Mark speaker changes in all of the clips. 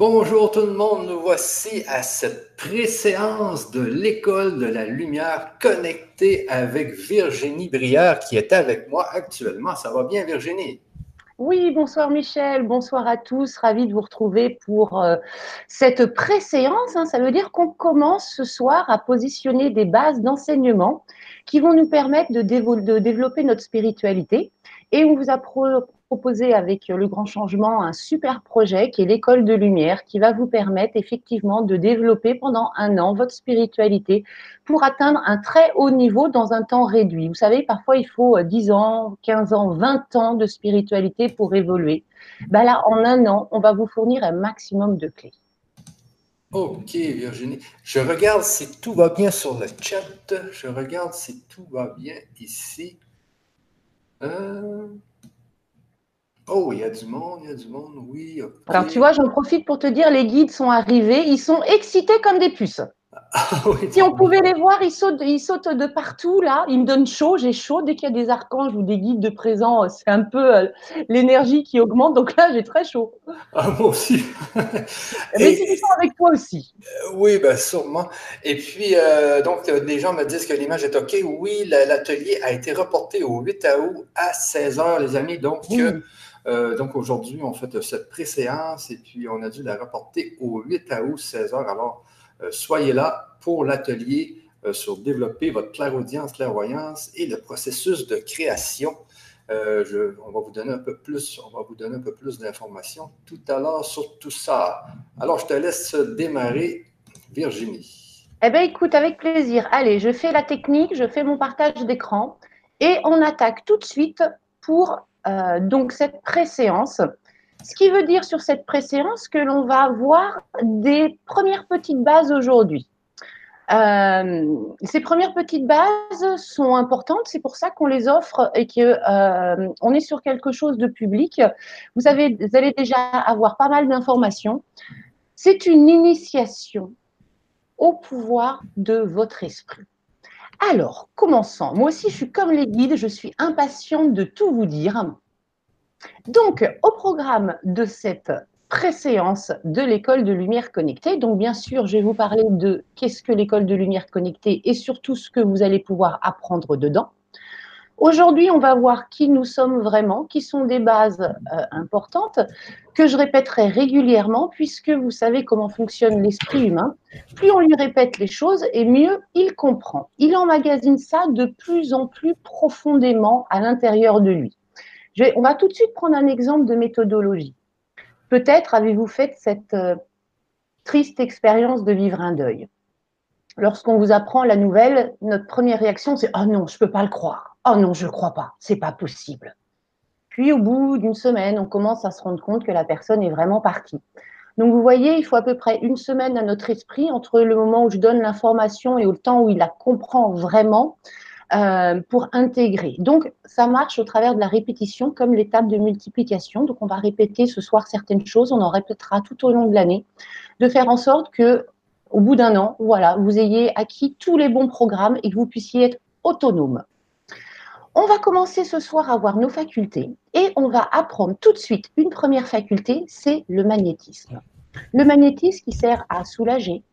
Speaker 1: Bonjour tout le monde, nous voici à cette préséance de l'école de la lumière connectée avec Virginie Brière qui est avec moi actuellement. Ça va bien Virginie?
Speaker 2: Oui, bonsoir Michel, bonsoir à tous, ravi de vous retrouver pour euh, cette préséance. Hein. ça veut dire qu'on commence ce soir à positionner des bases d'enseignement qui vont nous permettre de, développer notre spiritualité. Et on vous a proposer avec le grand changement un super projet qui est l'école de lumière qui va vous permettre effectivement de développer pendant un an votre spiritualité pour atteindre un très haut niveau dans un temps réduit. Vous savez, parfois il faut 10 ans, 15 ans, 20 ans de spiritualité pour évoluer. Ben là, en un an, on va vous fournir un maximum de clés.
Speaker 1: Ok, Virginie. Je regarde si tout va bien sur le chat. Je regarde si tout va bien ici. Euh... Oh, il y a du monde, il y a du monde, oui.
Speaker 2: Alors, tu vois, j'en profite pour te dire, les guides sont arrivés, ils sont excités comme des puces. Ah si on pouvait les voir, ils sautent, ils sautent de partout, là. Ils me donnent chaud, j'ai chaud. Dès qu'il y a des archanges ou des guides de présent, c'est un peu euh, l'énergie qui augmente. Donc là, j'ai très chaud.
Speaker 1: Ah, moi aussi.
Speaker 2: Mais ils sont avec toi aussi.
Speaker 1: Euh, oui, bien sûrement. Et puis, euh, donc, les gens me disent que l'image est OK. Oui, l'atelier a été reporté au 8 août à 16 h, les amis. Donc, euh, donc aujourd'hui, on fait cette préséance et puis on a dû la reporter au 8 août, 16 h Alors, euh, soyez là pour l'atelier euh, sur développer votre clairaudience, clairvoyance et le processus de création. on va vous donner un peu plus, on va vous donner un peu plus d'informations tout à l'heure sur tout ça. Alors, je te laisse démarrer, Virginie.
Speaker 2: Eh bien, écoute, avec plaisir. Allez, je fais la technique, je fais mon partage d'écran et on attaque tout de suite pour euh, donc cette préséance. Ce qui veut dire sur cette préséance que l'on va avoir des premières petites bases aujourd'hui. Euh, ces premières petites bases sont importantes, c'est pour ça qu'on les offre et qu'on euh, est sur quelque chose de public. Vous, avez, vous allez déjà avoir pas mal d'informations. C'est une initiation au pouvoir de votre esprit. Alors, commençons. Moi aussi, je suis comme les guides, je suis impatiente de tout vous dire. Donc, au programme de cette préséance de l'école de lumière connectée, donc bien sûr, je vais vous parler de qu'est-ce que l'école de lumière connectée et surtout ce que vous allez pouvoir apprendre dedans. Aujourd'hui, on va voir qui nous sommes vraiment, qui sont des bases euh, importantes que je répéterai régulièrement puisque vous savez comment fonctionne l'esprit humain. Plus on lui répète les choses et mieux il comprend. Il emmagasine ça de plus en plus profondément à l'intérieur de lui. on va tout de suite prendre un exemple de méthodologie. Peut-être avez-vous fait cette euh, triste expérience de vivre un deuil. Lorsqu'on vous apprend la nouvelle, notre première réaction c'est ⁇ Oh non, je ne peux pas le croire ⁇ Oh non, je ne crois pas, c'est pas possible. Puis au bout d'une semaine, on commence à se rendre compte que la personne est vraiment partie. Donc vous voyez, il faut à peu près une semaine à notre esprit entre le moment où je donne l'information et au temps où il la comprend vraiment euh, pour intégrer. Donc ça marche au travers de la répétition comme l'étape de multiplication. Donc on va répéter ce soir certaines choses, on en répétera tout au long de l'année, de faire en sorte que au bout d'un an, voilà, vous ayez acquis tous les bons programmes et que vous puissiez être autonome. On va commencer ce soir à voir nos facultés et on va apprendre tout de suite une première faculté, c'est le magnétisme. Le magnétisme qui sert à soulager,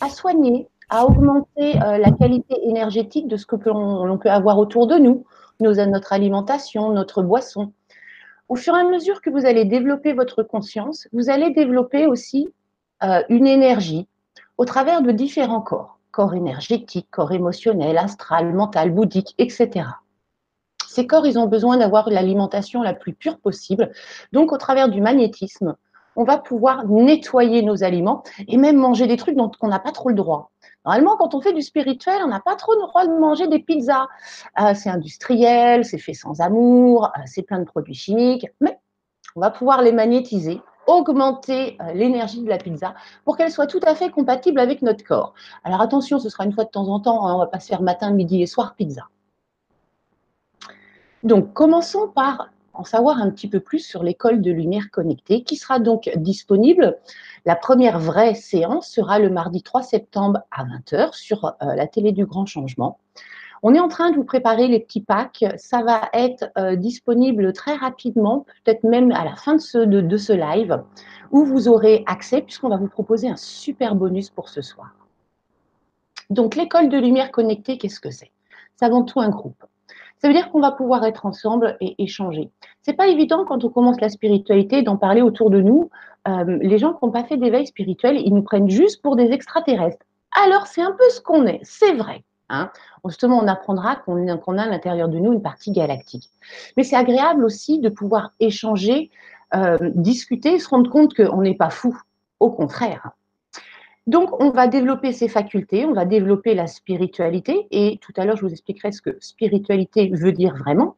Speaker 2: à soigner, à augmenter euh, la qualité énergétique de ce que l'on peut avoir autour de nous, notre alimentation, notre boisson. Au fur et à mesure que vous allez développer votre conscience, vous allez développer aussi euh, une énergie au travers de différents corps, corps énergétique, corps émotionnel, astral, mental, bouddhique, etc. Ces corps, ils ont besoin d'avoir l'alimentation la plus pure possible. Donc, au travers du magnétisme, on va pouvoir nettoyer nos aliments et même manger des trucs dont on n'a pas trop le droit. Normalement, quand on fait du spirituel, on n'a pas trop le droit de manger des pizzas. Euh, c'est industriel, c'est fait sans amour, euh, c'est plein de produits chimiques, mais on va pouvoir les magnétiser, augmenter euh, l'énergie de la pizza pour qu'elle soit tout à fait compatible avec notre corps. Alors attention, ce sera une fois de temps en temps, hein, on ne va pas se faire matin, midi et soir pizza. Donc, commençons par en savoir un petit peu plus sur l'école de lumière connectée qui sera donc disponible. La première vraie séance sera le mardi 3 septembre à 20h sur euh, la télé du Grand Changement. On est en train de vous préparer les petits packs. Ça va être euh, disponible très rapidement, peut-être même à la fin de ce, de, ce live, où vous aurez accès, puisqu'on va vous proposer un super bonus pour ce soir. Donc, l'école de lumière connectée, qu'est-ce que c'est? C'est avant tout un groupe. Ça veut dire qu'on va pouvoir être ensemble et échanger. C'est pas évident quand on commence la spiritualité d'en parler autour de nous. Euh, les gens qui n'ont pas fait d'éveil spirituel, ils nous prennent juste pour des extraterrestres. Alors, c'est un peu ce qu'on est, c'est vrai. Hein. Justement, on apprendra qu'on a à l'intérieur de nous une partie galactique. Mais c'est agréable aussi de pouvoir échanger, euh, discuter, se rendre compte qu'on n'est pas fou. Au contraire. Donc, on va développer ces facultés, on va développer la spiritualité. Et tout à l'heure, je vous expliquerai ce que spiritualité veut dire vraiment.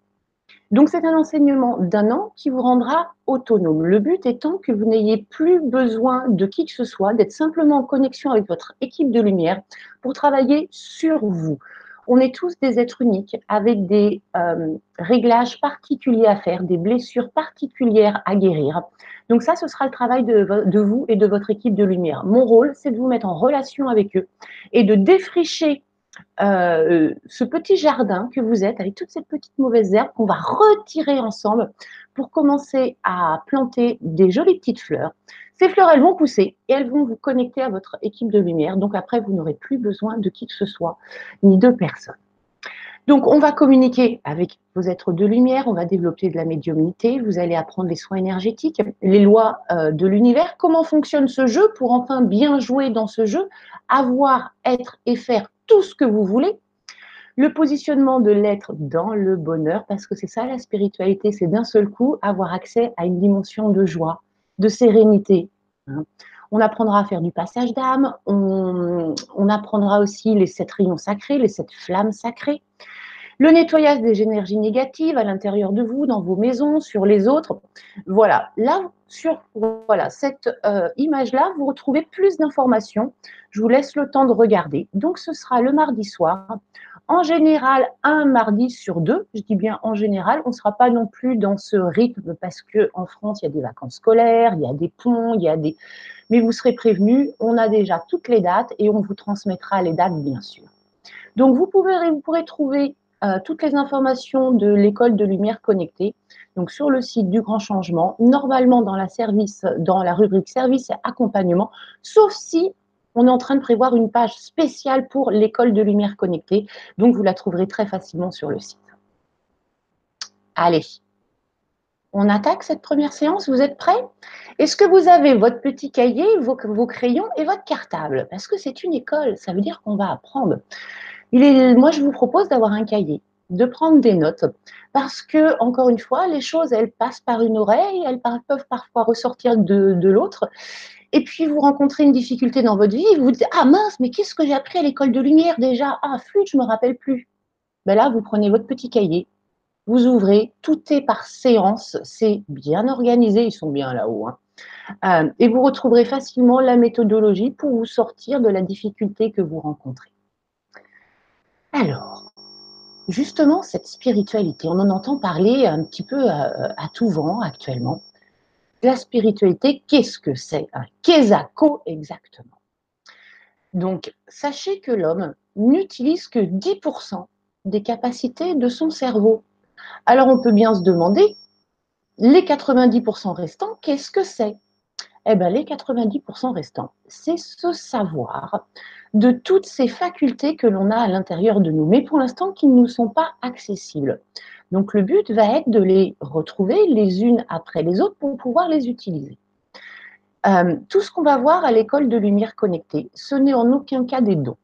Speaker 2: Donc c'est un enseignement d'un an qui vous rendra autonome. Le but étant que vous n'ayez plus besoin de qui que ce soit, d'être simplement en connexion avec votre équipe de lumière pour travailler sur vous. On est tous des êtres uniques avec des euh, réglages particuliers à faire, des blessures particulières à guérir. Donc ça, ce sera le travail de, vous et de votre équipe de lumière. Mon rôle, c'est de vous mettre en relation avec eux et de défricher euh, ce petit jardin que vous êtes avec toutes ces petites mauvaises herbes qu'on va retirer ensemble commencer à planter des jolies petites fleurs. Ces fleurs, elles vont pousser et elles vont vous connecter à votre équipe de lumière. Donc après, vous n'aurez plus besoin de qui que ce soit, ni de personne. Donc, on va communiquer avec vos êtres de lumière, on va développer de la médiumnité, vous allez apprendre les soins énergétiques, les lois euh, de l'univers, comment fonctionne ce jeu pour enfin bien jouer dans ce jeu, avoir, être et faire tout ce que vous voulez. Le positionnement de l'être dans le bonheur, parce que c'est ça la spiritualité, c'est d'un seul coup avoir accès à une dimension de joie, de sérénité. Hein. On apprendra à faire du passage d'âme, on, apprendra aussi les sept rayons sacrés, les sept flammes sacrées. Le nettoyage des énergies négatives à l'intérieur de vous, dans vos maisons, sur les autres. Voilà, là, sur voilà, cette euh, image-là, vous retrouvez plus d'informations. Je vous laisse le temps de regarder. Donc, ce sera le mardi soir. En général, un mardi sur deux, je dis bien en général, on ne sera pas non plus dans ce rythme parce qu'en France, il y a des vacances scolaires, il y a des ponts, il y a des... Mais vous serez prévenus, on a déjà toutes les dates et on vous transmettra les dates, bien sûr. Donc, vous, pouvez, pourrez trouver euh, toutes les informations de l'école de lumière connectée. Donc sur le site du Grand Changement, normalement dans la service, dans la rubrique service et accompagnement, sauf si on est en train de prévoir une page spéciale pour l'école de lumière connectée. Donc vous la trouverez très facilement sur le site. Allez, on attaque cette première séance. Vous êtes prêts? Est-ce que vous avez votre petit cahier, vos, crayons et votre cartable? Parce que c'est une école, ça veut dire qu'on va apprendre moi, je vous propose d'avoir un cahier, de prendre des notes, parce que, encore une fois, les choses, elles passent par une oreille, elles peuvent parfois ressortir de, l'autre. Et puis, vous rencontrez une difficulté dans votre vie, vous vous dites Ah mince, mais qu'est-ce que j'ai appris à l'école de lumière déjà? Ah, flûte, je ne me rappelle plus. Ben là, vous prenez votre petit cahier, vous ouvrez, tout est par séance, c'est bien organisé, ils sont bien là-haut. Hein. Euh, et vous retrouverez facilement la méthodologie pour vous sortir de la difficulté que vous rencontrez. Alors, justement, cette spiritualité, on en entend parler un petit peu à, tout vent actuellement. La spiritualité, qu'est-ce que c'est Un quesaco exactement. Donc, sachez que l'homme n'utilise que 10% des capacités de son cerveau. Alors, on peut bien se demander, les 90% restants, qu'est-ce que c'est? Eh bien, les 90% restants, c'est ce savoir de toutes ces facultés que l'on a à l'intérieur de nous, mais pour l'instant qui ne nous sont pas accessibles. Donc le but va être de les retrouver les unes après les autres pour pouvoir les utiliser. Euh, tout ce qu'on va voir à l'école de lumière connectée, ce n'est en aucun cas des dons.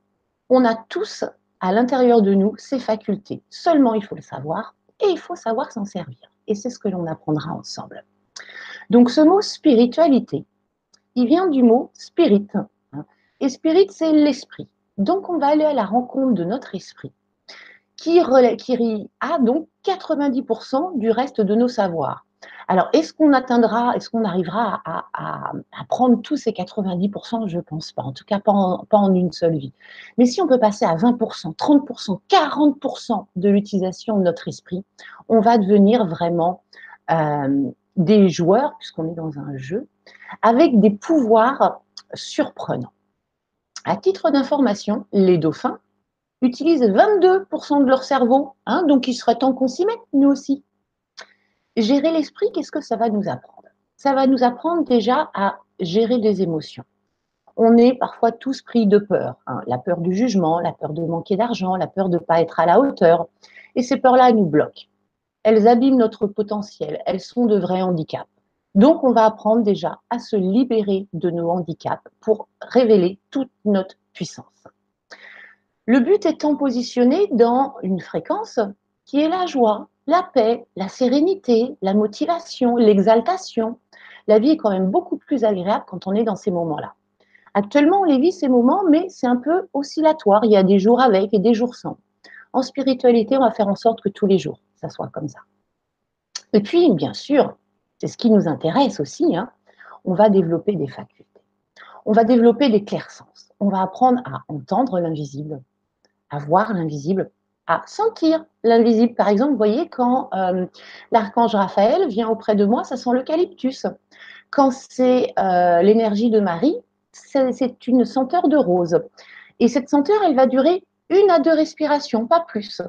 Speaker 2: On a tous à l'intérieur de nous ces facultés. Seulement, il faut le savoir et il faut savoir s'en servir. Et c'est ce que l'on apprendra ensemble. Donc ce mot spiritualité, il vient du mot spirit, et spirit, c'est l'esprit. Donc, on va aller à la rencontre de notre esprit, qui, qui a donc 90% du reste de nos savoirs. Alors, est-ce qu'on atteindra, est-ce qu'on arrivera à, prendre tous ces 90% Je ne pense pas, en tout cas pas en, une seule vie. Mais si on peut passer à 20%, 30%, 40% de l'utilisation de notre esprit, on va devenir vraiment euh, des joueurs, puisqu'on est dans un jeu, avec des pouvoirs surprenants. À titre d'information, les dauphins, utilisent 22% de leur cerveau, hein, donc il serait temps qu'on s'y mette, nous aussi. Gérer l'esprit, qu'est-ce que ça va nous apprendre? Ça va nous apprendre déjà à gérer des émotions. On est parfois tous pris de peur, hein. la peur du jugement, la peur de manquer d'argent, la peur de ne pas être à la hauteur. Et ces peurs-là nous bloquent. Elles abîment notre potentiel, elles sont de vrais handicaps. Donc, on va apprendre déjà à se libérer de nos handicaps pour révéler toute notre puissance. Le but étant positionné dans une fréquence qui est la joie, la paix, la sérénité, la motivation, l'exaltation. La vie est quand même beaucoup plus agréable quand on est dans ces moments-là. Actuellement, on les vit ces moments, mais c'est un peu oscillatoire. Il y a des jours avec et des jours sans. En spiritualité, on va faire en sorte que tous les jours, soit comme ça. Et puis, bien sûr, c'est ce qui nous intéresse aussi, hein. on va développer des facultés. On va développer des clairsens. On va apprendre à entendre l'invisible, à voir l'invisible, à sentir l'invisible. Par exemple, vous voyez, quand euh, l'archange Raphaël vient auprès de moi, ça sent l'eucalyptus. Quand c'est euh, l'énergie de Marie, c'est une senteur de rose. Et cette senteur, elle va durer une à deux respirations, pas plus.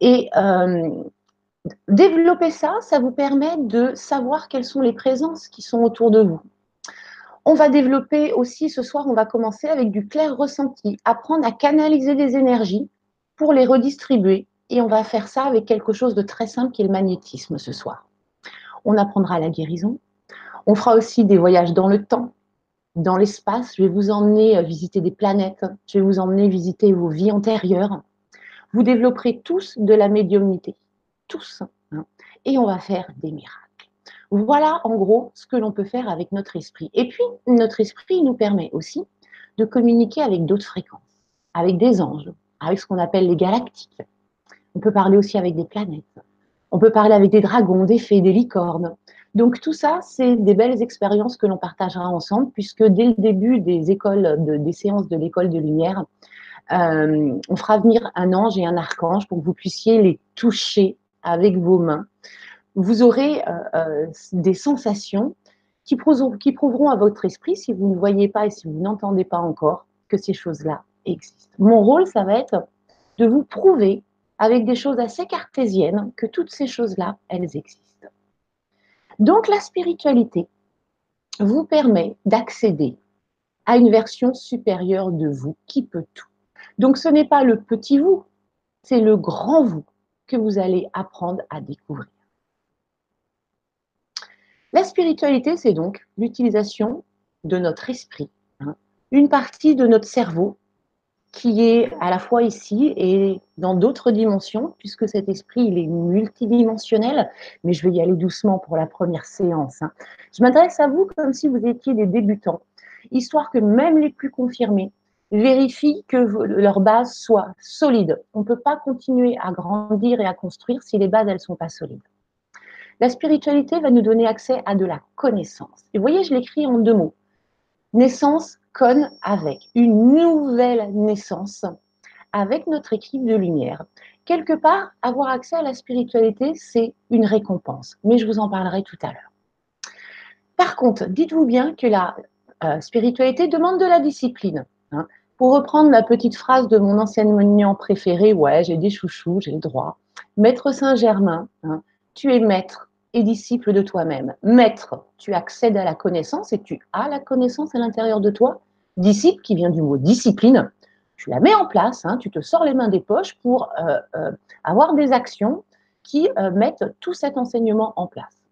Speaker 2: Et euh, développer ça, ça vous permet de savoir quelles sont les présences qui sont autour de vous. On va développer aussi ce soir, on va commencer avec du clair ressenti, apprendre à canaliser des énergies pour les redistribuer. Et on va faire ça avec quelque chose de très simple qui est le magnétisme ce soir. On apprendra la guérison. On fera aussi des voyages dans le temps, dans l'espace. Je vais vous emmener visiter des planètes. Je vais vous emmener visiter vos vies antérieures. Vous développerez tous de la médiumnité tous. Hein. et on va faire des miracles. Voilà en gros ce que l'on peut faire avec notre esprit. Et puis, notre esprit nous permet aussi de communiquer avec d'autres fréquences, avec des anges, avec ce qu'on appelle les galactiques. On peut parler aussi avec des planètes. On peut parler avec des dragons, des fées, des licornes. Donc tout ça, c'est des belles expériences que l'on partagera ensemble, puisque dès le début des écoles, des séances de l'école de lumière, euh, on fera venir un ange et un archange pour que vous puissiez les toucher avec vos mains, vous aurez euh, euh, des sensations qui, qui prouveront à votre esprit, si vous ne voyez pas et si vous n'entendez pas encore, que ces choses-là existent. Mon rôle, ça va être de vous prouver avec des choses assez cartésiennes que toutes ces choses-là, elles existent. Donc la spiritualité vous permet d'accéder à une version supérieure de vous qui peut tout. Donc ce n'est pas le petit vous, c'est le grand vous que vous allez apprendre à découvrir. La spiritualité, c'est donc l'utilisation de notre esprit, hein. une partie de notre cerveau qui est à la fois ici et dans d'autres dimensions, puisque cet esprit, il est multidimensionnel, mais je vais y aller doucement pour la première séance. Hein. Je m'adresse à vous comme si vous étiez des débutants, histoire que même les plus confirmés vérifie que leur base soit solide. On ne peut pas continuer à grandir et à construire si les bases, elles ne sont pas solides. La spiritualité va nous donner accès à de la connaissance. Et vous voyez, je l'écris en deux mots. Naissance, con avec. Une nouvelle naissance avec notre équipe de lumière. Quelque part, avoir accès à la spiritualité, c'est une récompense. Mais je vous en parlerai tout à l'heure. Par contre, dites-vous bien que la euh, spiritualité demande de la discipline. Hein. Pour reprendre la petite phrase de mon enseignant préféré, ouais, j'ai des chouchous, j'ai le droit. Maître Saint-Germain, hein, tu es maître et disciple de toi-même. Maître, tu accèdes à la connaissance et tu as la connaissance à l'intérieur de toi. Disciple, qui vient du mot discipline, tu la mets en place, hein, tu te sors les mains des poches pour euh, euh, avoir des actions qui euh, mettent tout cet enseignement en place.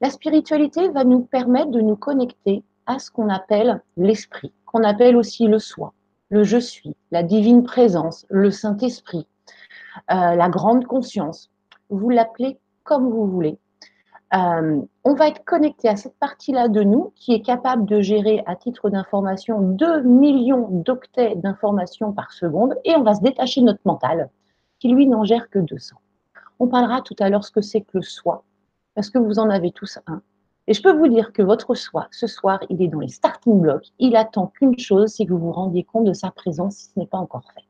Speaker 2: La spiritualité va nous permettre de nous connecter à ce qu'on appelle l'esprit qu'on appelle aussi le soi, le je suis, la divine présence, le Saint-Esprit, euh, la grande conscience. Vous l'appelez comme vous voulez. Euh, on va être connecté à cette partie-là de nous qui est capable de gérer à titre d'information 2 millions d'octets d'informations par seconde et on va se détacher de notre mental qui lui n'en gère que 200. On parlera tout à l'heure ce que c'est que le soi parce que vous en avez tous un et je peux vous dire que votre soi, ce soir, il est dans les starting blocks. Il attend qu'une chose, c'est que vous vous rendiez compte de sa présence si ce n'est pas encore fait.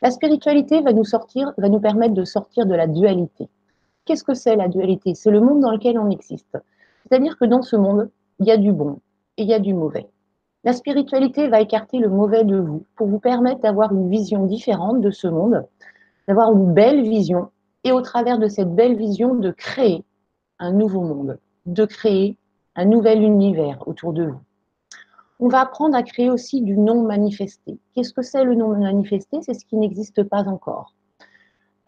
Speaker 2: La spiritualité va nous, sortir, va nous permettre de sortir de la dualité. Qu'est-ce que c'est la dualité? C'est le monde dans lequel on existe. C'est-à-dire que dans ce monde, il y a du bon et il y a du mauvais. La spiritualité va écarter le mauvais de vous pour vous permettre d'avoir une vision différente de ce monde, d'avoir une belle vision et au travers de cette belle vision de créer un nouveau monde, de créer un nouvel univers autour de vous. On va apprendre à créer aussi du non manifesté. Qu'est-ce que c'est le non manifesté? C'est ce qui n'existe pas encore.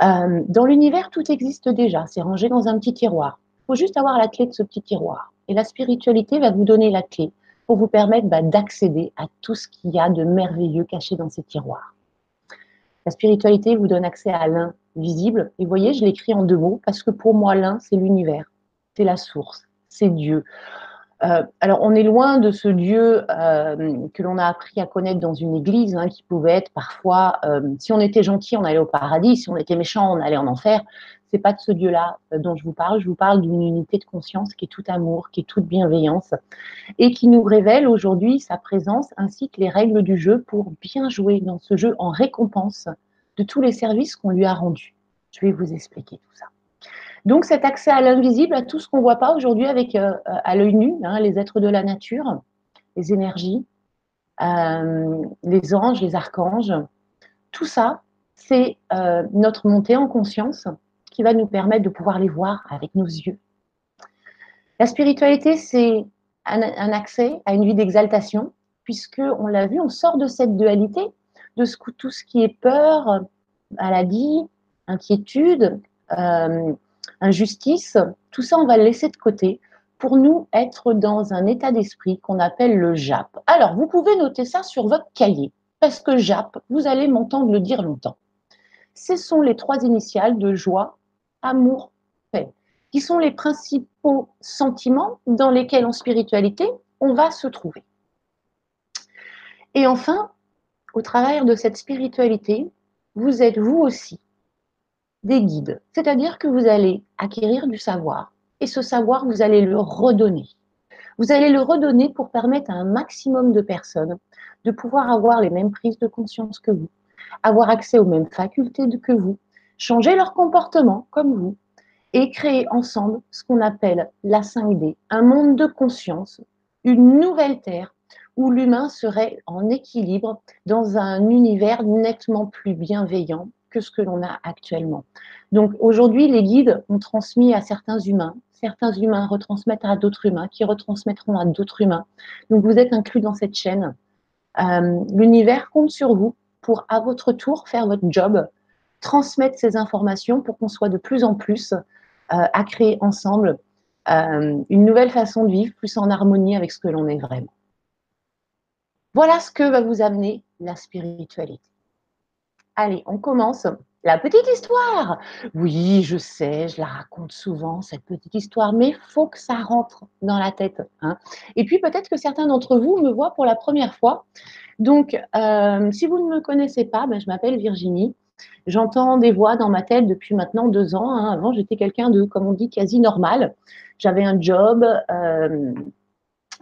Speaker 2: Euh, dans l'univers, tout existe déjà. C'est rangé dans un petit tiroir. Il faut juste avoir la clé de ce petit tiroir. Et la spiritualité va vous donner la clé pour vous permettre bah, d'accéder à tout ce qu'il y a de merveilleux caché dans ces tiroirs. La spiritualité vous donne accès à l'invisible. Et vous voyez, je l'écris en deux mots parce que pour moi, l'un, c'est l'univers, c'est la source, c'est Dieu. Euh, alors, on est loin de ce Dieu euh, que l'on a appris à connaître dans une église, hein, qui pouvait être parfois, euh, si on était gentil, on allait au paradis, si on était méchant, on allait en enfer. C'est pas de ce Dieu-là dont je vous parle. Je vous parle d'une unité de conscience qui est tout amour, qui est toute bienveillance, et qui nous révèle aujourd'hui sa présence ainsi que les règles du jeu pour bien jouer dans ce jeu en récompense de tous les services qu'on lui a rendus. Je vais vous expliquer tout ça. Donc cet accès à l'invisible, à tout ce qu'on ne voit pas aujourd'hui avec euh, à l'œil nu, hein, les êtres de la nature, les énergies, euh, les anges, les archanges, tout ça, c'est euh, notre montée en conscience qui va nous permettre de pouvoir les voir avec nos yeux. La spiritualité, c'est un, accès à une vie d'exaltation, puisque on l'a vu, on sort de cette dualité, de tout ce qui est peur, maladie, inquiétude, injustice, tout ça, on va le laisser de côté pour nous être dans un état d'esprit qu'on appelle le JAP. Alors, vous pouvez noter ça sur votre cahier, parce que JAP, vous allez m'entendre le dire longtemps. Ce sont les trois initiales de joie, amour, paix, qui sont les principaux sentiments dans lesquels en spiritualité, on va se trouver. Et enfin, au travers de cette spiritualité, vous êtes vous aussi des guides. C'est-à-dire que vous allez acquérir du savoir et ce savoir, vous allez le redonner. Vous allez le redonner pour permettre à un maximum de personnes de pouvoir avoir les mêmes prises de conscience que vous, avoir accès aux mêmes facultés que vous, changer leur comportement comme vous et créer ensemble ce qu'on appelle la 5D, un monde de conscience, une nouvelle Terre où l'humain serait en équilibre dans un univers nettement plus bienveillant que ce que l'on a actuellement. Donc aujourd'hui, les guides ont transmis à certains humains, certains humains retransmettent à d'autres humains, qui retransmettront à d'autres humains. Donc vous êtes inclus dans cette chaîne. Euh, l'univers compte sur vous pour, à votre tour, faire votre job, transmettre ces informations pour qu'on soit de plus en plus euh, à créer ensemble euh, une nouvelle façon de vivre, plus en harmonie avec ce que l'on est vraiment. Voilà ce que va vous amener la spiritualité. Allez, on commence. La petite histoire. Oui, je sais, je la raconte souvent, cette petite histoire, mais faut que ça rentre dans la tête. Hein. Et puis peut-être que certains d'entre vous me voient pour la première fois. Donc, euh, si vous ne me connaissez pas, ben, je m'appelle Virginie. J'entends des voix dans ma tête depuis maintenant deux ans. Hein. Avant, j'étais quelqu'un de, comme on dit, quasi normal. J'avais un job. Euh,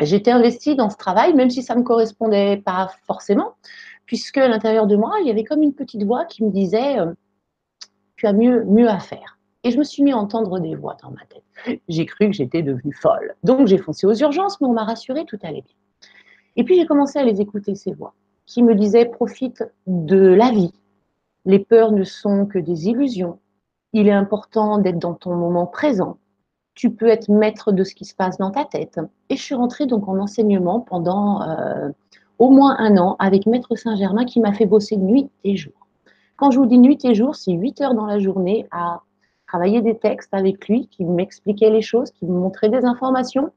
Speaker 2: j'étais investie dans ce travail, même si ça ne me correspondait pas forcément puisque à l'intérieur de moi, il y avait comme une petite voix qui me disait euh, Tu as mieux, à faire. Et je me suis mis à entendre des voix dans ma tête. J'ai cru que j'étais devenue folle. Donc j'ai foncé aux urgences, mais on m'a rassuré, tout allait bien. Et puis j'ai commencé à les écouter, ces voix, qui me disaient Profite de la vie. Les peurs ne sont que des illusions. Il est important d'être dans ton moment présent. Tu peux être maître de ce qui se passe dans ta tête. Et je suis rentrée donc en enseignement pendant euh, au moins un an avec Maître Saint-Germain qui m'a fait bosser nuit et jour. Quand je vous dis nuit et jour, c'est 8 heures dans la journée à travailler des textes avec lui, qui m'expliquait les choses, qui me montrait des informations.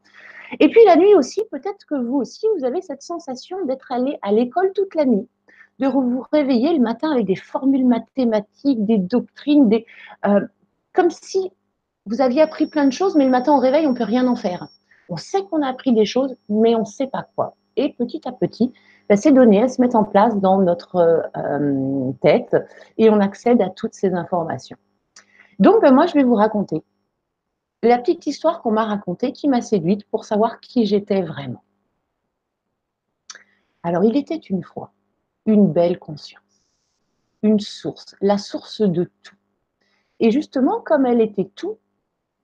Speaker 2: Et puis la nuit aussi, peut-être que vous aussi, vous avez cette sensation d'être allé à l'école toute la nuit, de vous réveiller le matin avec des formules mathématiques, des doctrines, des, euh, comme si vous aviez appris plein de choses, mais le matin au réveil, on ne peut rien en faire. On sait qu'on a appris des choses, mais on ne sait pas quoi et petit à petit, ben, ces données, elles se mettent en place dans notre euh, tête et on accède à toutes ces informations. Donc, ben, moi, je vais vous raconter la petite histoire qu'on m'a racontée qui m'a séduite pour savoir qui j'étais vraiment. Alors, il était une fois une belle conscience, une source, la source de tout. Et justement, comme elle était tout,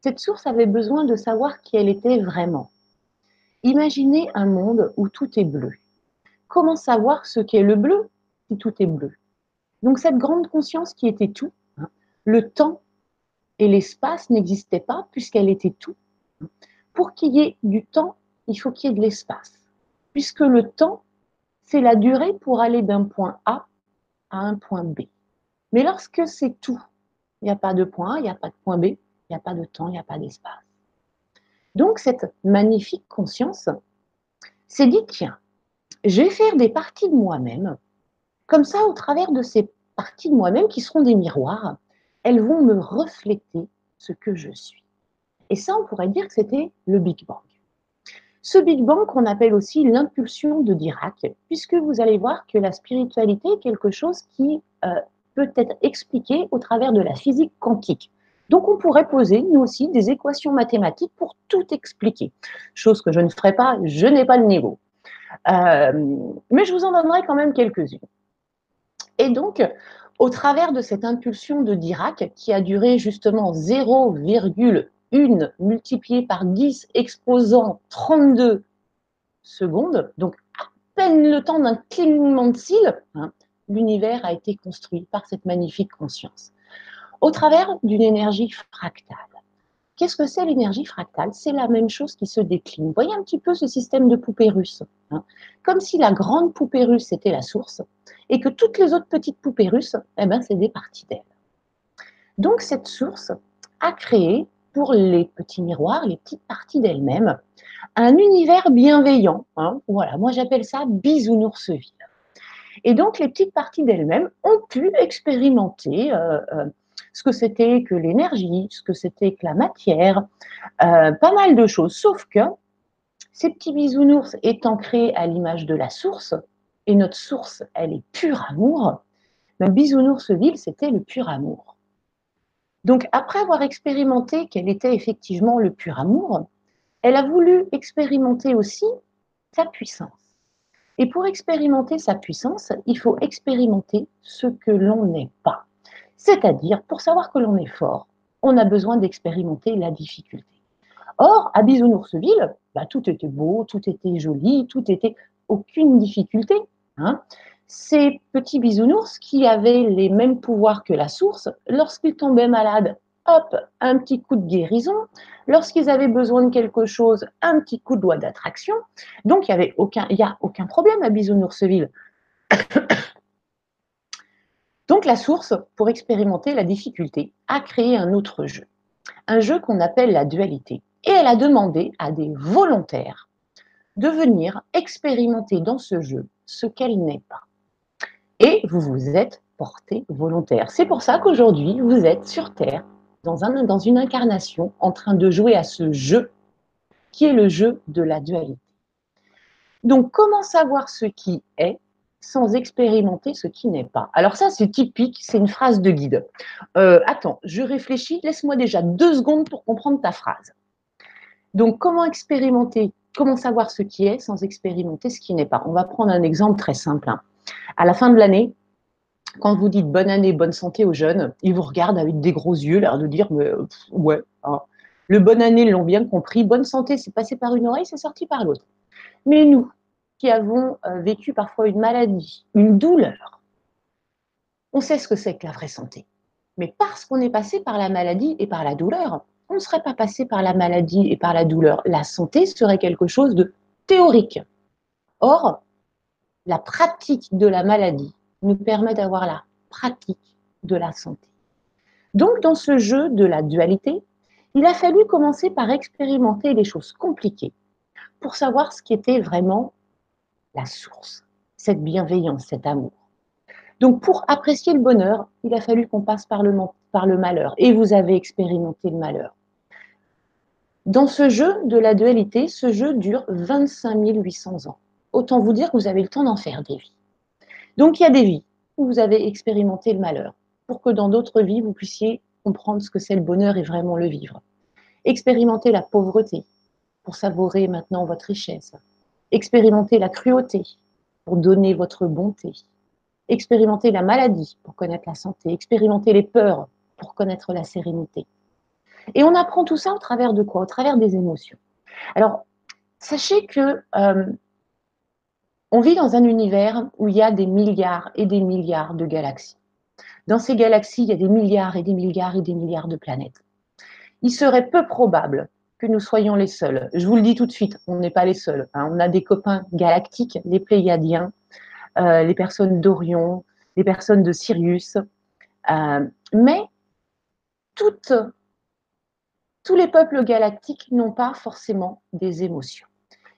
Speaker 2: cette source avait besoin de savoir qui elle était vraiment. Imaginez un monde où tout est bleu. comment savoir ce qu'est le bleu si tout est bleu? Donc cette grande conscience qui était tout, hein, le temps et l'espace n'existaient pas puisqu'elle était tout. Pour qu'il y ait du temps, il faut qu'il y ait de l'espace, puisque le temps, c'est la durée pour aller d'un point A à un point B. Mais lorsque c'est tout, il n'y a pas de point A, il n'y a pas de point B, il n'y a pas de temps, il n'y a pas d'espace. Donc cette magnifique conscience s'est dit, tiens, je vais faire des parties de moi-même, comme ça au travers de ces parties de moi-même qui seront des miroirs, elles vont me refléter ce que je suis. Et ça, on pourrait dire que c'était le Big Bang. Ce Big Bang qu'on appelle aussi l'impulsion de Dirac, puisque vous allez voir que la spiritualité est quelque chose qui euh, peut être expliqué au travers de la physique quantique. Donc on pourrait poser, nous aussi, des équations mathématiques pour tout expliquer. Chose que je ne ferai pas, je n'ai pas le niveau. Euh, mais je vous en donnerai quand même quelques-unes. Et donc, au travers de cette impulsion de Dirac, qui a duré justement 0,1 multiplié par 10 exposant 32 secondes, donc à peine le temps d'un clignement de cils, hein, l'univers a été construit par cette magnifique conscience. Au travers d'une énergie fractale. Qu'est-ce que c'est l'énergie fractale? C'est la même chose qui se décline. Voyez un petit peu ce système de poupée russe. Hein? Comme si la grande poupée russe était la source et que toutes les autres petites poupées russes, eh ben, c'est des parties d'elle. Donc cette source a créé pour les petits miroirs, les petites parties d'elle-même, un univers bienveillant. Hein? Voilà, moi j'appelle ça bisounourseville. Et donc les petites parties d'elles-mêmes ont pu expérimenter euh, euh, ce que c'était que l'énergie, ce que c'était que la matière, euh, pas mal de choses. Sauf que ces petits bisounours étant créés à l'image de la source, et notre source, elle est pur amour, même bisounoursville, c'était le pur amour. Donc, après avoir expérimenté qu'elle était effectivement le pur amour, elle a voulu expérimenter aussi sa puissance. Et pour expérimenter sa puissance, il faut expérimenter ce que l'on n'est pas. C'est-à-dire, pour savoir que l'on est fort, on a besoin d'expérimenter la difficulté. Or, à Bisounoursville, bah, tout était beau, tout était joli, tout était aucune difficulté. Hein. Ces petits bisounours qui avaient les mêmes pouvoirs que la source, lorsqu'ils tombaient malades, hop, un petit coup de guérison. Lorsqu'ils avaient besoin de quelque chose, un petit coup de loi d'attraction. Donc, il n'y a aucun problème à Bisounoursville. Donc la source, pour expérimenter la difficulté, a créé un autre jeu, un jeu qu'on appelle la dualité. Et elle a demandé à des volontaires de venir expérimenter dans ce jeu ce qu'elle n'est pas. Et vous vous êtes porté volontaire. C'est pour ça qu'aujourd'hui, vous êtes sur Terre, dans, dans une incarnation, en train de jouer à ce jeu qui est le jeu de la dualité. Donc, comment savoir ce qui est sans expérimenter ce qui n'est pas. Alors ça, c'est typique, c'est une phrase de guide. Euh, attends, je réfléchis, laisse-moi déjà deux secondes pour comprendre ta phrase. Donc, comment expérimenter, comment savoir ce qui est sans expérimenter ce qui n'est pas? On va prendre un exemple très simple. Hein. À la fin de l'année, quand vous dites bonne année, bonne santé aux jeunes, ils vous regardent avec des gros yeux, l'air de dire, ouais, hein. le bonne année, ils l'ont bien compris, bonne santé, c'est passé par une oreille, c'est sorti par l'autre. Mais nous, qui avons euh, vécu parfois une maladie, une douleur, on sait ce que c'est que la vraie santé. Mais parce qu'on est passé par la maladie et par la douleur, on ne serait pas passé par la maladie et par la douleur. La santé serait quelque chose de théorique. Or, la pratique de la maladie nous permet d'avoir la pratique de la santé. Donc, dans ce jeu de la dualité, il a fallu commencer par expérimenter les choses compliquées pour savoir ce qui était vraiment la source, cette bienveillance, cet amour. Donc pour apprécier le bonheur, il a fallu qu'on passe par le, malheur. Et vous avez expérimenté le malheur. Dans ce jeu de la dualité, ce jeu dure 25 800 ans. Autant vous dire que vous avez le temps d'en faire des vies. Donc il y a des vies où vous avez expérimenté le malheur, pour que dans d'autres vies, vous puissiez comprendre ce que c'est le bonheur et vraiment le vivre. Expérimenter la pauvreté pour savourer maintenant votre richesse. Expérimentez la cruauté pour donner votre bonté. Expérimentez la maladie pour connaître la santé. Expérimentez les peurs pour connaître la sérénité. Et on apprend tout ça au travers de quoi? Au travers des émotions. Alors, sachez que euh, On vit dans un univers où il y a des milliards et des milliards de galaxies. Dans ces galaxies, il y a des milliards et des milliards et des milliards de planètes. Il serait peu probable que nous soyons les seuls. Je vous le dis tout de suite, on n'est pas les seuls. Hein. On a des copains galactiques, les Pléiadiens, euh, les personnes d'Orion, les personnes de Sirius. Euh, mais tous les peuples galactiques n'ont pas forcément des émotions.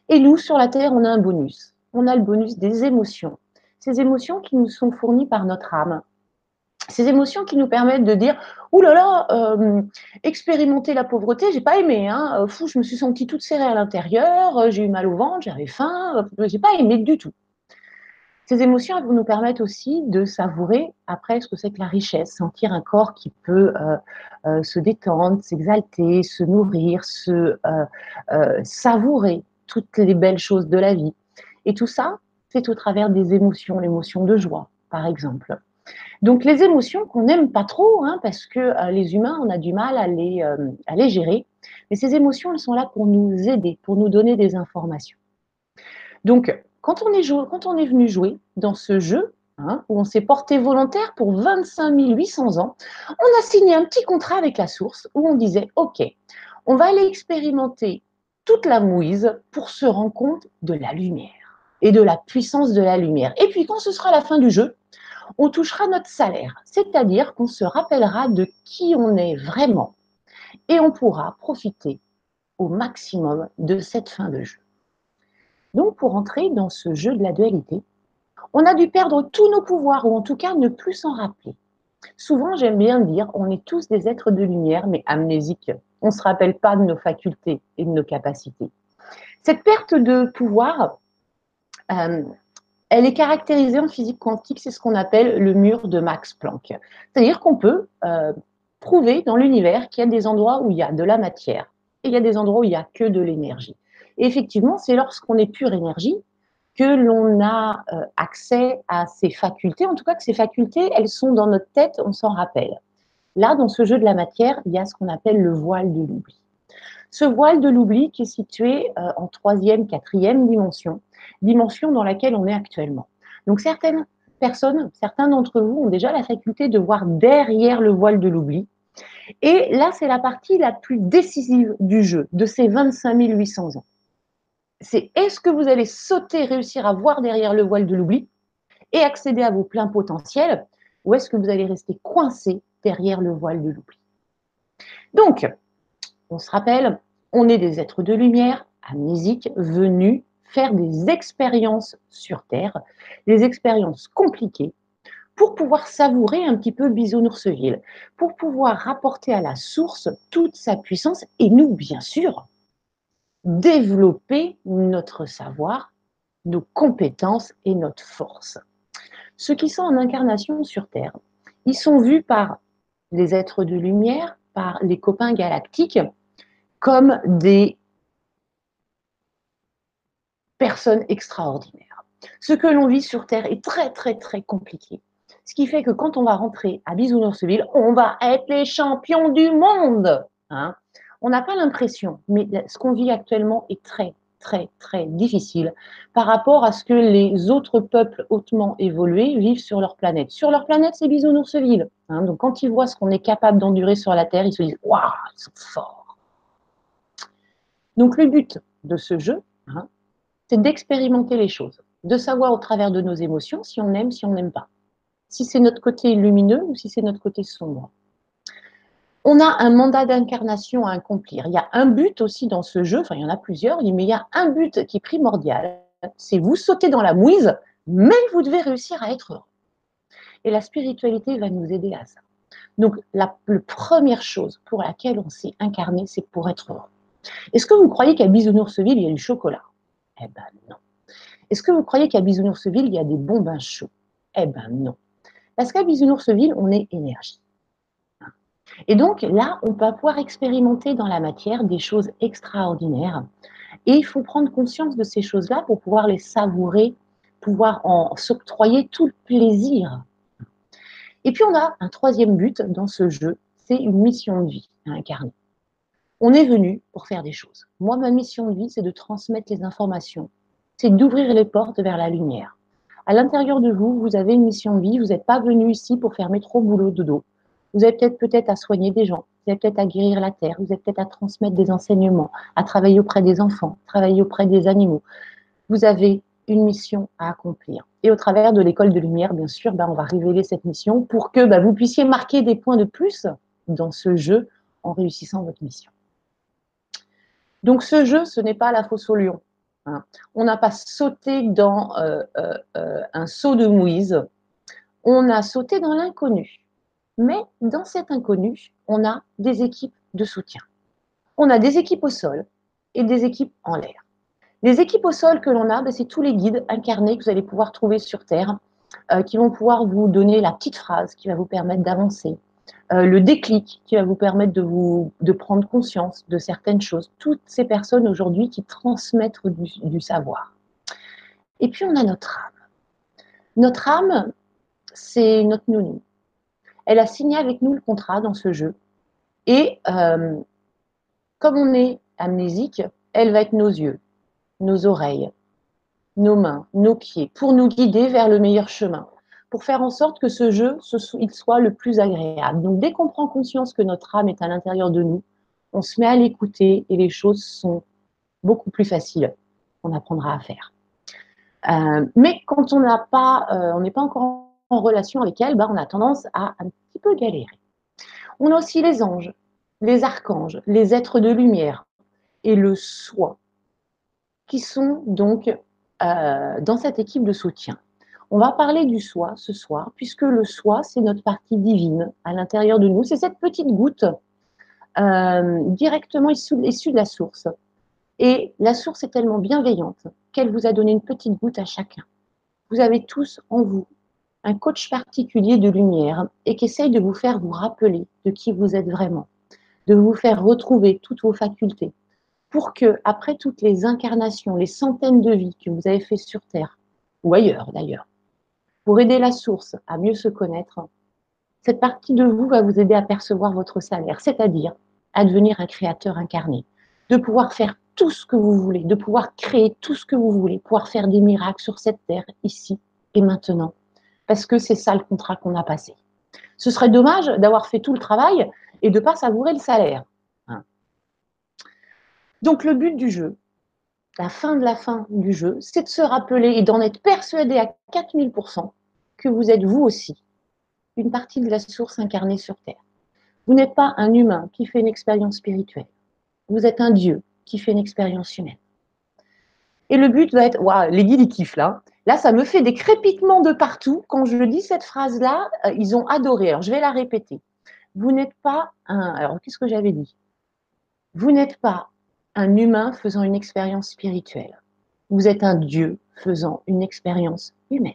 Speaker 2: Et nous, sur la Terre, on a un bonus. On a le bonus des émotions. Ces émotions qui nous sont fournies par notre âme, ces émotions qui nous permettent de dire Ouh là là, euh, expérimenter la pauvreté, j'ai pas aimé. Hein. Euh, fou, je me suis sentie toute serrée à l'intérieur, euh, j'ai eu mal au ventre, j'avais faim, j'ai pas aimé du tout. Ces émotions nous permettent aussi de savourer après ce que c'est que la richesse, sentir un corps qui peut se détendre, s'exalter, se nourrir, se savourer toutes les belles choses de la vie. Et tout ça, c'est au travers des émotions, l'émotion de joie, par exemple. Donc les émotions qu'on n'aime pas trop, hein, parce que euh, les humains, on a du mal à les, euh, à les gérer, mais ces émotions, elles sont là pour nous aider, pour nous donner des informations. Donc quand on est, quand on est venu jouer dans ce jeu, hein, où on s'est porté volontaire pour 25 800 ans, on a signé un petit contrat avec la source où on disait, OK, on va aller expérimenter toute la mouise pour se rendre compte de la lumière et de la puissance de la lumière. Et puis quand ce sera la fin du jeu, on touchera notre salaire, c'est-à-dire qu'on se rappellera de qui on est vraiment et on pourra profiter au maximum de cette fin de jeu. Donc pour entrer dans ce jeu de la dualité, on a dû perdre tous nos pouvoirs ou en tout cas ne plus s'en rappeler. Souvent, j'aime bien dire, on est tous des êtres de lumière, mais amnésiques. On ne se rappelle pas de nos facultés et de nos capacités. Cette perte de pouvoir, euh, elle est caractérisée en physique quantique, c'est ce qu'on appelle le mur de Max Planck. C'est-à-dire qu'on peut euh, prouver dans l'univers qu'il y a des endroits où il y a de la matière et il y a des endroits où il n'y a que de l'énergie. Et effectivement, c'est lorsqu'on est pure énergie que l'on a euh, accès à ces facultés, en tout cas que ces facultés, elles sont dans notre tête, on s'en rappelle. Là, dans ce jeu de la matière, il y a ce qu'on appelle le voile de l'oubli. Ce voile de l'oubli qui est situé euh, en troisième, quatrième dimension, dimension dans laquelle on est actuellement. Donc certaines personnes, certains d'entre vous ont déjà la faculté de voir derrière le voile de l'oubli. Et là, c'est la partie la plus décisive du jeu, de ces 25 800 ans. C'est est-ce que vous allez sauter, réussir à voir derrière le voile de l'oubli et accéder à vos pleins potentiels, ou est-ce que vous allez rester coincé derrière le voile de l'oubli? Donc, on se rappelle, on est des êtres de lumière, amnésiques, venus faire des expériences sur Terre, des expériences compliquées, pour pouvoir savourer un petit peu Bisounours-Ville, pour pouvoir rapporter à la source toute sa puissance et nous, bien sûr, développer notre savoir, nos compétences et notre force. Ceux qui sont en incarnation sur Terre, ils sont vus par les êtres de lumière, par les copains galactiques, comme des personnes extraordinaires. Ce que l'on vit sur Terre est très, très, très compliqué. Ce qui fait que quand on va rentrer à Bisounours-Ville, on va être les champions du monde. Hein. on n'a pas l'impression, mais ce qu'on vit actuellement est très, très, très difficile par rapport à ce que les autres peuples hautement évolués vivent sur leur planète. Sur leur planète, c'est Bisounours-Ville. Hein. donc quand ils voient ce qu'on est capable d'endurer sur la Terre, ils se disent Waouh, ils sont forts. Donc le but de ce jeu, hein, c'est d'expérimenter les choses, de savoir au travers de nos émotions si on aime, si on n'aime pas, si c'est notre côté lumineux ou si c'est notre côté sombre. On a un mandat d'incarnation à accomplir. Il y a un but aussi dans ce jeu, enfin il y en a plusieurs, mais il y a un but qui est primordial, c'est vous sauter dans la mouise, mais vous devez réussir à être heureux. Et la spiritualité va nous aider à ça. Donc la, première chose pour laquelle on s'est incarné, c'est pour être heureux. Est-ce que vous croyez qu'à Bisounoursville, il y a du chocolat? Eh ben non. Est-ce que vous croyez qu'à Bisounoursville, il y a des bons bains chauds? Eh ben non. Parce qu'à Bisounoursville, on est énergie. Et donc là, on va pouvoir expérimenter dans la matière des choses extraordinaires. Et il faut prendre conscience de ces choses-là pour pouvoir les savourer, pouvoir en s'octroyer tout le plaisir. Et puis on a un troisième but dans ce jeu, c'est une mission de vie à incarner. On est venu pour faire des choses. Moi, ma mission de vie, c'est de transmettre les informations c'est d'ouvrir les portes vers la lumière. À l'intérieur de vous, vous avez une mission de vie. Vous n'êtes pas venu ici pour faire métro, boulot, dodo. Vous avez peut-être à soigner des gens. Vous avez peut-être à guérir la terre. Vous avez peut-être à transmettre des enseignements, à travailler auprès des enfants, travailler auprès des animaux. Vous avez une mission à accomplir. Et au travers de l'école de lumière, bien sûr, ben, on va révéler cette mission pour que ben, vous puissiez marquer des points de plus dans ce jeu en réussissant votre mission. Donc ce jeu, ce n'est pas la fosse au lion. Hein. On n'a pas sauté dans euh, euh, euh, un saut de Moïse, on a sauté dans l'inconnu. Mais dans cet inconnu, on a des équipes de soutien. On a des équipes au sol et des équipes en l'air. Les équipes au sol que l'on a, ben, c'est tous les guides incarnés que vous allez pouvoir trouver sur Terre, qui vont pouvoir vous donner la petite phrase qui va vous permettre d'avancer, euh, le déclic qui va vous permettre de, vous, prendre conscience de certaines choses. Toutes ces personnes aujourd'hui qui transmettent du, savoir. Et puis on a notre âme. Notre âme, c'est notre nounou. Elle a signé avec nous le contrat dans ce jeu. Et euh, comme on est amnésique, elle va être nos yeux, nos oreilles, nos mains, nos pieds, pour nous guider vers le meilleur chemin pour faire en sorte que ce jeu soit le plus agréable. Donc dès qu'on prend conscience que notre âme est à l'intérieur de nous, on se met à l'écouter et les choses sont beaucoup plus faciles qu'on apprendra à faire. Euh, mais quand on n'a pas, euh, n'est pas encore en relation avec elle, bah, on a tendance à un petit peu galérer. On a aussi les anges, les archanges, les êtres de lumière et le soi, qui sont donc euh, dans cette équipe de soutien. On va parler du soi ce soir, puisque le soi, c'est notre partie divine à l'intérieur de nous. C'est cette petite goutte euh, directement issue, de la source. Et la source est tellement bienveillante qu'elle vous a donné une petite goutte à chacun. Vous avez tous en vous un coach particulier de lumière et qui essaye de vous faire vous rappeler de qui vous êtes vraiment, de vous faire retrouver toutes vos facultés, pour que, après toutes les incarnations, les centaines de vies que vous avez fait sur Terre, ou ailleurs d'ailleurs, pour aider la source à mieux se connaître, cette partie de vous va vous aider à percevoir votre salaire, c'est-à-dire à devenir un créateur incarné, de pouvoir faire tout ce que vous voulez, de pouvoir créer tout ce que vous voulez, pouvoir faire des miracles sur cette terre, ici et maintenant, parce que c'est ça le contrat qu'on a passé. Ce serait dommage d'avoir fait tout le travail et de ne pas savourer le salaire. Hein. Donc le but du jeu, la fin de la fin du jeu, c'est de se rappeler et d'en être persuadé à 4000% que vous êtes vous aussi une partie de la source incarnée sur Terre. Vous n'êtes pas un humain qui fait une expérience spirituelle. Vous êtes un Dieu qui fait une expérience humaine. Et le but va être, waouh, les guides ils kiffent là. Là, ça me fait des crépitements de partout. Quand je dis cette phrase-là, euh, ils ont adoré. Alors, je vais la répéter. Vous n'êtes pas un. Alors, qu'est-ce que j'avais dit? Vous n'êtes pas un humain faisant une expérience spirituelle. Vous êtes un Dieu faisant une expérience humaine.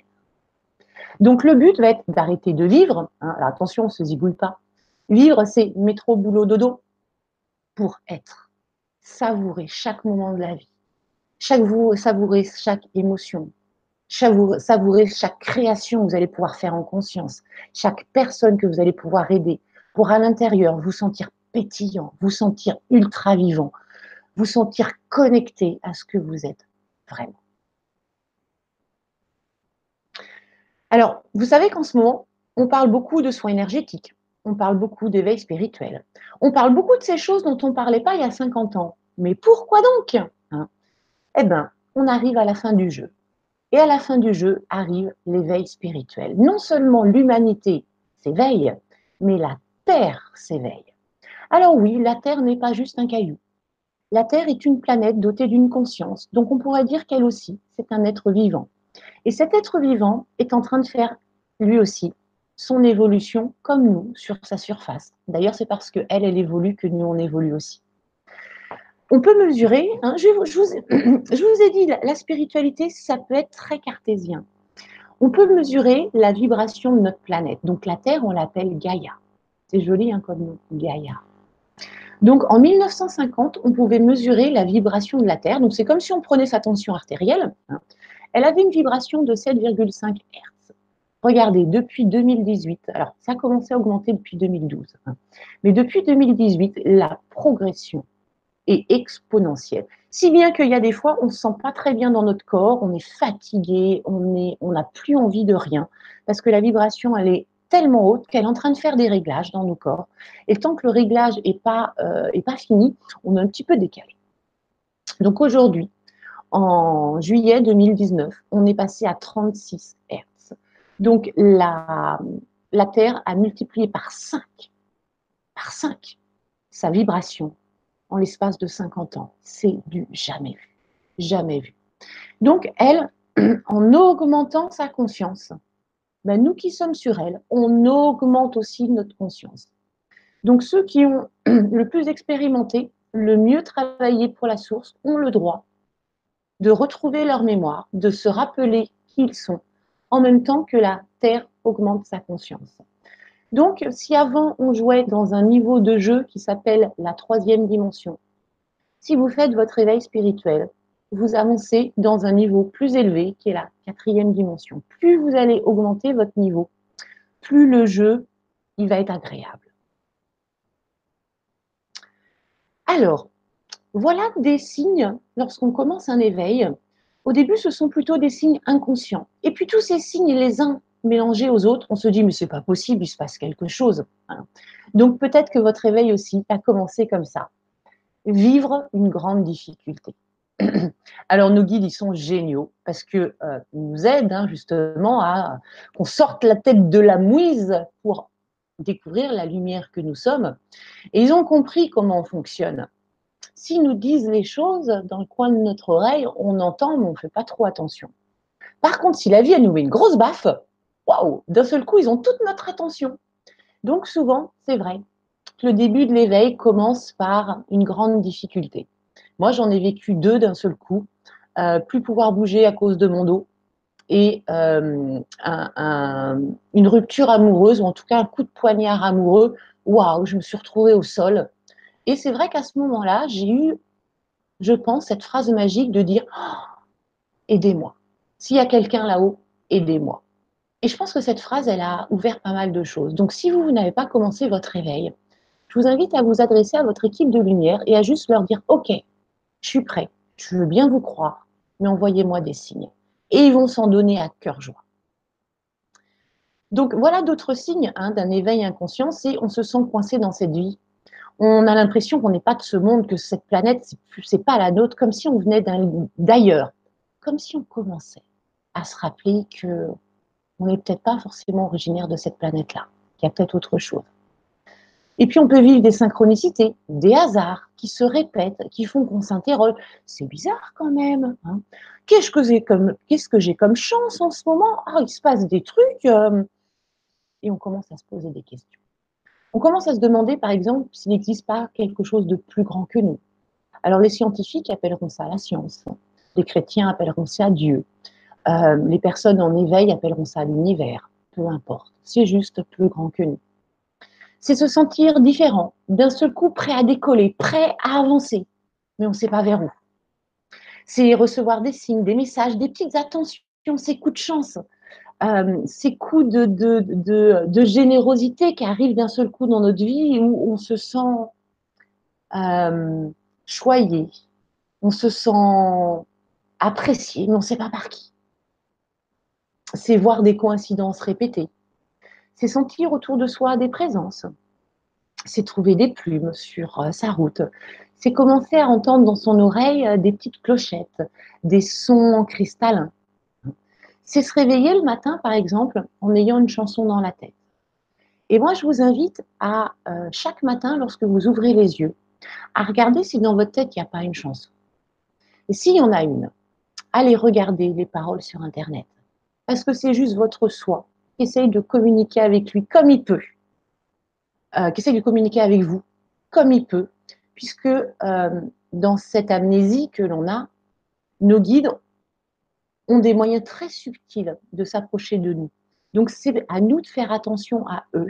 Speaker 2: Donc le but va être d'arrêter de vivre. Hein, attention, on ne se zigouille pas. Vivre, c'est métro, boulot, dodo pour être. Savourer chaque moment de la vie. Chaque savourer chaque émotion. Savourer chaque création que vous allez pouvoir faire en conscience. Chaque personne que vous allez pouvoir aider. Pour à l'intérieur vous sentir pétillant, vous sentir ultra vivant, vous sentir connecté à ce que vous êtes vraiment. Alors, vous savez qu'en ce moment, on parle beaucoup de soins énergétiques, on parle beaucoup d'éveil spirituel, on parle beaucoup de ces choses dont on ne parlait pas il y a 50 ans. Mais pourquoi donc hein? Eh bien, on arrive à la fin du jeu. Et à la fin du jeu arrive l'éveil spirituel. Non seulement l'humanité s'éveille, mais la Terre s'éveille. Alors oui, la Terre n'est pas juste un caillou. La Terre est une planète dotée d'une conscience, donc on pourrait dire qu'elle aussi, c'est un être vivant. Et cet être vivant est en train de faire, lui aussi, son évolution comme nous sur sa surface. D'ailleurs, c'est parce qu'elle, elle évolue que nous, on évolue aussi. On peut mesurer, hein, je, vous, ai dit, la, spiritualité, ça peut être très cartésien. On peut mesurer la vibration de notre planète. Donc la Terre, on l'appelle Gaïa. C'est joli hein, comme nom, Gaïa. Donc en 1950, on pouvait mesurer la vibration de la Terre. Donc c'est comme si on prenait sa tension artérielle. Hein, elle avait une vibration de 7,5 Hz. Regardez, depuis 2018, alors ça a commencé à augmenter depuis 2012, hein. mais depuis 2018, la progression est exponentielle. Si bien qu'il y a des fois, on ne se sent pas très bien dans notre corps, on est fatigué, on est, on n'a plus envie de rien, parce que la vibration, elle est tellement haute qu'elle est en train de faire des réglages dans nos corps. Et tant que le réglage n'est pas, euh, pas fini, on est un petit peu décalé. Donc aujourd'hui, en juillet 2019, on est passé à 36 Hertz. Donc la, la Terre a multiplié par 5, par 5, sa vibration en l'espace de 50 ans. C'est du jamais vu, jamais vu. Donc elle, en augmentant sa conscience, ben nous qui sommes sur elle, on augmente aussi notre conscience. Donc ceux qui ont le plus expérimenté, le mieux travaillé pour la source, ont le droit de retrouver leur mémoire, de se rappeler qui ils sont, en même temps que la Terre augmente sa conscience. Donc, si avant on jouait dans un niveau de jeu qui s'appelle la troisième dimension, si vous faites votre éveil spirituel, vous avancez dans un niveau plus élevé qui est la quatrième dimension. Plus vous allez augmenter votre niveau, plus le jeu il va être agréable. Alors, voilà des signes lorsqu'on commence un éveil. Au début, ce sont plutôt des signes inconscients. Et puis tous ces signes, les uns mélangés aux autres, on se dit mais c'est pas possible, il se passe quelque chose. Hein. Donc peut-être que votre éveil aussi a commencé comme ça. Vivre une grande difficulté. Alors nos guides, ils sont géniaux parce que euh, nous aident hein, justement à qu'on sorte la tête de la mouise pour découvrir la lumière que nous sommes. Et ils ont compris comment on fonctionne s'ils nous disent les choses dans le coin de notre oreille, on entend, mais on ne fait pas trop attention. Par contre, si la vie, elle nous met une grosse baffe, waouh, d'un seul coup, ils ont toute notre attention. Donc souvent, c'est vrai, le début de l'éveil commence par une grande difficulté. Moi, j'en ai vécu deux d'un seul coup. Euh, plus pouvoir bouger à cause de mon dos et euh, une rupture amoureuse, ou en tout cas un coup de poignard amoureux. Waouh, je me suis retrouvée au sol et c'est vrai qu'à ce moment-là, j'ai eu, je pense, cette phrase magique de dire oh, Aidez-moi. S'il y a quelqu'un là-haut, aidez-moi. Et je pense que cette phrase, elle a ouvert pas mal de choses. Donc, si vous, n'avez pas commencé votre réveil, je vous invite à vous adresser à votre équipe de lumière et à juste leur dire Ok, je suis prêt, je veux bien vous croire, mais envoyez-moi des signes. Et ils vont s'en donner à cœur joie. Donc voilà d'autres signes hein, d'un éveil inconscient, c'est on se sent coincé dans cette vie on a l'impression qu'on n'est pas de ce monde, que cette planète, c'est pas la nôtre, comme si on venait d'ailleurs, comme si on commençait à se rappeler que on n'est peut-être pas forcément originaire de cette planète-là, qu'il y a peut-être autre chose. Et puis on peut vivre des synchronicités, des hasards qui se répètent, qui font qu'on s'interroge. C'est bizarre quand même. Hein. Qu'est-ce que j'ai comme, que comme chance en ce moment? Ah, il se passe des trucs. Euh. et on commence à se poser des questions. On commence à se demander, par exemple, s'il n'existe pas quelque chose de plus grand que nous. Alors les scientifiques appelleront ça la science, les chrétiens appelleront ça Dieu, euh, les personnes en éveil appelleront ça l'univers, peu importe, c'est juste plus grand que nous. C'est se sentir différent, d'un seul coup prêt à décoller, prêt à avancer, mais on ne sait pas vers où. C'est recevoir des signes, des messages, des petites attentions, ces coups de chance, euh, ces coups de, de, générosité qui arrivent d'un seul coup dans notre vie où on se sent euh, choyé, on se sent apprécié, mais on ne sait pas par qui. C'est voir des coïncidences répétées. C'est sentir autour de soi des présences. C'est trouver des plumes sur euh, sa route. C'est commencer à entendre dans son oreille des petites clochettes, des sons cristallins c'est se réveiller le matin, par exemple, en ayant une chanson dans la tête. Et moi, je vous invite à, euh, chaque matin, lorsque vous ouvrez les yeux, à regarder si dans votre tête, il n'y a pas une chanson. Et s'il y en a une, allez regarder les paroles sur Internet. Parce que c'est juste votre soi qui essaye de communiquer avec lui comme il peut, euh, qui essaye de communiquer avec vous comme il peut, puisque euh, dans cette amnésie que l'on a, nos guides ont des moyens très subtils de s'approcher de nous. Donc c'est à nous de faire attention à eux.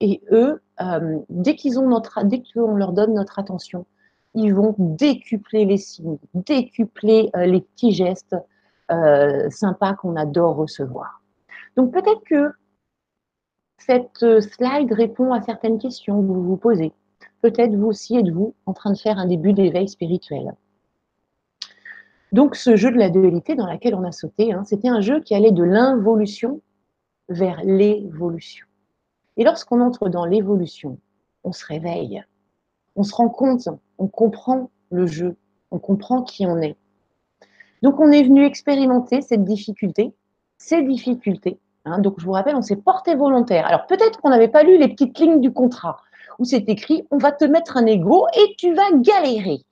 Speaker 2: Et eux, euh, dès qu'ils ont notre, dès qu'on leur donne notre attention, ils vont décupler les signes, décupler euh, les petits gestes euh, sympas qu'on adore recevoir. Donc peut-être que cette slide répond à certaines questions que vous vous posez. peut-être vous aussi êtes-vous en train de faire un début d'éveil spirituel. Donc ce jeu de la dualité dans lequel on a sauté, hein, c'était un jeu qui allait de l'involution vers l'évolution. Et lorsqu'on entre dans l'évolution, on se réveille, on se rend compte, on comprend le jeu, on comprend qui on est. Donc on est venu expérimenter cette difficulté, ces difficultés. Hein. donc je vous rappelle, on s'est porté volontaire. Alors peut-être qu'on n'avait pas lu les petites lignes du contrat où c'est écrit on va te mettre un ego et tu vas galérer.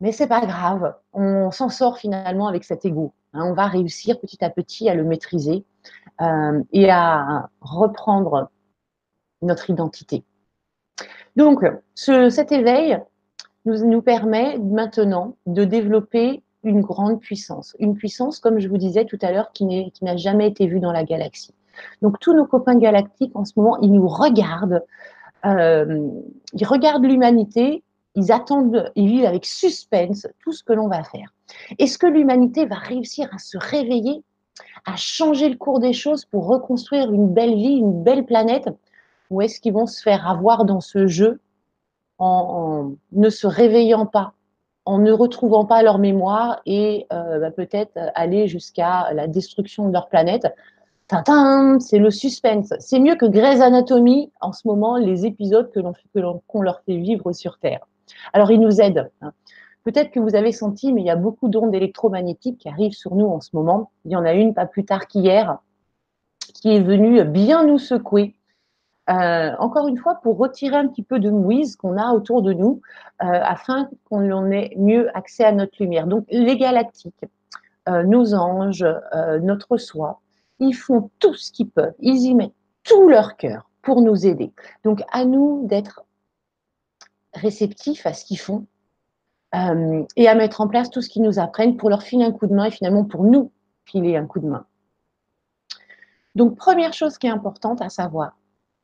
Speaker 2: Mais c'est pas grave, on s'en sort finalement avec cet ego. Hein. on va réussir petit à petit à le maîtriser euh, et à reprendre notre identité. Donc, cet éveil nous, nous permet maintenant de développer une grande puissance. Une puissance, comme je vous disais tout à l'heure, qui n'a jamais été vue dans la galaxie. Donc, tous nos copains galactiques, en ce moment, ils nous regardent. Euh, ils regardent l'humanité, ils attendent, ils vivent avec suspense tout ce que l'on va faire. Est-ce que l'humanité va réussir à se réveiller, à changer le cours des choses pour reconstruire une belle vie, une belle planète? Ou est-ce qu'ils vont se faire avoir dans ce jeu en, ne se réveillant pas, en ne retrouvant pas leur mémoire et euh, bah, peut-être aller jusqu'à la destruction de leur planète? C'est le suspense. C'est mieux que Grey's Anatomy en ce moment, les épisodes que qu'on leur fait vivre sur Terre. Alors, ils nous aident. Hein. Peut-être que vous avez senti, mais il y a beaucoup d'ondes électromagnétiques qui arrivent sur nous en ce moment. Il y en a une pas plus tard qu'hier qui est venue bien nous secouer euh, encore une fois, pour retirer un petit peu de mouise qu'on a autour de nous, euh, afin qu'on ait mieux accès à notre lumière. Donc, les galactiques, euh, nos anges, notre soi, ils font tout ce qu'ils peuvent. Ils y mettent tout leur cœur pour nous aider. Donc, à nous d'être réceptifs à ce qu'ils font et à mettre en place tout ce qu'ils nous apprennent pour leur filer un coup de main et finalement pour nous filer un coup de main. Donc, première chose qui est importante à savoir,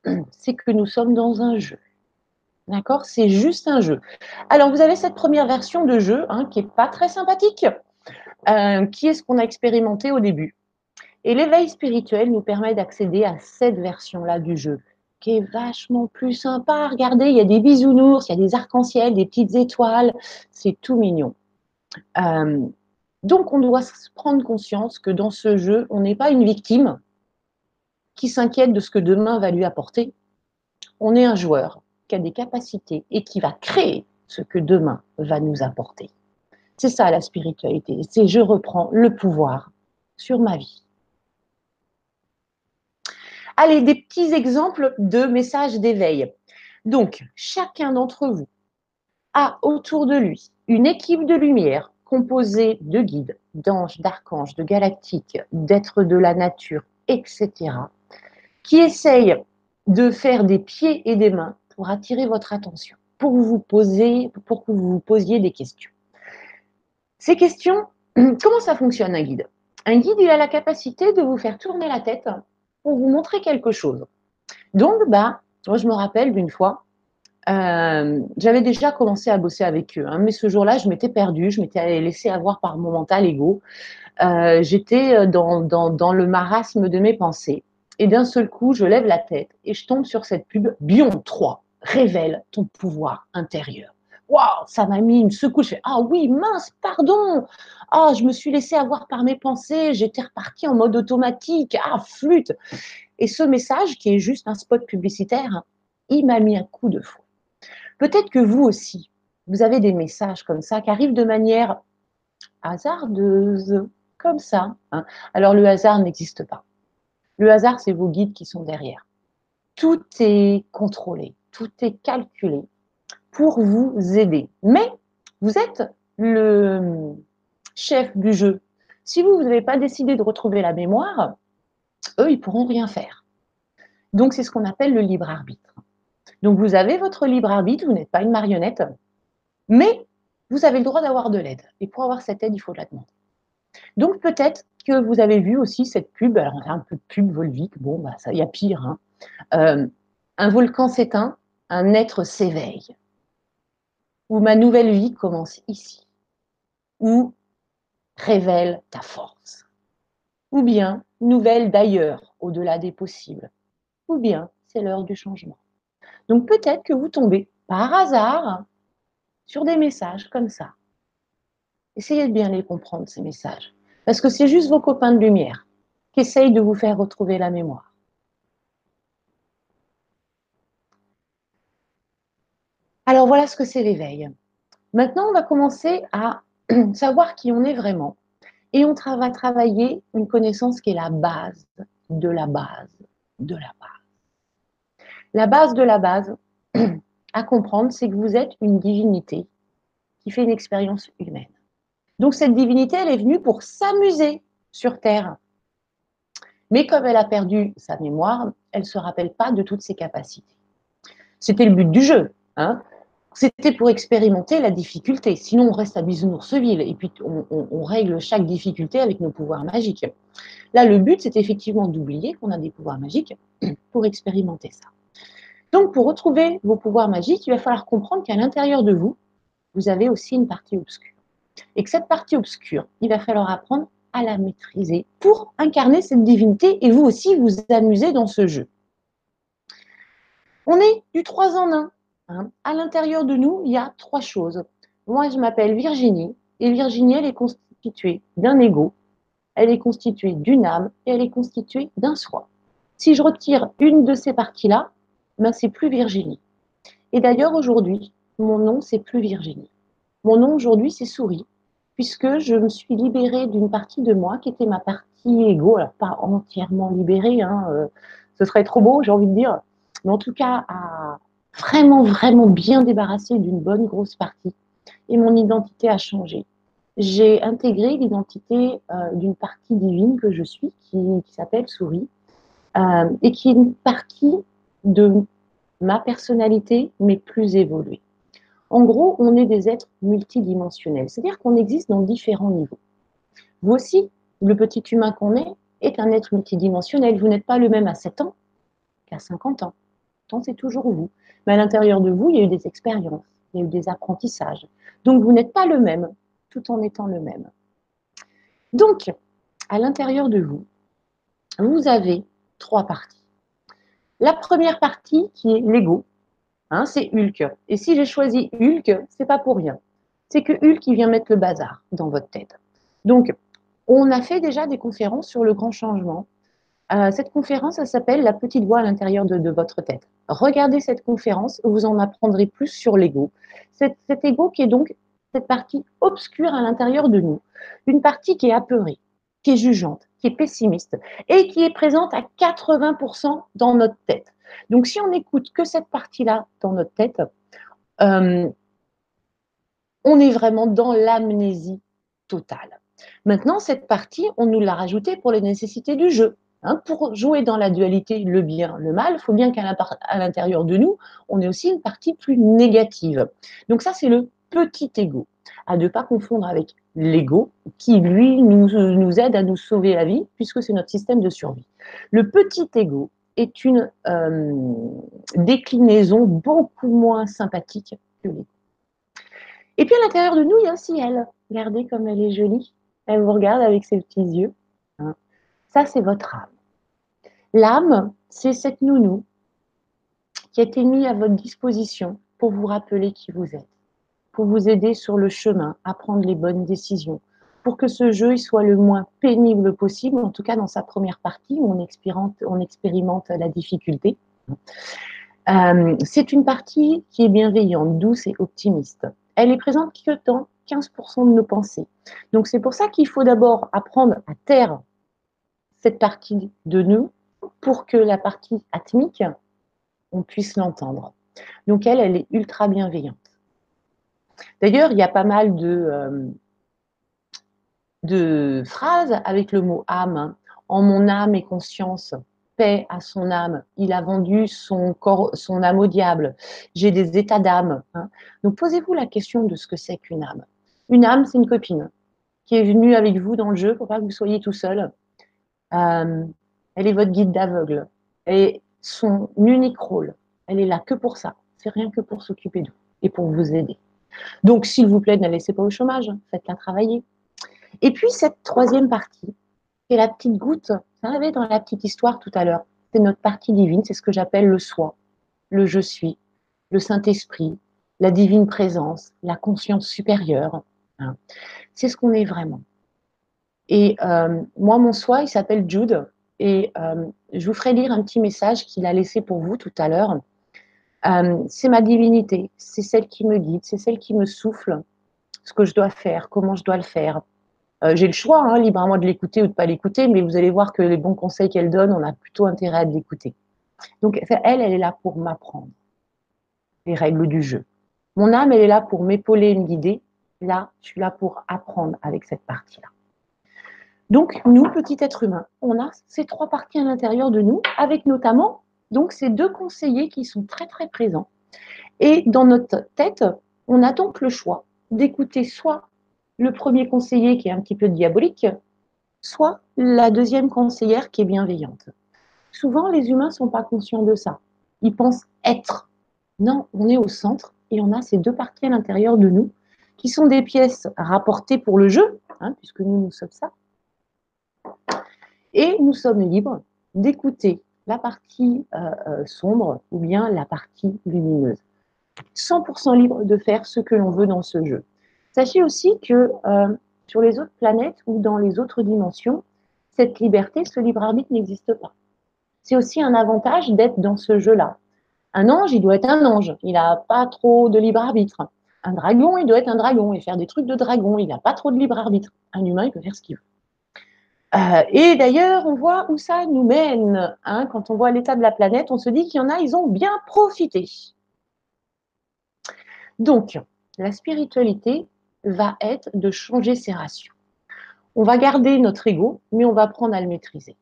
Speaker 2: c'est que nous sommes dans un jeu. D'accord? C'est juste un jeu. Alors, vous avez cette première version de jeu hein, qui n'est pas très sympathique, euh, qui est ce qu'on a expérimenté au début. Et l'éveil spirituel nous permet d'accéder à cette version-là du jeu, vachement plus sympa. Regardez, il y a des bisounours, il y a des arcs-en-ciel, des petites étoiles, c'est tout mignon. Euh, donc, on doit prendre conscience que dans ce jeu, on n'est pas une victime, qui s'inquiète de ce que demain va lui apporter. On est un joueur qui a des capacités et qui va créer ce que demain va nous apporter. C'est ça la spiritualité, c'est je reprends le pouvoir sur ma vie. Allez, des petits exemples de messages d'éveil. Donc, chacun d'entre vous a autour de lui une équipe de lumière composée de guides, d'anges, d'archanges, de galactiques, d'êtres de la nature, etc., qui essaye de faire des pieds et des mains pour attirer votre attention, pour vous poser, pour que vous vous posiez des questions. Ces questions, comment ça fonctionne un guide? Un guide, il a la capacité de vous faire tourner la tête vous montrer quelque chose. Donc, bah, moi, je me rappelle d'une fois, euh, j'avais déjà commencé à bosser avec eux, hein, mais ce jour-là, je m'étais perdue, je m'étais laissée avoir par mon mental ego. Euh, j'étais dans, dans, dans, le marasme de mes pensées. Et d'un seul coup, je lève la tête et je tombe sur cette pub Bion 3, révèle ton pouvoir intérieur. Waouh, ça m'a mis une secouche. ah oui, mince, pardon. Ah, je me suis laissé avoir par mes pensées. J'étais reparti en mode automatique. Ah, flûte. Et ce message, qui est juste un spot publicitaire, il m'a mis un coup de fou. Peut-être que vous aussi, vous avez des messages comme ça qui arrivent de manière hasardeuse, comme ça. Hein. Alors le hasard n'existe pas. Le hasard, c'est vos guides qui sont derrière. Tout est contrôlé, tout est calculé pour vous aider. Mais vous êtes le chef du jeu. Si vous, n'avez pas décidé de retrouver la mémoire, eux, ils pourront rien faire. Donc, c'est ce qu'on appelle le libre arbitre. Donc, vous avez votre libre arbitre, vous n'êtes pas une marionnette, mais vous avez le droit d'avoir de l'aide. Et pour avoir cette aide, il faut la demander. Donc, peut-être que vous avez vu aussi cette pub, alors un peu de pub volvique, bon, bah, il y a pire. Hein. Euh, un volcan s'éteint, un être s'éveille. Ou ma nouvelle vie commence ici. Ou révèle ta force. Ou bien nouvelle d'ailleurs, au-delà des possibles. Ou bien c'est l'heure du changement. Donc peut-être que vous tombez par hasard sur des messages comme ça. Essayez de bien les comprendre, ces messages. Parce que c'est juste vos copains de lumière qui essayent de vous faire retrouver la mémoire. Alors voilà ce que c'est l'éveil. Maintenant, on va commencer à savoir qui on est vraiment. Et on va travailler une connaissance qui est la base de la base de la base. La base de la base à comprendre, c'est que vous êtes une divinité qui fait une expérience humaine. Donc cette divinité, elle est venue pour s'amuser sur Terre. Mais comme elle a perdu sa mémoire, elle ne se rappelle pas de toutes ses capacités. C'était le but du jeu. Hein c'était pour expérimenter la difficulté. Sinon, on reste à Bisounours-Ville et puis on, règle chaque difficulté avec nos pouvoirs magiques. Là, le but, c'est effectivement d'oublier qu'on a des pouvoirs magiques pour expérimenter ça. Donc, pour retrouver vos pouvoirs magiques, il va falloir comprendre qu'à l'intérieur de vous, vous avez aussi une partie obscure. Et que cette partie obscure, il va falloir apprendre à la maîtriser pour incarner cette divinité et vous aussi vous amuser dans ce jeu. On est du 3 en 1. Hein. À l'intérieur de nous, il y a trois choses. Moi, je m'appelle Virginie, et Virginie, elle est constituée d'un ego, elle est constituée d'une âme, et elle est constituée d'un soi. Si je retire une de ces parties-là, ben, c'est plus Virginie. Et d'ailleurs, aujourd'hui, mon nom, c'est plus Virginie. Mon nom aujourd'hui, c'est Souris, puisque je me suis libérée d'une partie de moi qui était ma partie ego, alors pas entièrement libérée, hein, euh, ce serait trop beau, j'ai envie de dire, mais en tout cas à, vraiment, vraiment bien débarrassée d'une bonne grosse partie. Et mon identité a changé. J'ai intégré l'identité euh, d'une partie divine que je suis, qui, s'appelle Souris, euh, et qui est une partie de ma personnalité, mais plus évoluée. En gros, on est des êtres multidimensionnels, c'est-à-dire qu'on existe dans différents niveaux. Vous aussi, le petit humain qu'on est, est un être multidimensionnel. Vous n'êtes pas le même à 7 ans qu'à 50 ans. Tant c'est toujours vous. Mais à l'intérieur de vous, il y a eu des expériences, il y a eu des apprentissages. Donc, vous n'êtes pas le même, tout en étant le même. Donc, à l'intérieur de vous, vous avez trois parties. La première partie qui est l'ego, hein, c'est Hulk. Et si j'ai choisi Hulk, c'est pas pour rien. C'est que Hulk vient mettre le bazar dans votre tête. Donc, on a fait déjà des conférences sur le grand changement euh, cette conférence, elle s'appelle La petite voix à l'intérieur de, votre tête. Regardez cette conférence, vous en apprendrez plus sur l'ego. Cet, cet ego qui est donc cette partie obscure à l'intérieur de nous, une partie qui est apeurée, qui est jugeante, qui est pessimiste et qui est présente à 80% dans notre tête. Donc si on n'écoute que cette partie-là dans notre tête, euh, on est vraiment dans l'amnésie totale. Maintenant, cette partie, on nous l'a rajoutée pour les nécessités du jeu. Hein, pour jouer dans la dualité le bien, le mal, il faut bien qu'à l'intérieur de nous, on ait aussi une partie plus négative. Donc ça, c'est le petit ego. À ne pas confondre avec l'ego, qui lui nous, aide à nous sauver la vie, puisque c'est notre système de survie. Le petit ego est une euh, déclinaison beaucoup moins sympathique que l'ego. Et puis à l'intérieur de nous, il y a aussi elle. Regardez comme elle est jolie. Elle vous regarde avec ses petits yeux. Hein. Ça, c'est votre âme. L'âme, c'est cette nounou qui a été mise à votre disposition pour vous rappeler qui vous êtes, pour vous aider sur le chemin à prendre les bonnes décisions, pour que ce jeu soit le moins pénible possible, en tout cas dans sa première partie où on expérimente, la difficulté. Euh, c'est une partie qui est bienveillante, douce et optimiste. Elle est présente que dans 15% de nos pensées. Donc c'est pour ça qu'il faut d'abord apprendre à taire cette partie de nous pour que la partie atmique, on puisse l'entendre. Donc elle, elle est ultra bienveillante. D'ailleurs, il y a pas mal de, euh, phrases avec le mot âme. En mon âme et conscience, paix à son âme. Il a vendu son, corps, son âme au diable. J'ai des états d'âme. Hein. Donc posez-vous la question de ce que c'est qu'une âme. Une âme, c'est une copine qui est venue avec vous dans le jeu pour pas que vous soyez tout seul. Euh, elle est votre guide d'aveugle. Et son unique rôle, elle est là que pour ça. C'est rien que pour s'occuper d'eux et pour vous aider. Donc, s'il vous plaît, ne la laissez pas au chômage. Faites-la travailler. Et puis, cette troisième partie, c'est la petite goutte. Vous savez, dans la petite histoire tout à l'heure, c'est notre partie divine. C'est ce que j'appelle le soi, le je suis. le Saint-Esprit, la divine présence, la conscience supérieure. Hein. C'est ce qu'on est vraiment. Et euh, moi, mon soi, il s'appelle Jude. Et euh, je vous ferai lire un petit message qu'il a laissé pour vous tout à l'heure. Euh, c'est ma divinité, c'est celle qui me guide, c'est celle qui me souffle ce que je dois faire, comment je dois le faire. J'ai le choix, hein, libre à moi de l'écouter ou de ne pas l'écouter, mais vous allez voir que les bons conseils qu'elle donne, on a plutôt intérêt à l'écouter. Donc, elle, elle est là pour m'apprendre les règles du jeu. Mon âme, elle est là pour m'épauler et me guider. Là, je suis là pour apprendre avec cette partie-là. Donc, nous, petits êtres humains, on a ces trois parties à l'intérieur de nous, avec notamment donc ces deux conseillers qui sont très très présents. Et dans notre tête, on a donc le choix d'écouter soit le premier conseiller qui est un petit peu diabolique, soit la deuxième conseillère qui est bienveillante. Souvent, les humains ne sont pas conscients de ça. Ils pensent être. Non, on est au centre et on a ces deux parties à l'intérieur de nous qui sont des pièces rapportées pour le jeu, hein, puisque nous, nous sommes ça. Et nous sommes libres d'écouter la partie euh, euh, sombre ou bien la partie lumineuse. 100% libre de faire ce que l'on veut dans ce jeu. Sachez aussi que euh, sur les autres planètes ou dans les autres dimensions, cette liberté, ce libre arbitre n'existe pas. C'est aussi un avantage d'être dans ce jeu-là. Un ange, il doit être un ange. Il n'a pas trop de libre arbitre. Un dragon, il doit être un dragon et faire des trucs de dragon. Il n'a pas trop de libre arbitre. Un humain, il peut faire ce qu'il veut. Euh, et d'ailleurs, on voit où ça nous mène. Hein. Quand on voit l'état de la planète, on se dit qu'il y en a, ils ont bien profité. Donc, la spiritualité va être de changer ses rations on va garder notre ego, mais on va apprendre à le maîtriser.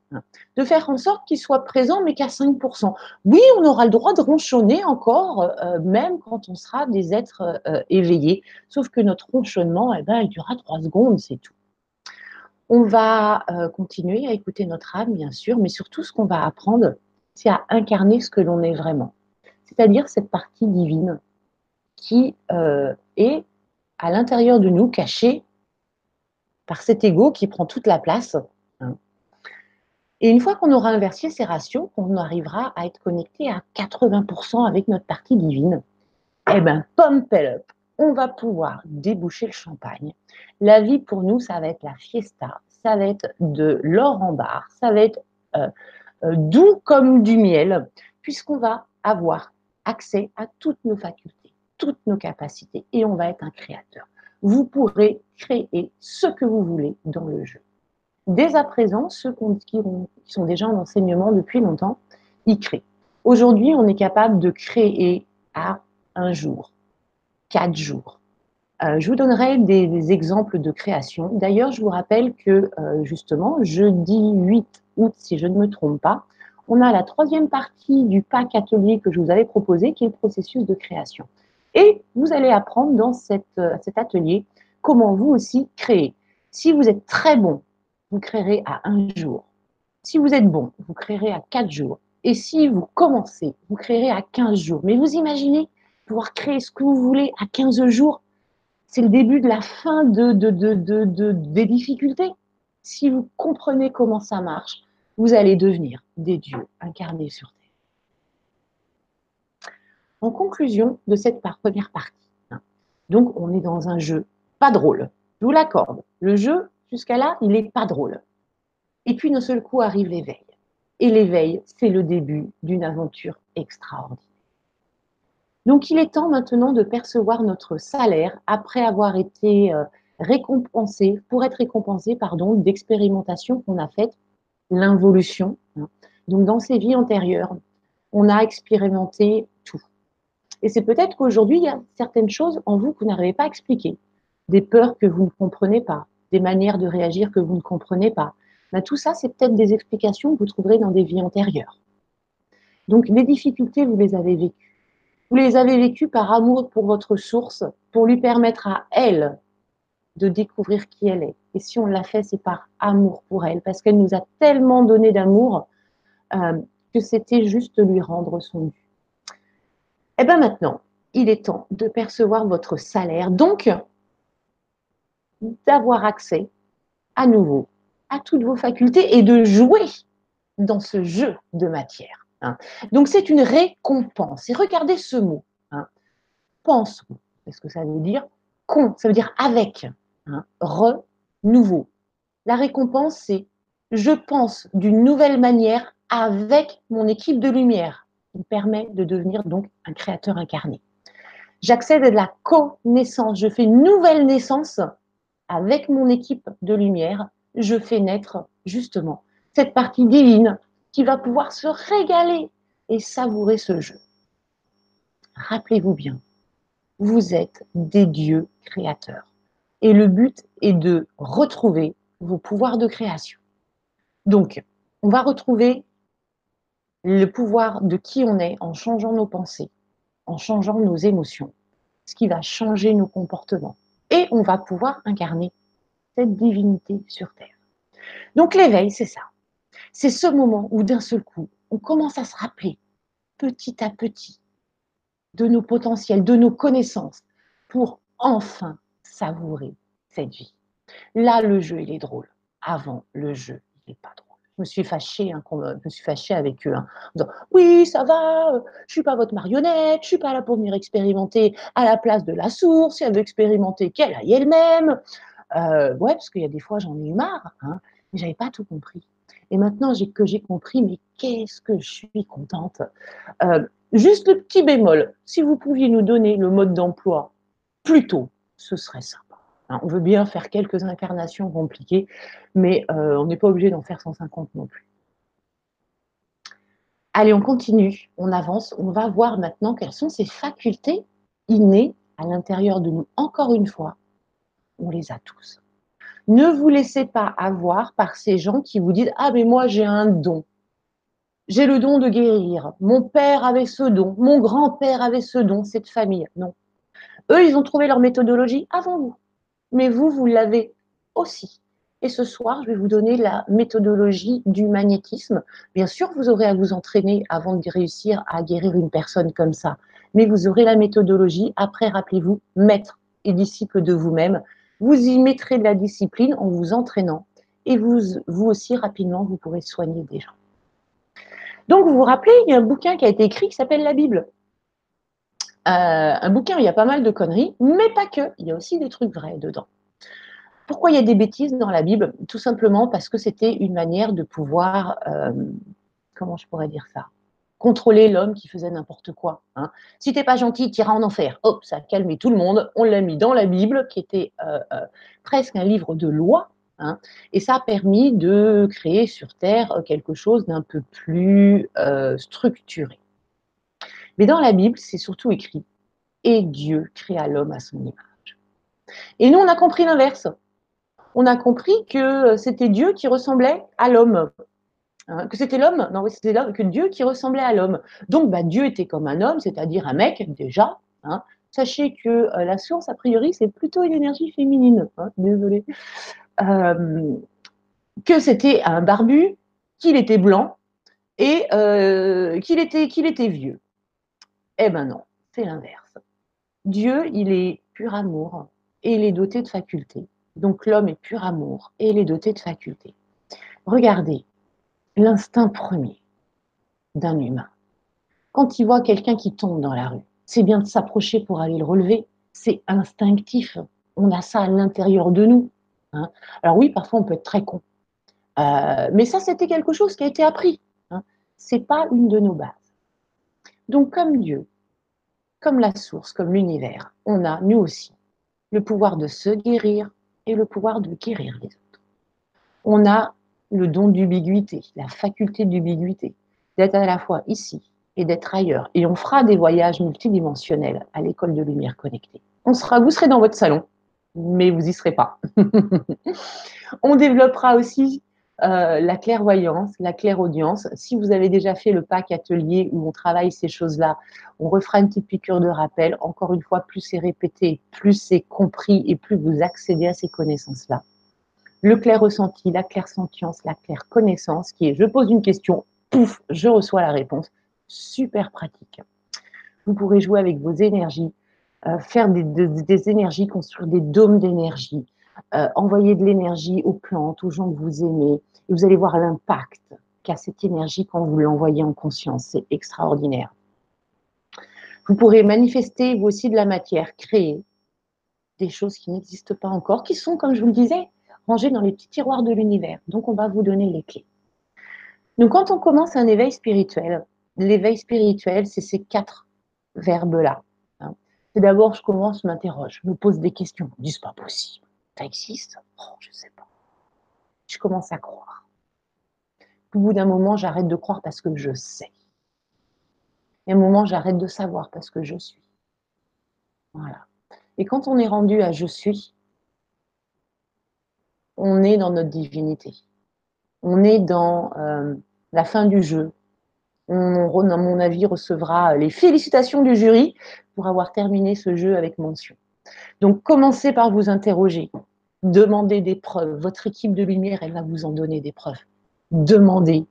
Speaker 2: De faire en sorte qu'il soit présent, mais qu'à 5%. Oui, on aura le droit de ronchonner encore, euh, même quand on sera des êtres euh, éveillés. Sauf que notre ronchonnement, eh ben, il durera 3 secondes, c'est tout. On va euh, continuer à écouter notre âme, bien sûr, mais surtout ce qu'on va apprendre, c'est à incarner ce que l'on est vraiment. C'est-à-dire cette partie divine qui est à l'intérieur de nous, cachée par cet ego qui prend toute la place. Hein. Et une fois qu'on aura inversé ces ratios, on arrivera à être connecté à 80% avec notre partie divine, eh bien, pump it up, on va pouvoir déboucher le champagne. La vie pour nous, ça va être la fiesta, ça va être de l'or en barre, ça va être euh, euh, doux comme du miel, puisqu'on va avoir accès à toutes nos facultés, toutes nos capacités, et on va être un créateur vous pourrez créer ce que vous voulez dans le jeu. Dès à présent, ceux qui, sont déjà en enseignement depuis longtemps, ils créent. Aujourd'hui, on est capable de créer à un jour, quatre jours. Euh, je vous donnerai des, exemples de création. D'ailleurs, je vous rappelle que euh, justement, jeudi 8 août, si je ne me trompe pas, on a la troisième partie du pack atelier que je vous avais proposé, qui est le processus de création. Et vous allez apprendre dans euh, cet atelier comment vous aussi créer. Si vous êtes très bon, vous créerez à un jour. Si vous êtes bon, vous créerez à quatre jours. Et si vous commencez, vous créerez à 15 jours. Mais vous imaginez pouvoir créer ce que vous voulez à 15 jours C'est le début de la fin de, des difficultés. Si vous comprenez comment ça marche, vous allez devenir des dieux incarnés sur Terre. En conclusion de cette première partie, hein, donc on est dans un jeu pas drôle, je vous l'accorde. Le jeu, jusqu'à là, il n'est pas drôle. Et puis d'un seul coup arrive l'éveil. Et l'éveil, c'est le début d'une aventure extraordinaire. Donc il est temps maintenant de percevoir notre salaire après avoir été euh, récompensé, pour être récompensé, pardon, d'expérimentation qu'on a faites, l'involution. Hein. Donc dans ces vies antérieures, on a expérimenté tout. Et c'est peut-être qu'aujourd'hui, il y a certaines choses en vous que vous n'arrivez pas à expliquer. Des peurs que vous ne comprenez pas, des manières de réagir que vous ne comprenez pas. Ben, tout ça, c'est peut-être des explications que vous trouverez dans des vies antérieures. Donc, les difficultés, vous les avez vécues. Vous les avez vécues par amour pour votre source, pour lui permettre à elle de découvrir qui elle est. Et si on l'a fait, c'est par amour pour elle, parce qu'elle nous a tellement donné d'amour euh, que c'était juste lui rendre son dû. Et eh bien maintenant, il est temps de percevoir votre salaire, donc d'avoir accès à nouveau à toutes vos facultés et de jouer dans ce jeu de matière. Hein. Donc c'est une récompense. Et regardez ce mot. Hein. pense. Qu'est-ce que ça veut dire? Con, ça veut dire avec. Hein. Re, nouveau. La récompense, c'est je pense d'une nouvelle manière avec mon équipe de lumière. Il permet de devenir donc un créateur incarné. J'accède à de la connaissance. Je fais une nouvelle naissance avec mon équipe de lumière. Je fais naître justement cette partie divine qui va pouvoir se régaler et savourer ce jeu. Rappelez-vous bien, vous êtes des dieux créateurs. Et le but est de retrouver vos pouvoirs de création. Donc, on va retrouver le pouvoir de qui on est en changeant nos pensées, en changeant nos émotions, ce qui va changer nos comportements. Et on va pouvoir incarner cette divinité sur Terre. Donc l'éveil, c'est ça. C'est ce moment où d'un seul coup, on commence à se rappeler petit à petit de nos potentiels, de nos connaissances, pour enfin savourer cette vie. Là, le jeu, il est drôle. Avant, le jeu, il n'est pas drôle. Je me suis fâchée, hein, je me suis fâchée avec eux. Hein, disant, oui, ça va, je euh, je suis pas votre marionnette, je suis pas là pour venir expérimenter à la place de la source. Si elle veut expérimenter, qu'elle aille elle-même. Euh, ouais, parce qu'il y a des fois, j'en ai eu marre, hein, mais j'avais pas tout compris. Et maintenant que j'ai compris, mais qu'est-ce que je suis contente. Euh, juste le petit bémol, si vous pouviez nous donner le mode d'emploi plus tôt, ce serait sympa. Hein, on veut bien faire quelques incarnations compliquées, mais euh, on n'est pas obligé d'en faire 150 non plus. Allez, on continue, on avance, on va voir maintenant quelles sont ces facultés innées à l'intérieur de nous. Encore une fois, on les a tous. Ne vous laissez pas avoir par ces gens qui vous disent Ah, mais moi j'ai un don. J'ai le don de guérir. Mon père avait ce don. Mon grand-père avait ce don. Cette famille. Non. Eux, ils ont trouvé leur méthodologie avant vous. Mais vous, vous l'avez aussi. Et ce soir, je vais vous donner la méthodologie du magnétisme. Bien sûr, vous aurez à vous entraîner avant de réussir à guérir une personne comme ça. Mais vous aurez la méthodologie. Après, rappelez-vous, maître et disciple de vous-même. Vous y mettrez de la discipline en vous entraînant. Et vous, aussi, rapidement, vous pourrez soigner des gens. Donc, vous vous rappelez, il y a un bouquin qui a été écrit qui s'appelle la Bible. Euh, un bouquin où il y a pas mal de conneries, mais pas que. Il y a aussi des trucs vrais dedans. Pourquoi il y a des bêtises dans la Bible? Tout simplement parce que c'était une manière de pouvoir, euh, comment je pourrais dire ça? Contrôler l'homme qui faisait n'importe quoi. Hein. Si t'es pas gentil, tu iras en enfer. Hop, ça a calmé tout le monde. On l'a mis dans la Bible, qui était euh, presque un livre de loi, Hein. et ça a permis de créer sur Terre quelque chose d'un peu plus structuré. Mais dans la Bible, c'est surtout écrit Et Dieu créa l'homme à son image. Et nous, on a compris l'inverse. On a compris que c'était Dieu qui ressemblait à l'homme. Hein, que c'était l'homme, non, c'était que Dieu qui ressemblait à l'homme. Donc, bah, Dieu était comme un homme, c'est-à-dire un mec, déjà. Hein. Sachez que euh, la source, a priori, c'est plutôt une énergie féminine. Hein, désolé. Euh, que c'était un barbu, qu'il était blanc et euh, qu'il était, qu'il était vieux. Eh ben non, c'est l'inverse. Dieu, il est pur amour et il est doté de facultés. Donc l'homme est pur amour et il est doté de facultés. Regardez, l'instinct premier d'un humain. Quand il voit quelqu'un qui tombe dans la rue, c'est bien de s'approcher pour aller le relever. C'est instinctif. On a ça à l'intérieur de nous. Hein. Alors oui, parfois on peut être très con. Euh, mais ça, c'était quelque chose qui a été appris. Hein. Ce n'est pas une de nos bases. Donc, comme Dieu, comme la source, comme l'univers, on a, nous aussi, le pouvoir de se guérir et le pouvoir de guérir les autres. On a le don d'ubiguïté, la faculté d'ubiguïté, d'être à la fois ici et d'être ailleurs. Et on fera des voyages multidimensionnels à l'école de lumière connectée. On sera, vous serez dans votre salon, mais vous n'y serez pas. on développera aussi euh, la clairvoyance, la clairaudience. Si vous avez déjà fait le pack atelier où on travaille ces choses-là, on refera une petite piqûre de rappel. Encore une fois, plus c'est répété, plus c'est compris et plus vous accédez à ces connaissances-là. Le clair ressenti, la claire sentience, la claire connaissance, qui est je pose une question, pouf, je reçois la réponse. Super pratique. Vous pourrez jouer avec vos énergies, euh, faire des énergies, construire des dômes d'énergie, euh, envoyer de l'énergie aux plantes, aux gens que vous aimez, et vous allez voir l'impact qu'a cette énergie quand vous l'envoyez en conscience. C'est extraordinaire. Vous pourrez manifester, vous aussi, de la matière, créer des choses qui n'existent pas encore, qui sont, comme je vous le disais, rangées dans les petits tiroirs de l'univers. Donc, on va vous donner les clés. Donc, quand on commence un éveil spirituel, l'éveil spirituel, c'est ces quatre verbes-là. Hein. C'est d'abord, je commence, je m'interroge, je me pose des questions. Je me dis, c'est pas possible. Ça existe? Oh, je sais pas. Je commence à croire. Au bout d'un moment, j'arrête de croire parce que je sais. Et à un moment, j'arrête de savoir parce que je suis. Voilà. Et quand on est rendu à je suis, on est dans notre divinité. On est dans euh, la fin du jeu. On, à mon avis, recevra les félicitations du jury pour avoir terminé ce jeu avec mention. Donc, commencez par vous interroger. Demandez des preuves. Votre équipe de lumière, elle va vous en donner des preuves. Demandez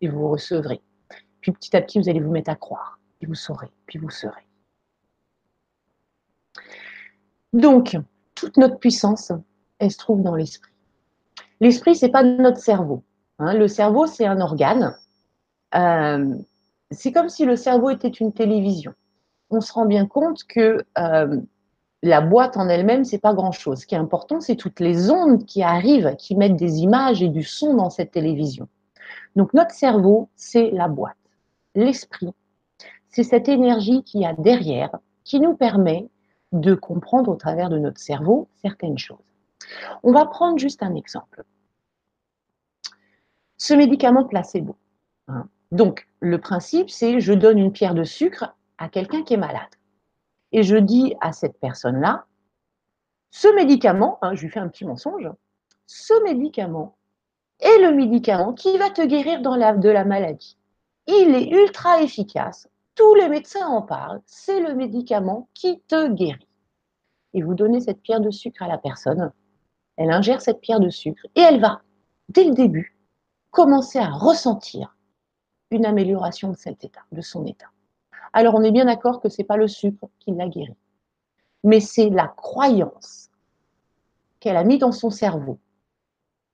Speaker 2: et vous recevrez. Puis petit à petit, vous allez vous mettre à croire. Puis vous saurez, puis vous serez. Donc, toute notre puissance, elle se trouve dans l'esprit. L'esprit, ce n'est pas notre cerveau. Hein. Le cerveau, c'est un organe. Euh, c'est comme si le cerveau était une télévision. On se rend bien compte que euh, la boîte en elle-même, c'est pas grand-chose. Ce qui est important, c'est toutes les ondes qui arrivent, qui mettent des images et du son dans cette télévision. Donc notre cerveau, c'est la boîte. L'esprit, c'est cette énergie qui y a derrière, qui nous permet de comprendre au travers de notre cerveau certaines choses. On va prendre juste un exemple. Ce médicament placebo. Hein. Donc, le principe, c'est je donne une pierre de sucre à quelqu'un qui est malade et je dis à cette personne-là, ce médicament, hein, je lui fais un petit mensonge, ce médicament est le médicament qui va te guérir de la maladie. Il est ultra efficace, tous les médecins en parlent, c'est le médicament qui te guérit. Et vous donnez cette pierre de sucre à la personne, elle ingère cette pierre de sucre et elle va, dès le début, commencer à ressentir une amélioration de cet état, de son état. Alors on est bien d'accord que ce n'est pas le sucre qui l'a guéri, mais c'est la croyance qu'elle a mis dans son cerveau,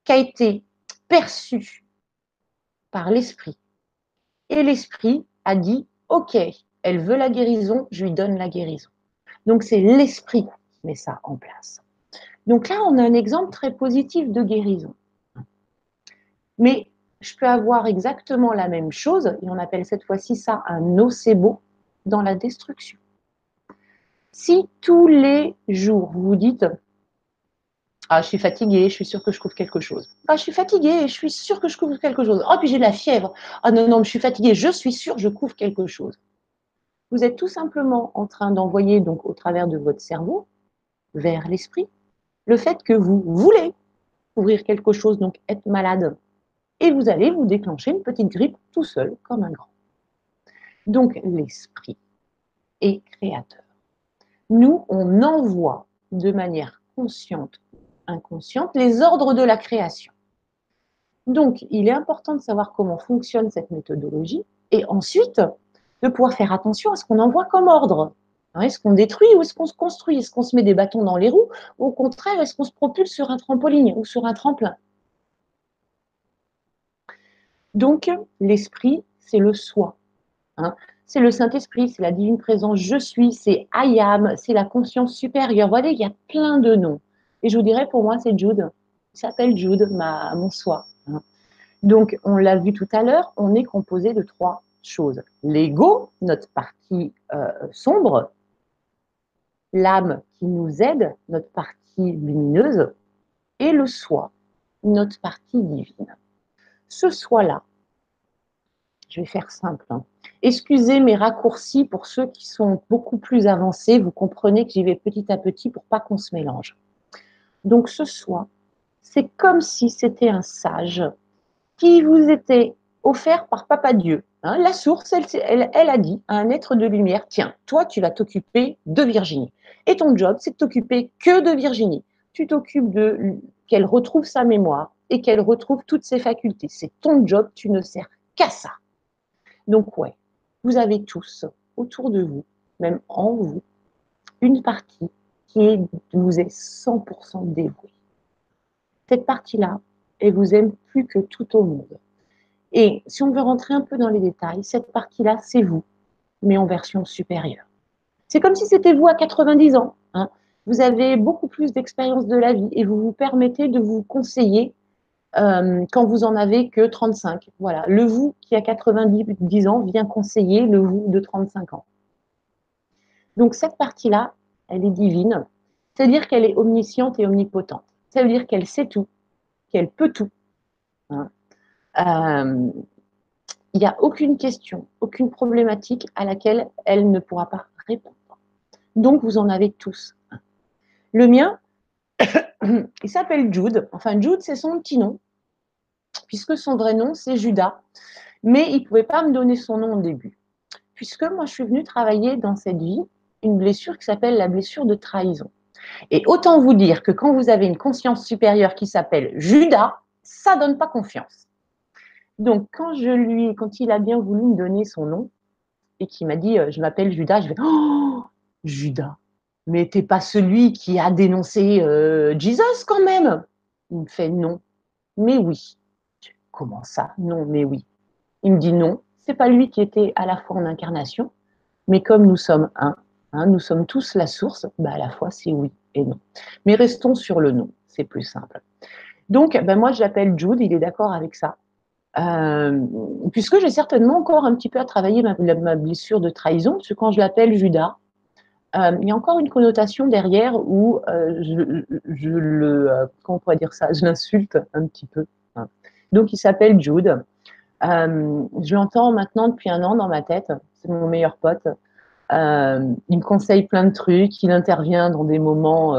Speaker 2: qui a été perçue par l'esprit. Et l'esprit a dit, OK, elle veut la guérison, je lui donne la guérison. Donc c'est l'esprit qui met ça en place. Donc là, on a un exemple très positif de guérison. Mais je peux avoir exactement la même chose, et on appelle cette fois-ci ça un nocebo, dans la destruction. Si tous les jours vous dites Ah, je suis fatiguée, je suis sûre que je couvre quelque chose. Ah, je suis fatiguée, je suis sûre que je couvre quelque chose. Oh, puis j'ai de la fièvre. Ah, non, non, je suis fatiguée, je suis sûre, je couvre quelque chose. Vous êtes tout simplement en train d'envoyer, donc au travers de votre cerveau, vers l'esprit, le fait que vous voulez couvrir quelque chose, donc être malade. Et vous allez vous déclencher une petite grippe tout seul, comme un grand. Donc l'esprit est créateur. Nous, on envoie de manière consciente, inconsciente, les ordres de la création. Donc, il est important de savoir comment fonctionne cette méthodologie et ensuite de pouvoir faire attention à ce qu'on envoie comme ordre. Hein, est-ce qu'on détruit ou est-ce qu'on se construit? Est-ce qu'on se met des bâtons dans les roues? Ou au contraire, est-ce qu'on se propulse sur un trampoline ou sur un tremplin? Donc, l'esprit, c'est le soi. Hein. C'est le Saint-Esprit, c'est la divine présence, je suis, c'est I am, c'est la conscience supérieure. Vous voyez, il y a plein de noms. Et je vous dirais, pour moi, c'est Jude. Il s'appelle Jude, mon soi. Hein. Donc, on l'a vu tout à l'heure, on est composé de trois choses. L'ego, notre partie euh, sombre, l'âme qui nous aide, notre partie lumineuse, et le soi, notre partie divine. Ce soi-là, je vais faire simple. Hein. Excusez mes raccourcis pour ceux qui sont beaucoup plus avancés. Vous comprenez que j'y vais petit à petit pour pas qu'on se mélange. Donc ce soi, c'est comme si c'était un sage qui vous était offert par Papa Dieu. Hein. la source, elle, a dit à un être de lumière, tiens, toi, tu vas t'occuper de Virginie. Et ton job, c'est de t'occuper que de Virginie. Tu t'occupes de qu'elle retrouve sa mémoire et qu'elle retrouve toutes ses facultés. C'est ton job, tu ne sers qu'à ça. Donc, ouais, vous avez tous autour de vous, même en vous, une partie qui vous est 100% dévouée. Cette partie-là, elle vous aime plus que tout au monde. Et si on veut rentrer un peu dans les détails, cette partie-là, c'est vous, mais en version supérieure. C'est comme si c'était vous à 90 ans. Hein. Vous avez beaucoup plus d'expérience de la vie et vous vous permettez de vous conseiller euh, quand vous en avez que 35. Voilà, le vous qui a 90 ans vient conseiller le vous de 35 ans. Donc cette partie-là, elle est divine, c'est-à-dire qu'elle est omnisciente et omnipotente. Ça veut dire qu'elle sait tout, qu'elle peut tout. Hein. Euh, il n'y a aucune question, aucune problématique à laquelle elle ne pourra pas répondre. Donc, vous en avez tous. Le mien, il s'appelle Jude. Enfin, Jude, c'est son petit nom, puisque son vrai nom, c'est Judas. Mais il ne pouvait pas me donner son nom au début. Puisque moi, je suis venue travailler dans cette vie une blessure qui s'appelle la blessure de trahison. Et autant vous dire que quand vous avez une conscience supérieure qui s'appelle Judas, ça donne pas confiance. Donc, quand je lui, quand il a bien voulu me donner son nom et qu'il m'a dit, euh, je m'appelle Judas, je vais, oh, Judas, mais t'es pas celui qui a dénoncé euh, Jesus quand même. Il me fait non, mais oui. Comment ça Non, mais oui. Il me dit non, c'est pas lui qui était à la fois en incarnation, mais comme nous sommes un, hein, nous sommes tous la source, bah à la fois c'est oui et non. Mais restons sur le non, c'est plus simple. Donc, ben moi, j'appelle Jude, il est d'accord avec ça. Euh, puisque j'ai certainement encore un petit peu à travailler ma, blessure de trahison, parce que quand je l'appelle Judas, euh, il y a encore une connotation derrière où euh, je, le, comment pourrait dire ça, je l'insulte un petit peu. Hein. Donc il s'appelle Jude. je l'entends maintenant depuis un an dans ma tête. C'est mon meilleur pote. il me conseille plein de trucs. Il intervient dans des moments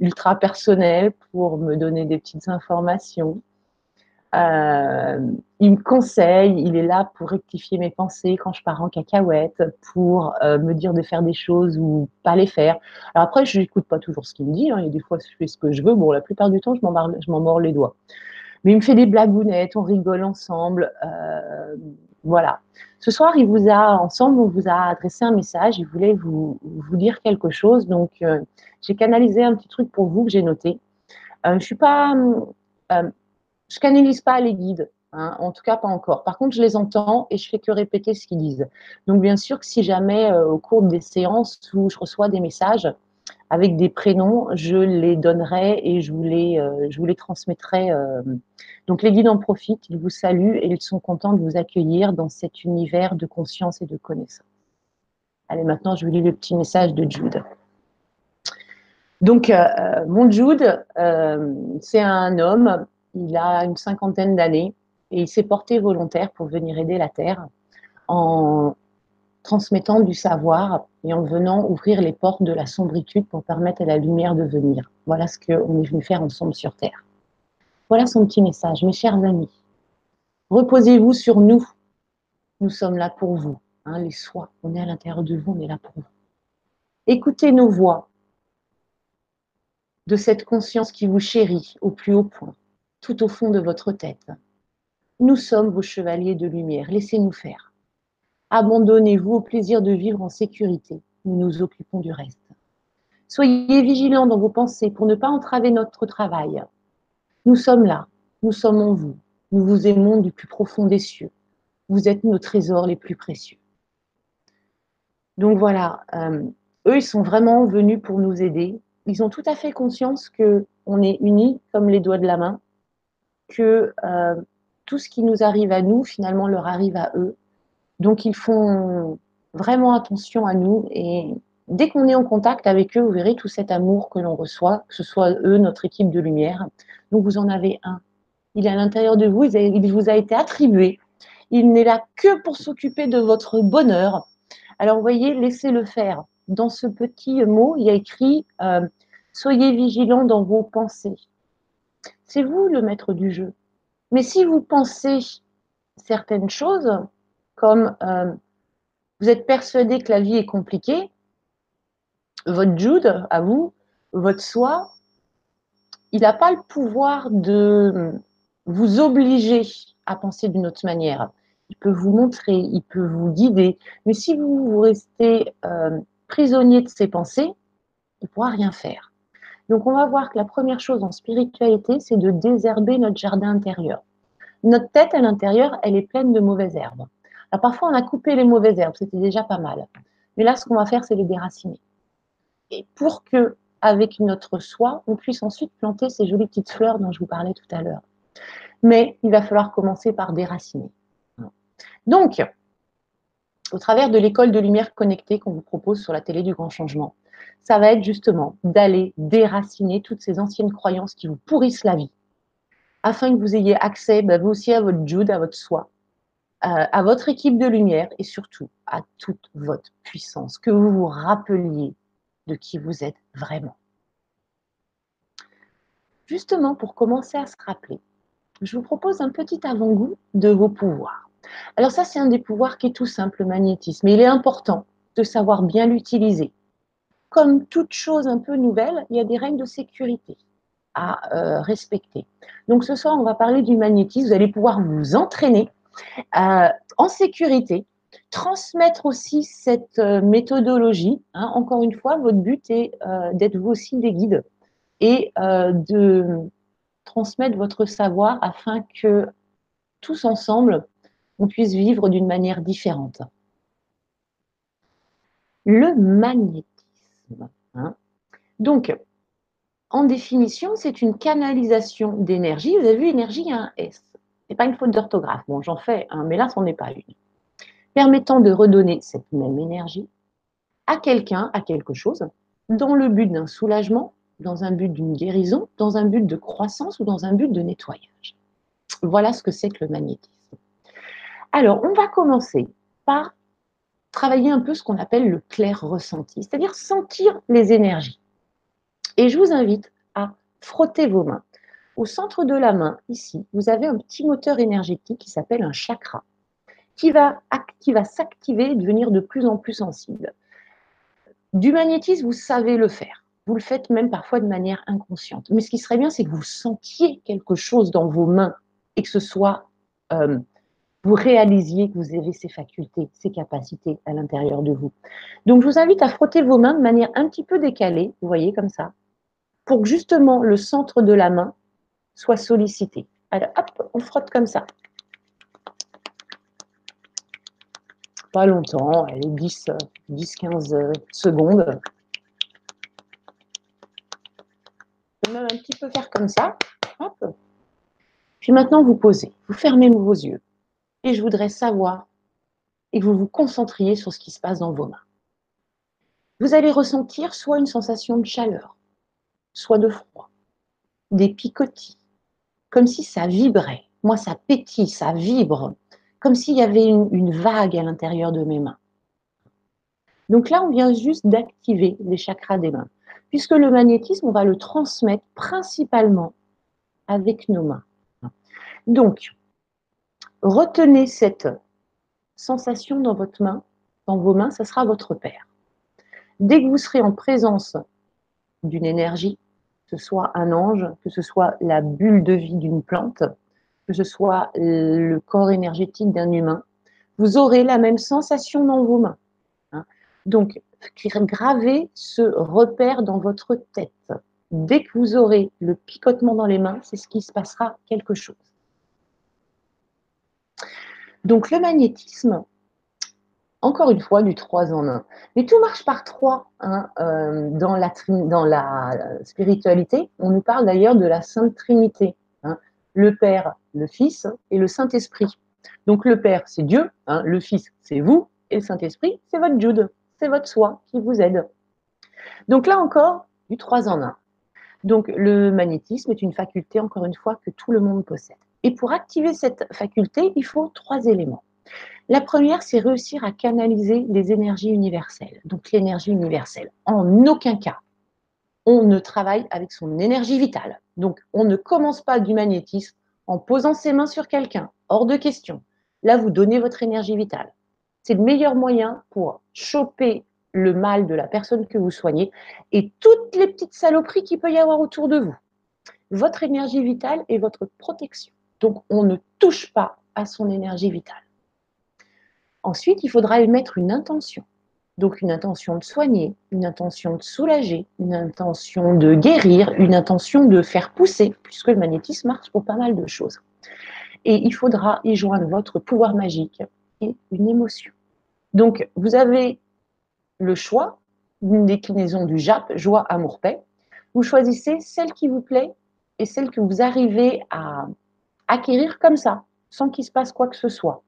Speaker 2: ultra personnels pour me donner des petites informations. Euh, il me conseille, il est là pour rectifier mes pensées quand je pars en cacahuète, pour euh, me dire de faire des choses ou pas les faire. Alors après, je n'écoute pas toujours ce qu'il me dit. Hein, a des fois, je fais ce que je veux. Bon, la plupart du temps, je m'en mords les doigts. Mais il me fait des blagounettes, on rigole ensemble. Euh, voilà. Ce soir, il vous a, ensemble, on vous a adressé un message. Il voulait vous, vous dire quelque chose. Donc, j'ai canalisé un petit truc pour vous que j'ai noté. je ne suis pas je canalise pas les guides, hein, en tout cas pas encore. Par contre, je les entends et je fais que répéter ce qu'ils disent. Donc, bien sûr que si jamais euh, au cours des séances où je reçois des messages avec des prénoms, je les donnerai et je vous les, euh, je vous les transmettrai. Euh. Donc, les guides en profitent, ils vous saluent et ils sont contents de vous accueillir dans cet univers de conscience et de connaissance. Allez, maintenant, je vous lis le petit message de Jude. Donc, mon Jude, c'est un homme il a une cinquantaine d'années et il s'est porté volontaire pour venir aider la Terre en transmettant du savoir et en venant ouvrir les portes de la sombritude pour permettre à la lumière de venir. Voilà ce qu'on est venu faire ensemble sur Terre. Voilà son petit message. Mes chers amis, reposez-vous sur nous. Nous sommes là pour vous. Hein, les soins, on est à l'intérieur de vous, on est là pour vous. Écoutez nos voix de cette conscience qui vous chérit au plus haut point tout au fond de votre tête. Nous sommes vos chevaliers de lumière, laissez-nous faire. Abandonnez-vous au plaisir de vivre en sécurité, nous nous occupons du reste. Soyez vigilants dans vos pensées pour ne pas entraver notre travail. Nous sommes là, nous sommes en vous, nous vous aimons du plus profond des cieux. Vous êtes nos trésors les plus précieux. Donc voilà, euh, eux, ils sont vraiment venus pour nous aider. Ils ont tout à fait conscience que on est unis comme les doigts de la main que euh, tout ce qui nous arrive à nous, finalement, leur arrive à eux. Donc, ils font vraiment attention à nous et dès qu'on est en contact avec eux, vous verrez tout cet amour que l'on reçoit, que ce soit eux, notre équipe de lumière. Donc, vous en avez un. Il est à l'intérieur de vous, il vous a été attribué. Il n'est là que pour s'occuper de votre bonheur. Alors, voyez, laissez-le faire. Dans ce petit mot, il y a écrit euh, Soyez vigilants dans vos pensées c'est vous le maître du jeu. Mais si vous pensez certaines choses, comme euh, vous êtes persuadé que la vie est compliquée, votre Jude, à vous, votre soi, il n'a pas le pouvoir de vous obliger à penser d'une autre manière. Il peut vous montrer, il peut vous guider, mais si vous, restez euh, prisonnier de ses pensées, il ne pourra rien faire. Donc on va voir que la première chose en spiritualité, c'est de désherber notre jardin intérieur. Notre tête à l'intérieur, elle est pleine de mauvaises herbes. Alors parfois, on a coupé les mauvaises herbes, c'était déjà pas mal. Mais là, ce qu'on va faire, c'est les déraciner. Et pour que, avec notre soie, on puisse ensuite planter ces jolies petites fleurs dont je vous parlais tout à l'heure. Mais il va falloir commencer par déraciner. Donc, au travers de l'école de lumière connectée qu'on vous propose sur la télé du grand changement, ça va être justement d'aller déraciner toutes ces anciennes croyances qui vous pourrissent la vie, afin que vous ayez accès, bah, vous aussi, à votre Jude, à votre soi, euh, à votre équipe de lumière et surtout à toute votre puissance, que vous vous rappeliez de qui vous êtes vraiment. Justement, pour commencer à se rappeler, je vous propose un petit avant-goût de vos pouvoirs. Alors ça, c'est un des pouvoirs qui est tout simple, le magnétisme. il est important de savoir bien l'utiliser. Comme toute chose un peu nouvelle, il y a des règles de sécurité à euh, respecter. Donc ce soir, on va parler du magnétisme. Vous allez pouvoir vous entraîner euh, en sécurité, transmettre aussi cette euh, méthodologie. Hein. Encore une fois, votre but est d'être vous aussi des guides et de transmettre votre savoir afin que tous ensemble, on puisse vivre d'une manière différente. Le magnétisme. Hein. Donc, en définition, c'est une canalisation d'énergie. Vous avez vu, énergie, a un S. Ce n'est pas une faute d'orthographe. Bon, j'en fais un, mais là, ce n'en est pas une. Permettant de redonner cette même énergie à quelqu'un, à quelque chose, dans le but d'un soulagement, dans un but d'une guérison, dans un but de croissance ou dans un but de nettoyage. Voilà ce que c'est que le magnétisme. Alors, on va commencer par travailler un peu ce qu'on appelle le clair ressenti, c'est-à-dire sentir les énergies. Et je vous invite à frotter vos mains. Au centre de la main, ici, vous avez un petit moteur énergétique qui s'appelle un chakra, qui va, qui va s'activer et devenir de plus en plus sensible. Du magnétisme, vous savez le faire. Vous le faites même parfois de manière inconsciente. Mais ce qui serait bien, c'est que vous sentiez quelque chose dans vos mains et que ce soit euh, vous réalisiez que vous avez ces facultés, ces capacités à l'intérieur de vous. Donc, je vous invite à frotter vos mains de manière un petit peu décalée, vous voyez, comme ça, pour que justement le centre de la main soit sollicité. Alors, hop, on frotte comme ça. Pas longtemps, est 10, 10 15 secondes. Je peux même un petit peu faire comme ça. Hop. Puis maintenant, vous posez. Vous fermez vos yeux et je voudrais savoir et que vous vous concentriez sur ce qui se passe dans vos mains. Vous allez ressentir soit une sensation de chaleur, soit de froid, des picotis, comme si ça vibrait. Moi, ça pétille, ça vibre, comme s'il y avait une, une vague à l'intérieur de mes mains. Donc là, on vient juste d'activer les chakras des mains, puisque le magnétisme, on va le transmettre principalement avec nos mains. Donc, retenez cette sensation dans votre main, dans vos mains, ce sera votre Père. Dès que vous serez en présence d'une énergie, que ce soit un ange, que ce soit la bulle de vie d'une plante, que ce soit le corps énergétique d'un humain, vous aurez la même sensation dans vos mains. Hein. Donc, gravez ce repère dans votre tête. Dès que vous aurez le picotement dans les mains, c'est ce qui se passera quelque chose. Donc le magnétisme, encore une fois, du 3 en 1. Mais tout marche par 3 hein, euh, dans, la, spiritualité. On nous parle d'ailleurs de la Sainte Trinité. Hein. le Père, le Fils et le Saint-Esprit. Donc le Père, c'est Dieu, hein, le Fils, c'est vous, et le Saint-Esprit, c'est votre Jude, c'est votre soi qui vous aide. Donc là encore, du 3 en 1. Donc le magnétisme est une faculté, encore une fois, que tout le monde possède. Et pour activer cette faculté, il faut trois éléments. La première, c'est réussir à canaliser les énergies universelles. Donc l'énergie universelle. En aucun cas, on ne travaille avec son énergie vitale. Donc on ne commence pas du magnétisme en posant ses mains sur quelqu'un. Hors de question. Là, vous donnez votre énergie vitale. C'est le meilleur moyen pour choper le mal de la personne que vous soignez et toutes les petites saloperies qu'il peut y avoir autour de vous. Votre énergie vitale est votre protection. Donc, on ne touche pas à son énergie vitale. Ensuite, il faudra émettre une intention. Donc, une intention de soigner, une intention de soulager, une intention de guérir, une intention de faire pousser, puisque le magnétisme marche pour pas mal de choses. Et il faudra y joindre votre pouvoir magique et une émotion. Donc, vous avez le choix d'une déclinaison du JAP, joie, amour, paix. Vous choisissez celle qui vous plaît et celle que vous arrivez à acquérir comme ça, sans qu'il se passe quoi que ce soit.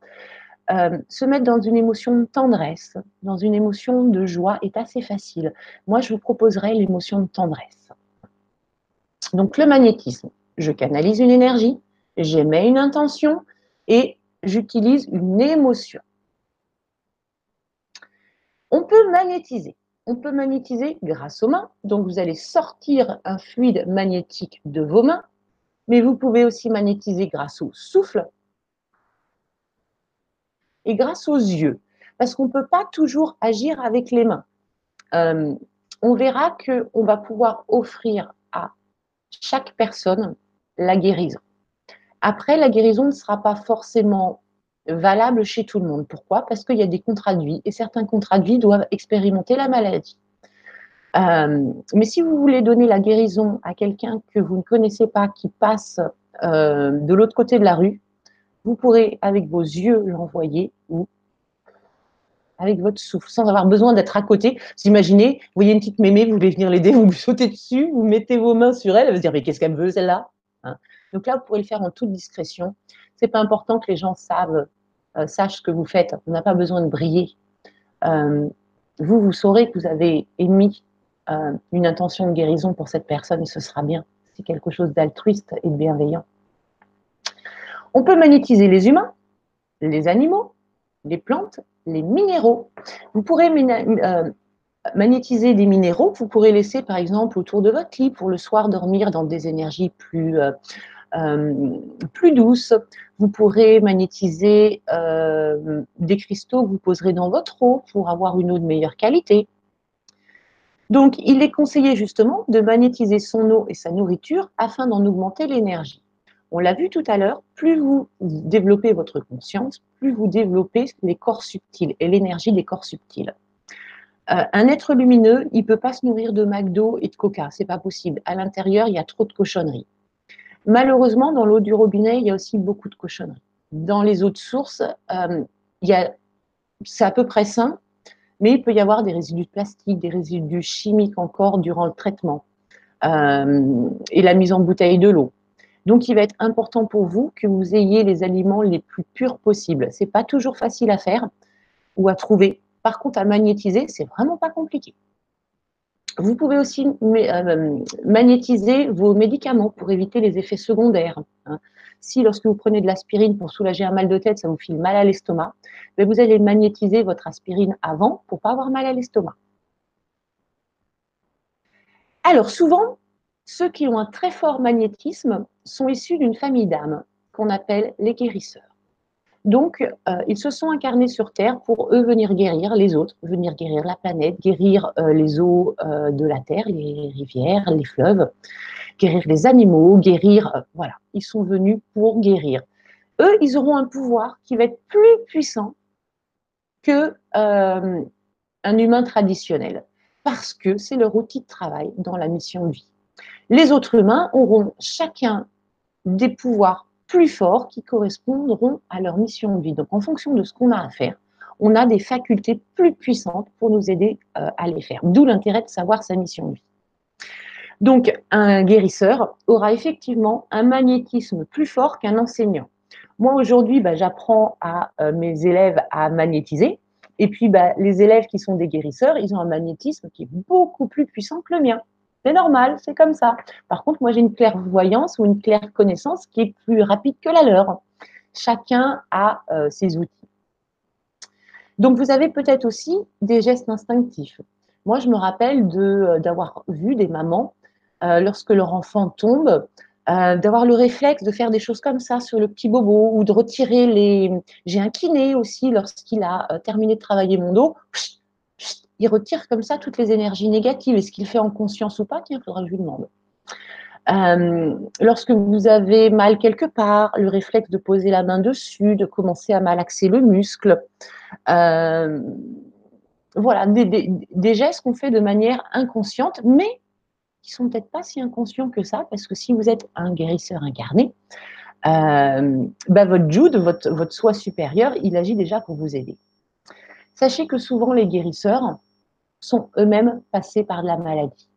Speaker 2: Euh, se mettre dans une émotion de tendresse, dans une émotion de joie est assez facile. Moi, je vous proposerai l'émotion de tendresse. Donc, le magnétisme, je canalise une énergie, j'émets une intention et j'utilise une émotion. On peut magnétiser. On peut magnétiser grâce aux mains. Donc, vous allez sortir un fluide magnétique de vos mains, mais vous pouvez aussi magnétiser grâce au souffle, et grâce aux yeux, parce qu'on ne peut pas toujours agir avec les mains. Euh, on verra qu'on va pouvoir offrir à chaque personne la guérison. Après, la guérison ne sera pas forcément valable chez tout le monde. Pourquoi? Parce qu'il y a des contrats et certains contrats de vie doivent expérimenter la maladie. Euh, mais si vous voulez donner la guérison à quelqu'un que vous ne connaissez pas, qui passe euh, de l'autre côté de la rue, vous pourrez avec vos yeux l'envoyer ou avec votre souffle, sans avoir besoin d'être à côté. Vous imaginez, vous voyez une petite mémé, vous voulez venir l'aider, vous, sautez dessus, vous mettez vos mains sur elle, elle va se dire mais qu'est-ce qu'elle veut celle-là hein Donc là, vous pourrez le faire en toute discrétion. C'est pas important que les gens euh, sachent ce que vous faites. On n'a pas besoin de briller. Vous, vous saurez que vous avez émis euh, une intention de guérison pour cette personne et ce sera bien. C'est quelque chose d'altruiste et de bienveillant. On peut magnétiser les humains, les animaux, les plantes, les minéraux. Vous pourrez euh, magnétiser des minéraux que vous pourrez laisser par exemple autour de votre lit pour le soir dormir dans des énergies plus, euh, plus douces. Vous pourrez magnétiser des cristaux que vous poserez dans votre eau pour avoir une eau de meilleure qualité. Donc, il est conseillé justement de magnétiser son eau et sa nourriture afin d'en augmenter l'énergie. On l'a vu tout à l'heure, plus vous développez votre conscience, plus vous développez les corps subtils et l'énergie des corps subtils. Euh, un être lumineux, il ne peut pas se nourrir de McDo et de Coca, c'est pas possible. À l'intérieur, il y a trop de cochonneries. Malheureusement, dans l'eau du robinet, il y a aussi beaucoup de cochonneries. Dans les eaux de source, euh, c'est à peu près sain, mais il peut y avoir des résidus de plastique, des résidus chimiques encore durant le traitement euh, et la mise en bouteille de l'eau. Donc, il va être important pour vous que vous ayez les aliments les plus purs possibles. Ce n'est pas toujours facile à faire ou à trouver. Par contre, à magnétiser, c'est vraiment pas compliqué. Vous pouvez aussi euh, magnétiser vos médicaments pour éviter les effets secondaires. Si lorsque vous prenez de l'aspirine pour soulager un mal de tête, ça vous file mal à l'estomac, ben, vous allez magnétiser votre aspirine avant pour pas avoir mal à l'estomac. Alors souvent, ceux qui ont un très fort magnétisme sont issus d'une famille d'âmes qu'on appelle les guérisseurs. Donc, euh, ils se sont incarnés sur Terre pour eux venir guérir les autres, venir guérir la planète, guérir euh, les eaux euh, de la Terre, les rivières, les fleuves, guérir les animaux, guérir. voilà, ils sont venus pour guérir. Eux, ils auront un pouvoir qui va être plus puissant que un humain traditionnel, parce que c'est leur outil de travail dans la mission de vie. Les autres humains auront chacun des pouvoirs plus forts qui correspondront à leur mission de vie. Donc, en fonction de ce qu'on a à faire, on a des facultés plus puissantes pour nous aider euh, à les faire. D'où l'intérêt de savoir sa mission de vie. Donc, un guérisseur aura effectivement un magnétisme plus fort qu'un enseignant. Moi, aujourd'hui, bah, j'apprends à euh, mes élèves à magnétiser. Et puis, bah, les élèves qui sont des guérisseurs, ils ont un magnétisme qui est beaucoup plus puissant que le mien. C'est normal, c'est comme ça. Par contre, moi, j'ai une clairvoyance ou une claire connaissance qui est plus rapide que la leur. Chacun a euh, ses outils. Donc, vous avez peut-être aussi des gestes instinctifs. Moi, je me rappelle euh, d'avoir vu des mamans, euh, lorsque leur enfant tombe, d'avoir le réflexe de faire des choses comme ça sur le petit bobo ou de retirer les. J'ai un kiné aussi lorsqu'il a terminé de travailler mon dos il retire comme ça toutes les énergies négatives. Est-ce qu'il fait en conscience ou pas? Tiens, il faudra que je lui demande. Euh, lorsque vous avez mal quelque part, le réflexe de poser la main dessus, de commencer à malaxer le muscle. Euh, voilà, des, gestes qu'on fait de manière inconsciente, mais qui sont peut-être pas si inconscients que ça, parce que si vous êtes un guérisseur incarné, euh, bah, votre Jude, votre, votre soi supérieur, il agit déjà pour vous aider. Sachez que souvent les guérisseurs, sont eux-mêmes passés par de la maladie.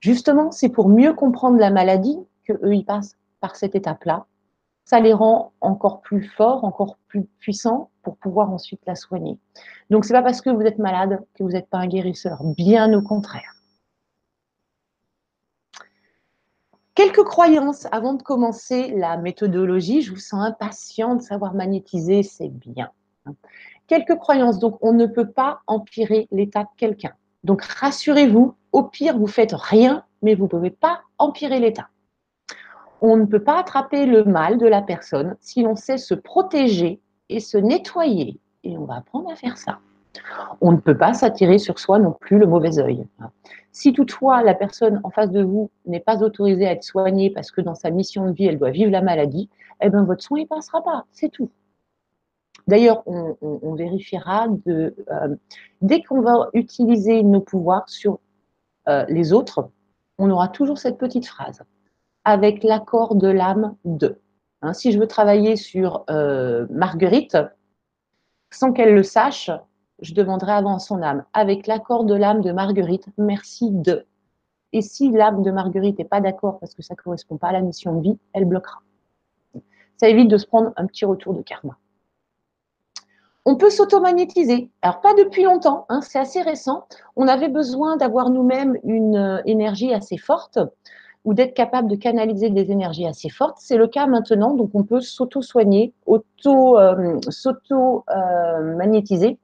Speaker 2: Justement, c'est pour mieux comprendre la maladie que eux ils passent par cette étape-là. Ça les rend encore plus forts, encore plus puissants pour pouvoir ensuite la soigner. Donc, c'est pas parce que vous êtes malade que vous n'êtes pas un guérisseur, bien au contraire. Quelques croyances avant de commencer la méthodologie. Je vous sens impatient de savoir magnétiser, c'est bien. Quelques croyances. Donc, on ne peut pas empirer l'état de quelqu'un. Donc, rassurez-vous, au pire, vous faites rien, mais vous ne pouvez pas empirer l'état. On ne peut pas attraper le mal de la personne si l'on sait se protéger et se nettoyer. Et on va apprendre à faire ça. On ne peut pas s'attirer sur soi non plus le mauvais œil. Si toutefois la personne en face de vous n'est pas autorisée à être soignée parce que dans sa mission de vie, elle doit vivre la maladie, eh bien votre soin ne passera pas, c'est tout. D'ailleurs, on, vérifiera euh, dès qu'on va utiliser nos pouvoirs sur euh, les autres, on aura toujours cette petite phrase avec l'accord de l'âme de. Hein, si je veux travailler sur euh, Marguerite, sans qu'elle le sache, je demanderai avant son âme, avec l'accord de l'âme de Marguerite, merci de. Et si l'âme de Marguerite n'est pas d'accord parce que ça ne correspond pas à la mission de vie, elle bloquera. Ça évite de se prendre un petit retour de karma. On peut s'automagnétiser. Alors, pas depuis longtemps, hein, c'est assez récent. On avait besoin d'avoir nous-mêmes une euh, énergie assez forte ou d'être capable de canaliser des énergies assez fortes. C'est le cas maintenant, donc on peut s'auto-soigner, auto, euh, s'auto-magnétiser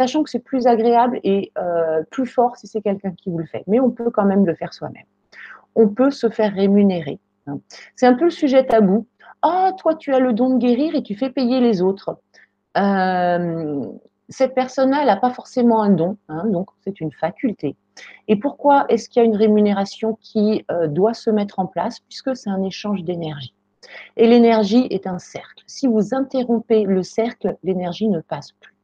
Speaker 2: sachant que c'est plus agréable et euh, plus fort si c'est quelqu'un qui vous le fait. Mais on peut quand même le faire soi-même. On peut se faire rémunérer. Hein. C'est un peu le sujet tabou. Ah, toi, tu as le don de guérir et tu fais payer les autres. Euh, cette personne-là, elle n'a pas forcément un don, hein, donc c'est une faculté. Et pourquoi est-ce qu'il y a une rémunération qui euh, doit se mettre en place Puisque c'est un échange d'énergie? Et l'énergie est un cercle. Si vous interrompez le cercle, l'énergie ne passe plus.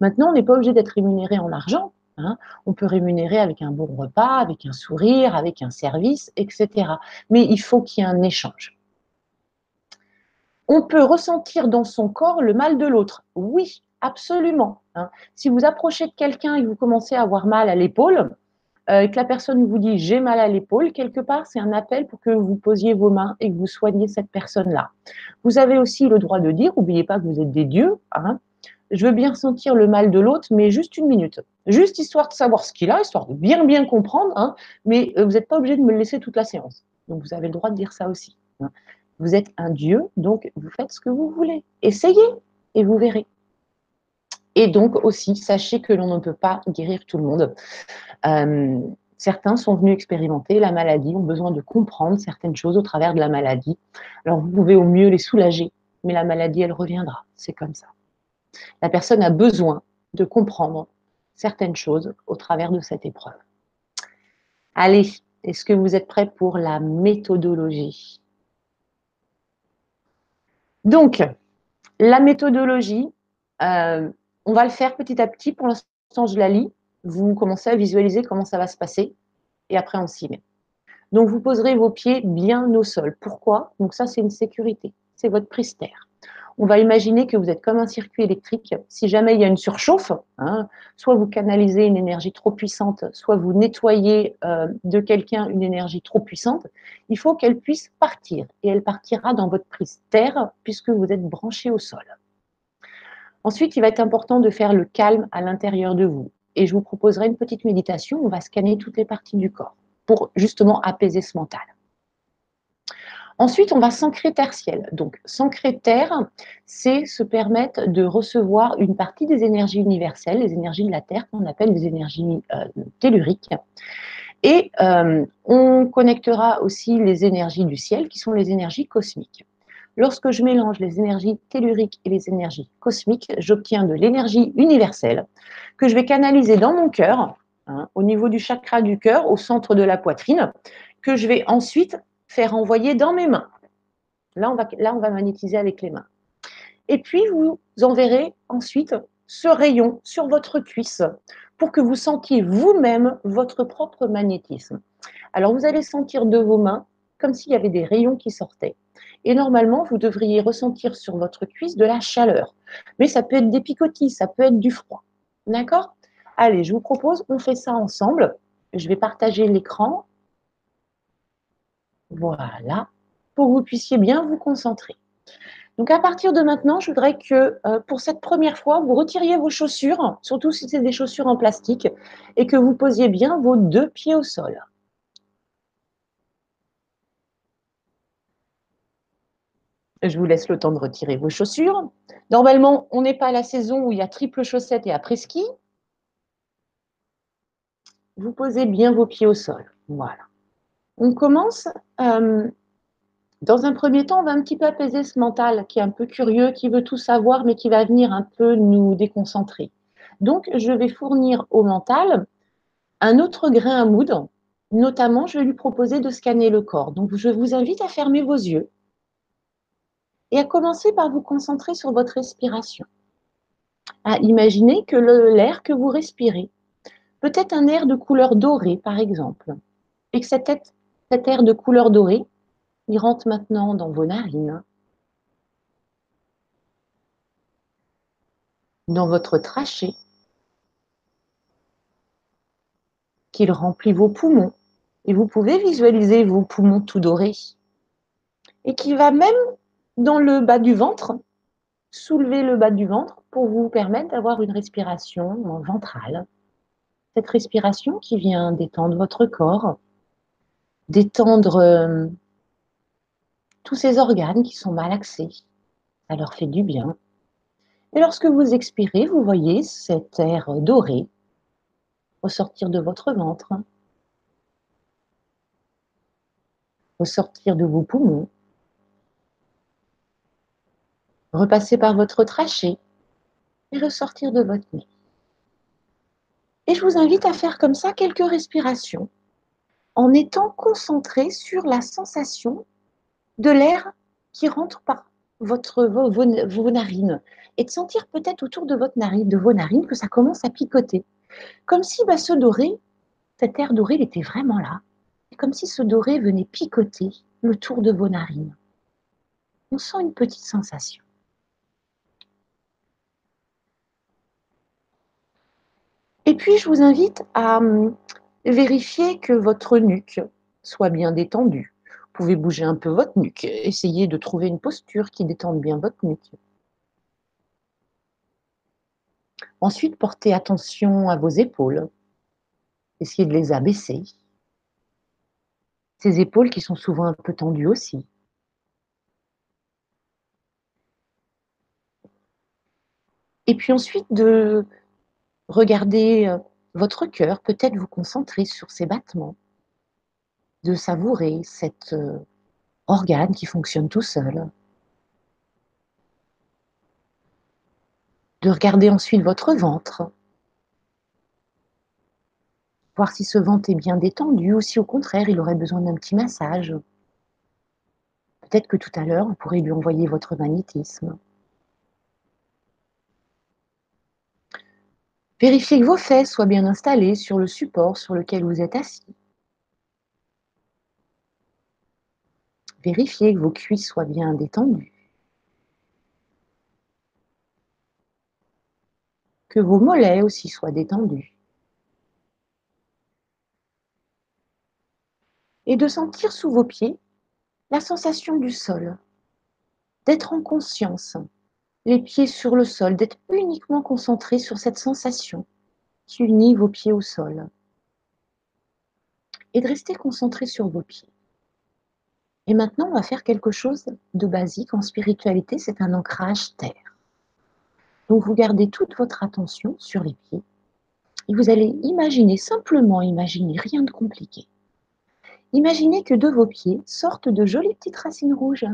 Speaker 2: Maintenant, on n'est pas obligé d'être rémunéré en argent. Hein. On peut rémunérer avec un bon repas, avec un sourire, avec un service, etc. Mais il faut qu'il y ait un échange. On peut ressentir dans son corps le mal de l'autre. Oui, absolument. Hein. Si vous approchez de quelqu'un et que vous commencez à avoir mal à l'épaule, euh, et que la personne vous dit j'ai mal à l'épaule, quelque part, c'est un appel pour que vous posiez vos mains et que vous soigniez cette personne-là. Vous avez aussi le droit de dire, n'oubliez pas que vous êtes des dieux, hein, je veux bien sentir le mal de l'autre, mais juste une minute. Juste histoire de savoir ce qu'il a, histoire de bien bien comprendre, hein, mais euh, vous n'êtes pas obligé de me laisser toute la séance. Donc vous avez le droit de dire ça aussi. Hein. Vous êtes un Dieu, donc vous faites ce que vous voulez. Essayez et vous verrez. Et donc aussi, sachez que l'on ne peut pas guérir tout le monde. Euh, certains sont venus expérimenter la maladie, ont besoin de comprendre certaines choses au travers de la maladie. Alors vous pouvez au mieux les soulager, mais la maladie, elle reviendra. C'est comme ça. La personne a besoin de comprendre certaines choses au travers de cette épreuve. Allez, est-ce que vous êtes prêts pour la méthodologie? Donc, la méthodologie, euh, on va le faire petit à petit. Pour l'instant, je la lis. Vous commencez à visualiser comment ça va se passer et après, on s'y met. Donc, vous poserez vos pieds bien au sol. Pourquoi? Donc, ça, c'est une sécurité. C'est votre pristère on va imaginer que vous êtes comme un circuit électrique. Si jamais il y a une surchauffe, hein, soit vous canalisez une énergie trop puissante, soit vous nettoyez euh, de quelqu'un une énergie trop puissante, il faut qu'elle puisse partir. Et elle partira dans votre prise terre puisque vous êtes branché au sol. Ensuite, il va être important de faire le calme à l'intérieur de vous. Et je vous proposerai une petite méditation. On va scanner toutes les parties du corps pour justement apaiser ce mental. Ensuite, on va s'ancrer tertiel. Donc, s'ancrer terre, c'est se permettre de recevoir une partie des énergies universelles, les énergies de la Terre, qu'on appelle les énergies euh, telluriques. Et euh, on connectera aussi les énergies du ciel, qui sont les énergies cosmiques. Lorsque je mélange les énergies telluriques et les énergies cosmiques, j'obtiens de l'énergie universelle que je vais canaliser dans mon cœur, hein, au niveau du chakra du cœur, au centre de la poitrine, que je vais ensuite faire envoyer dans mes mains. Là on, va, là, on va magnétiser avec les mains. Et puis, vous enverrez ensuite ce rayon sur votre cuisse pour que vous sentiez vous-même votre propre magnétisme. Alors, vous allez sentir de vos mains comme s'il y avait des rayons qui sortaient. Et normalement, vous devriez ressentir sur votre cuisse de la chaleur. Mais ça peut être des picotis, ça peut être du froid. D'accord? Allez, je vous propose, on fait ça ensemble. Je vais partager l'écran. Voilà, pour que vous puissiez bien vous concentrer. Donc à partir de maintenant, je voudrais que euh, pour cette première fois, vous retiriez vos chaussures, surtout si c'est des chaussures en plastique, et que vous posiez bien vos deux pieds au sol. Je vous laisse le temps de retirer vos chaussures. Normalement, on n'est pas à la saison où il y a triple chaussette et après-ski. Vous posez bien vos pieds au sol. Voilà. On commence. Euh, dans un premier temps, on va un petit peu apaiser ce mental qui est un peu curieux, qui veut tout savoir, mais qui va venir un peu nous déconcentrer. Donc, je vais fournir au mental un autre grain à moudre. Notamment, je vais lui proposer de scanner le corps. Donc, je vous invite à fermer vos yeux et à commencer par vous concentrer sur votre respiration. À imaginer que l'air que vous respirez peut être un air de couleur dorée, par exemple, et que cet, air de couleur dorée, il rentre maintenant dans vos narines, dans votre trachée, qu'il remplit vos poumons, et vous pouvez visualiser vos poumons tout dorés, et qui va même dans le bas du ventre, soulevez le bas du ventre pour vous permettre d'avoir une respiration ventrale. Cette respiration qui vient détendre votre corps, détendre euh, tous ces organes qui sont malaxés. Ça leur fait du bien. Et lorsque vous expirez, vous voyez cet air doré ressortir de votre ventre, ressortir de vos poumons, repasser par votre trachée et ressortir de votre nez. Et je vous invite à faire comme ça quelques respirations en étant concentré sur la sensation de l'air qui rentre par vos, narines et de sentir peut-être autour de, votre narine, de vos narines que ça commence à picoter. Comme si bah, ce doré, cet air doré, il était vraiment là. comme si ce doré venait picoter le tour de vos narines. On sent une petite sensation. Et puis, je vous invite à vérifier que votre nuque soit bien détendue. Vous pouvez bouger un peu votre nuque, essayer de trouver une posture qui détende bien votre nuque. Ensuite, portez attention à vos épaules. Essayez de les abaisser. Ces épaules qui sont souvent un peu tendues aussi. Et puis ensuite, de Regardez euh, votre cœur, peut-être vous concentrer sur ses battements, de savourer cet euh, organe qui fonctionne tout seul. De regarder ensuite votre ventre, voir si ce ventre est bien détendu ou si au contraire il aurait besoin d'un petit massage. Peut-être que tout à l'heure, vous pourrez lui envoyer votre magnétisme. Vérifiez que vos fesses soient bien installées sur le support sur lequel vous êtes assis. Vérifiez que vos cuisses soient bien détendues. Que vos mollets aussi soient détendus. Et de sentir sous vos pieds la sensation du sol, d'être en conscience les pieds sur le sol, d'être uniquement concentré sur cette sensation qui unit vos pieds au sol. Et de rester concentré sur vos pieds. Et maintenant, on va faire quelque chose de basique en spiritualité, c'est un ancrage terre. Donc vous gardez toute votre attention sur les pieds et vous allez imaginer, simplement imaginer, rien de compliqué. Imaginez que de vos pieds sortent de jolies petites racines rouges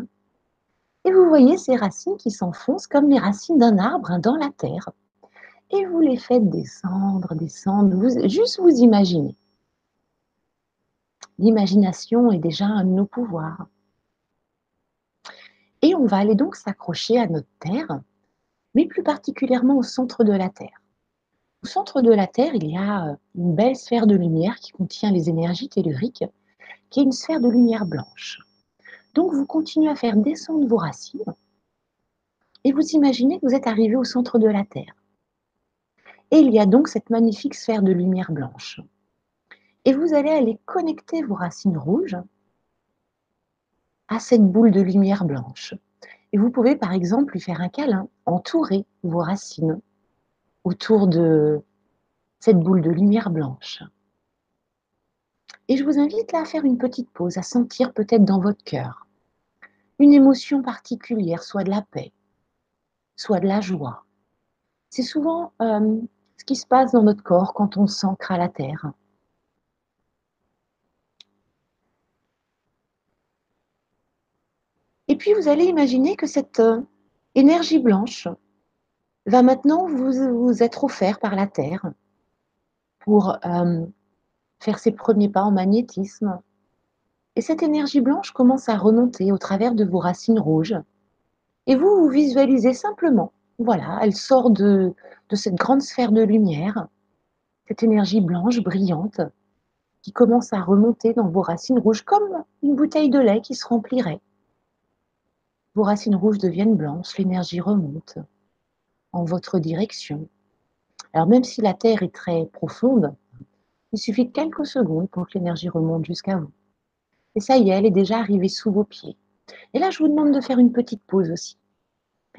Speaker 2: et vous voyez ces racines qui s'enfoncent comme les racines d'un arbre hein, dans la terre. Et vous les faites descendre, descendre, juste vous imaginez. L'imagination est déjà un de nos pouvoirs. Et on va aller donc s'accrocher à notre terre, mais plus particulièrement au centre de la terre. Au centre de la Terre, il y a euh, une belle sphère de lumière qui contient les énergies telluriques, qui est une sphère de lumière blanche. Donc, vous continuez à faire descendre vos racines et vous imaginez que vous êtes arrivé au centre de la Terre. Et il y a donc cette magnifique sphère de lumière blanche. Et vous allez aller connecter vos racines rouges à cette boule de lumière blanche. Et vous pouvez par exemple lui faire un câlin, entourer vos racines autour de cette boule de lumière blanche. Et je vous invite là à faire une petite pause, à sentir peut-être dans votre cœur une émotion particulière, soit de la paix, soit de la joie. C'est souvent euh, ce qui se passe dans notre corps quand on s'ancre à la terre. Et puis vous allez imaginer que cette euh, énergie blanche va maintenant vous, être offerte par la Terre pour euh, faire ses premiers pas en magnétisme. Et cette énergie blanche commence à remonter au travers de vos racines rouges. Et vous, vous visualisez simplement, voilà, elle sort de, cette grande sphère de lumière, cette énergie blanche, brillante, qui commence à remonter dans vos racines rouges comme une bouteille de lait qui se remplirait. Vos racines rouges deviennent blanches, l'énergie remonte en votre direction. Alors même si la Terre est très profonde, il suffit de quelques secondes pour que l'énergie remonte jusqu'à vous. Et ça y est, elle est déjà arrivée sous vos pieds. Et là, je vous demande de faire une petite pause aussi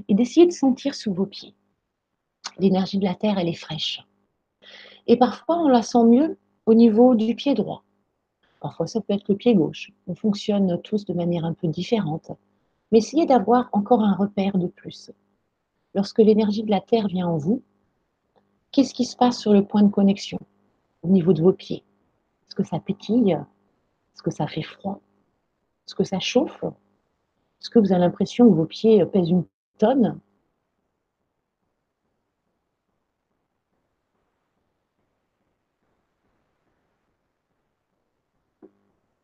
Speaker 2: et d'essayer de sentir sous vos pieds. L'énergie de la Terre, elle est fraîche. Et parfois, on la sent mieux au niveau du pied droit. Parfois, ça peut être le pied gauche. On fonctionne tous de manière un peu différente. Mais essayez d'avoir encore un repère de plus. Lorsque l'énergie de la Terre vient en vous, qu'est-ce qui se passe sur le point de connexion au niveau de vos pieds? Est-ce que ça pétille? Est-ce que ça fait froid? Est-ce que ça chauffe? Est-ce que vous avez l'impression que vos pieds pèsent une tonne?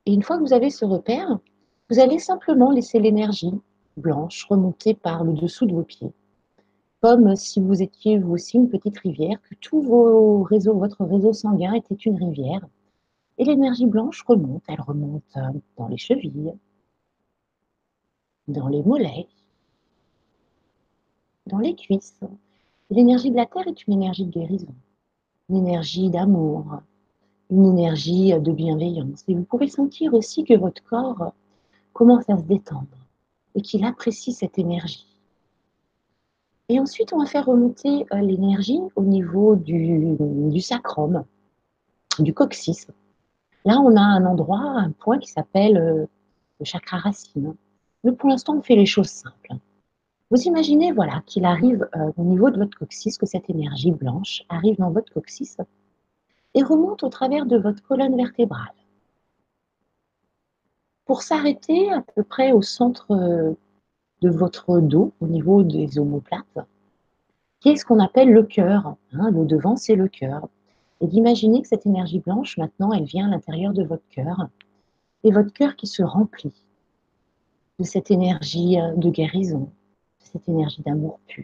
Speaker 2: Et une fois que vous avez ce repère, vous allez simplement laisser l'énergie blanche remonter par le dessous de vos pieds. Comme si vous étiez vous aussi une petite rivière, que tout votre réseau sanguin était une rivière. Et l'énergie blanche remonte, elle remonte euh, dans les chevilles, dans les mollets, dans les cuisses. L'énergie de la Terre est une énergie de guérison, une énergie d'amour, une énergie de bienveillance. Et vous pouvez sentir aussi que votre corps commence à se détendre et qu'il apprécie cette énergie. Et ensuite, on va faire remonter euh, l'énergie au niveau du, du, sacrum, du coccyx. Là, on a un endroit, un point qui s'appelle euh, le chakra racine. Mais pour l'instant, on fait les choses simples. Vous imaginez, voilà, qu'il arrive euh, au niveau de votre coccyx, que cette énergie blanche arrive dans votre coccyx et remonte au travers de votre colonne vertébrale. Pour s'arrêter à peu près au centre de votre dos, au niveau des omoplates, qui est ce qu'on appelle le cœur. Hein, le devant, c'est le cœur. Et d'imaginer que cette énergie blanche, maintenant, elle vient à l'intérieur de votre cœur, et votre cœur qui se remplit de cette énergie euh, de guérison, de cette énergie d'amour pur.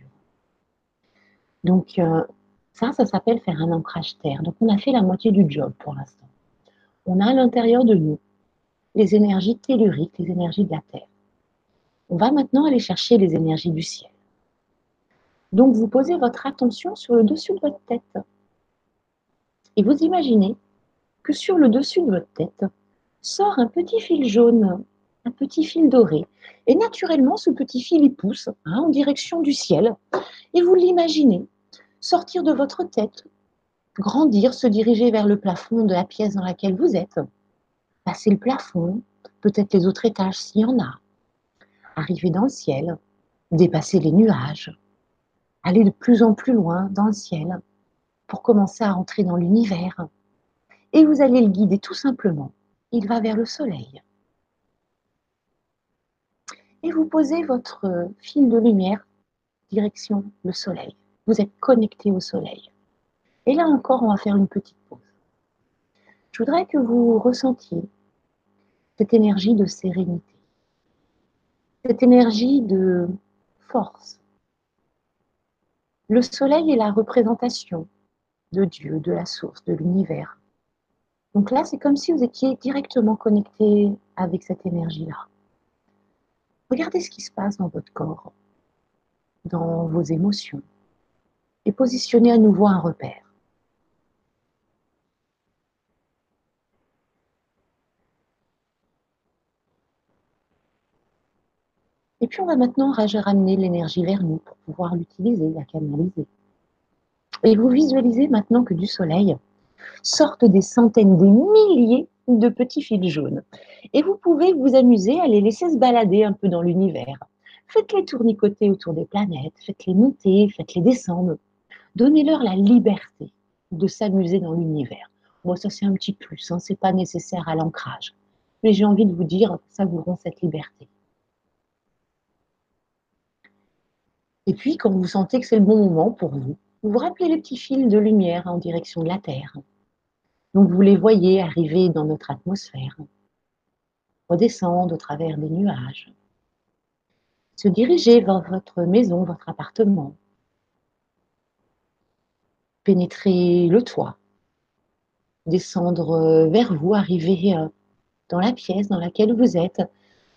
Speaker 2: Donc, euh, ça, ça s'appelle faire un ancrage terre. Donc, on a fait la moitié du job pour l'instant. On a à l'intérieur de nous les énergies telluriques, les énergies de la terre. On va maintenant aller chercher les énergies du ciel. Donc vous posez votre attention sur le dessus de votre tête. Et vous imaginez que sur le dessus de votre tête sort un petit fil jaune, un petit fil doré. Et naturellement, ce petit fil, il pousse hein, en direction du ciel. Et vous l'imaginez sortir de votre tête, grandir, se diriger vers le plafond de la pièce dans laquelle vous êtes, passer le plafond, peut-être les autres étages s'il y en a, arriver dans le ciel, dépasser les nuages, aller de plus en plus loin dans le ciel pour commencer à rentrer dans l'univers. Et vous allez le guider tout simplement. Il va vers le soleil. Et vous posez votre fil de lumière direction le soleil. Vous êtes connecté au soleil. Et là encore, on va faire une petite pause. Je voudrais que vous ressentiez cette énergie de sérénité cette énergie de force. Le soleil est la représentation de Dieu, de la source, de l'univers. Donc là, c'est comme si vous étiez directement connecté avec cette énergie-là. Regardez ce qui se passe dans votre corps, dans vos émotions. et positionnez à nouveau un repère. Et puis on va maintenant ramener l'énergie vers nous pour pouvoir l'utiliser, la canaliser. Et vous visualisez maintenant que du soleil sortent des centaines, des milliers de petits fils jaunes. Et vous pouvez vous amuser à les laisser se balader un peu dans l'univers. Faites-les tournicoter autour des planètes, faites-les monter, faites-les descendre. Donnez-leur la liberté de s'amuser dans l'univers. Moi, ça c'est un petit plus, hein, c'est pas nécessaire à l'ancrage. Mais j'ai envie de vous dire, savourons cette liberté. Et puis, quand vous sentez que c'est le bon moment pour vous, vous vous rappelez les petits fils de lumière en direction de la Terre. Donc, vous les voyez arriver dans notre atmosphère, redescendre au travers des nuages, se diriger vers votre maison, votre appartement, pénétrer le toit, descendre vers vous, arriver euh, dans la pièce dans laquelle vous êtes,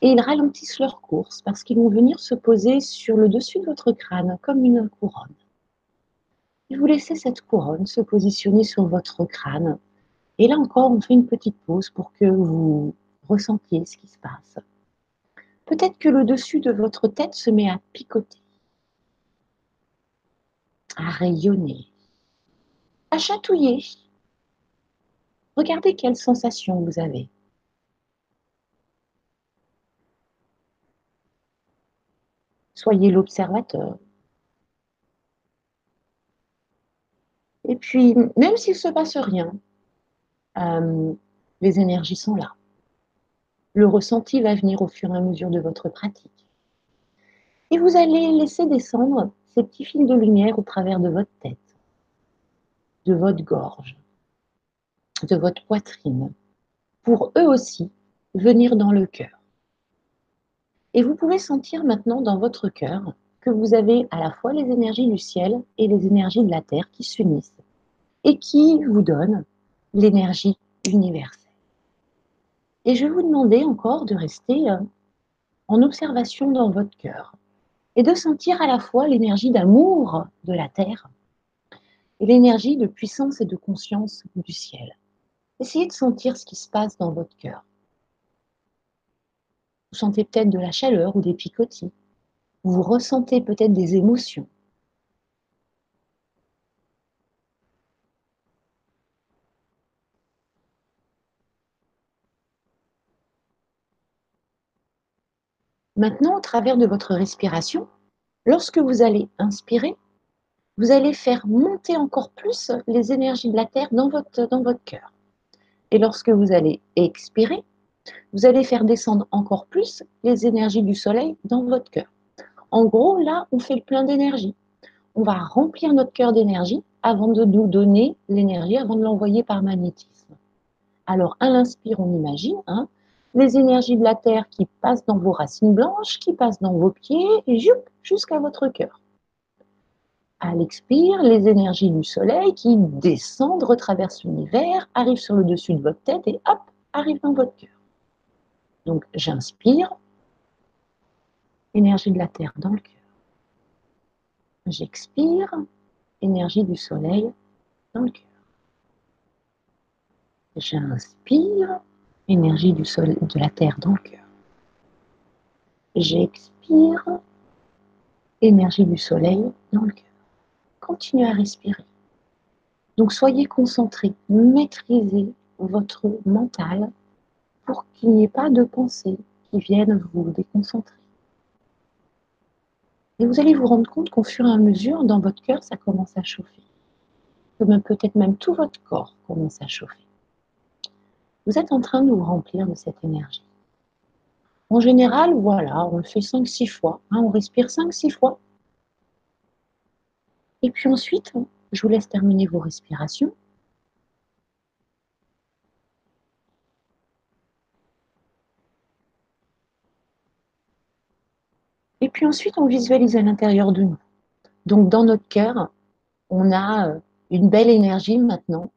Speaker 2: et ils ralentissent leur course parce qu'ils vont venir se poser sur le dessus de votre crâne comme une couronne. Vous laissez cette couronne se positionner sur votre crâne. Et là encore, on fait une petite pause pour que vous ressentiez ce qui se passe. Peut-être que le dessus de votre tête se met à picoter, à rayonner, à chatouiller. Regardez quelle sensation vous avez. Soyez l'observateur. Et puis, même s'il ne se passe rien, euh, les énergies sont là. Le ressenti va venir au fur et à mesure de votre pratique. Et vous allez laisser descendre ces petits fils de lumière au travers de votre tête, de votre gorge, de votre poitrine, pour eux aussi venir dans le cœur. Et vous pouvez sentir maintenant dans votre cœur que vous avez à la fois les énergies du ciel et les énergies de la terre qui s'unissent et qui vous donnent l'énergie universelle. Et je vais vous demander encore de rester euh, en observation dans votre cœur et de sentir à la fois l'énergie d'amour de la terre et l'énergie de puissance et de conscience du ciel. Essayez de sentir ce qui se passe dans votre cœur. Vous sentez peut-être de la chaleur ou des picotis. Vous ressentez peut-être des émotions. Maintenant, au travers de votre respiration, lorsque vous allez inspirer, vous allez faire monter encore plus les énergies de la Terre dans votre, dans votre cœur. Et lorsque vous allez expirer, vous allez faire descendre encore plus les énergies du soleil dans votre cœur. En gros, là, on fait le plein d'énergie. On va remplir notre cœur d'énergie avant de nous donner l'énergie, avant de l'envoyer par magnétisme. Alors, à l'inspire, on imagine hein, les énergies de la Terre qui passent dans vos racines blanches, qui passent dans vos pieds, et jusqu'à votre cœur. À l'expire, les énergies du soleil qui descendent, retraversent l'univers, arrivent sur le dessus de votre tête et hop, arrivent dans votre cœur. Donc j'inspire, énergie de la terre dans le cœur. J'expire, énergie du soleil dans le cœur. J'inspire, énergie du soleil, de la terre dans le cœur. J'expire, énergie du soleil dans le cœur. Continuez à respirer. Donc soyez concentrés, maîtrisez votre mental pour qu'il n'y ait pas de pensées qui viennent vous déconcentrer. Et vous allez vous rendre compte qu'au fur et à mesure, dans votre cœur, ça commence à chauffer. Que peut-être même tout votre corps commence à chauffer. Vous êtes en train de vous remplir de cette énergie. En général, voilà, on le fait 5-6 fois. Hein, on respire 5-6 fois. Et puis ensuite, je vous laisse terminer vos respirations. Et puis ensuite, on visualise à l'intérieur de nous. Donc dans notre cœur, on a euh, une belle énergie maintenant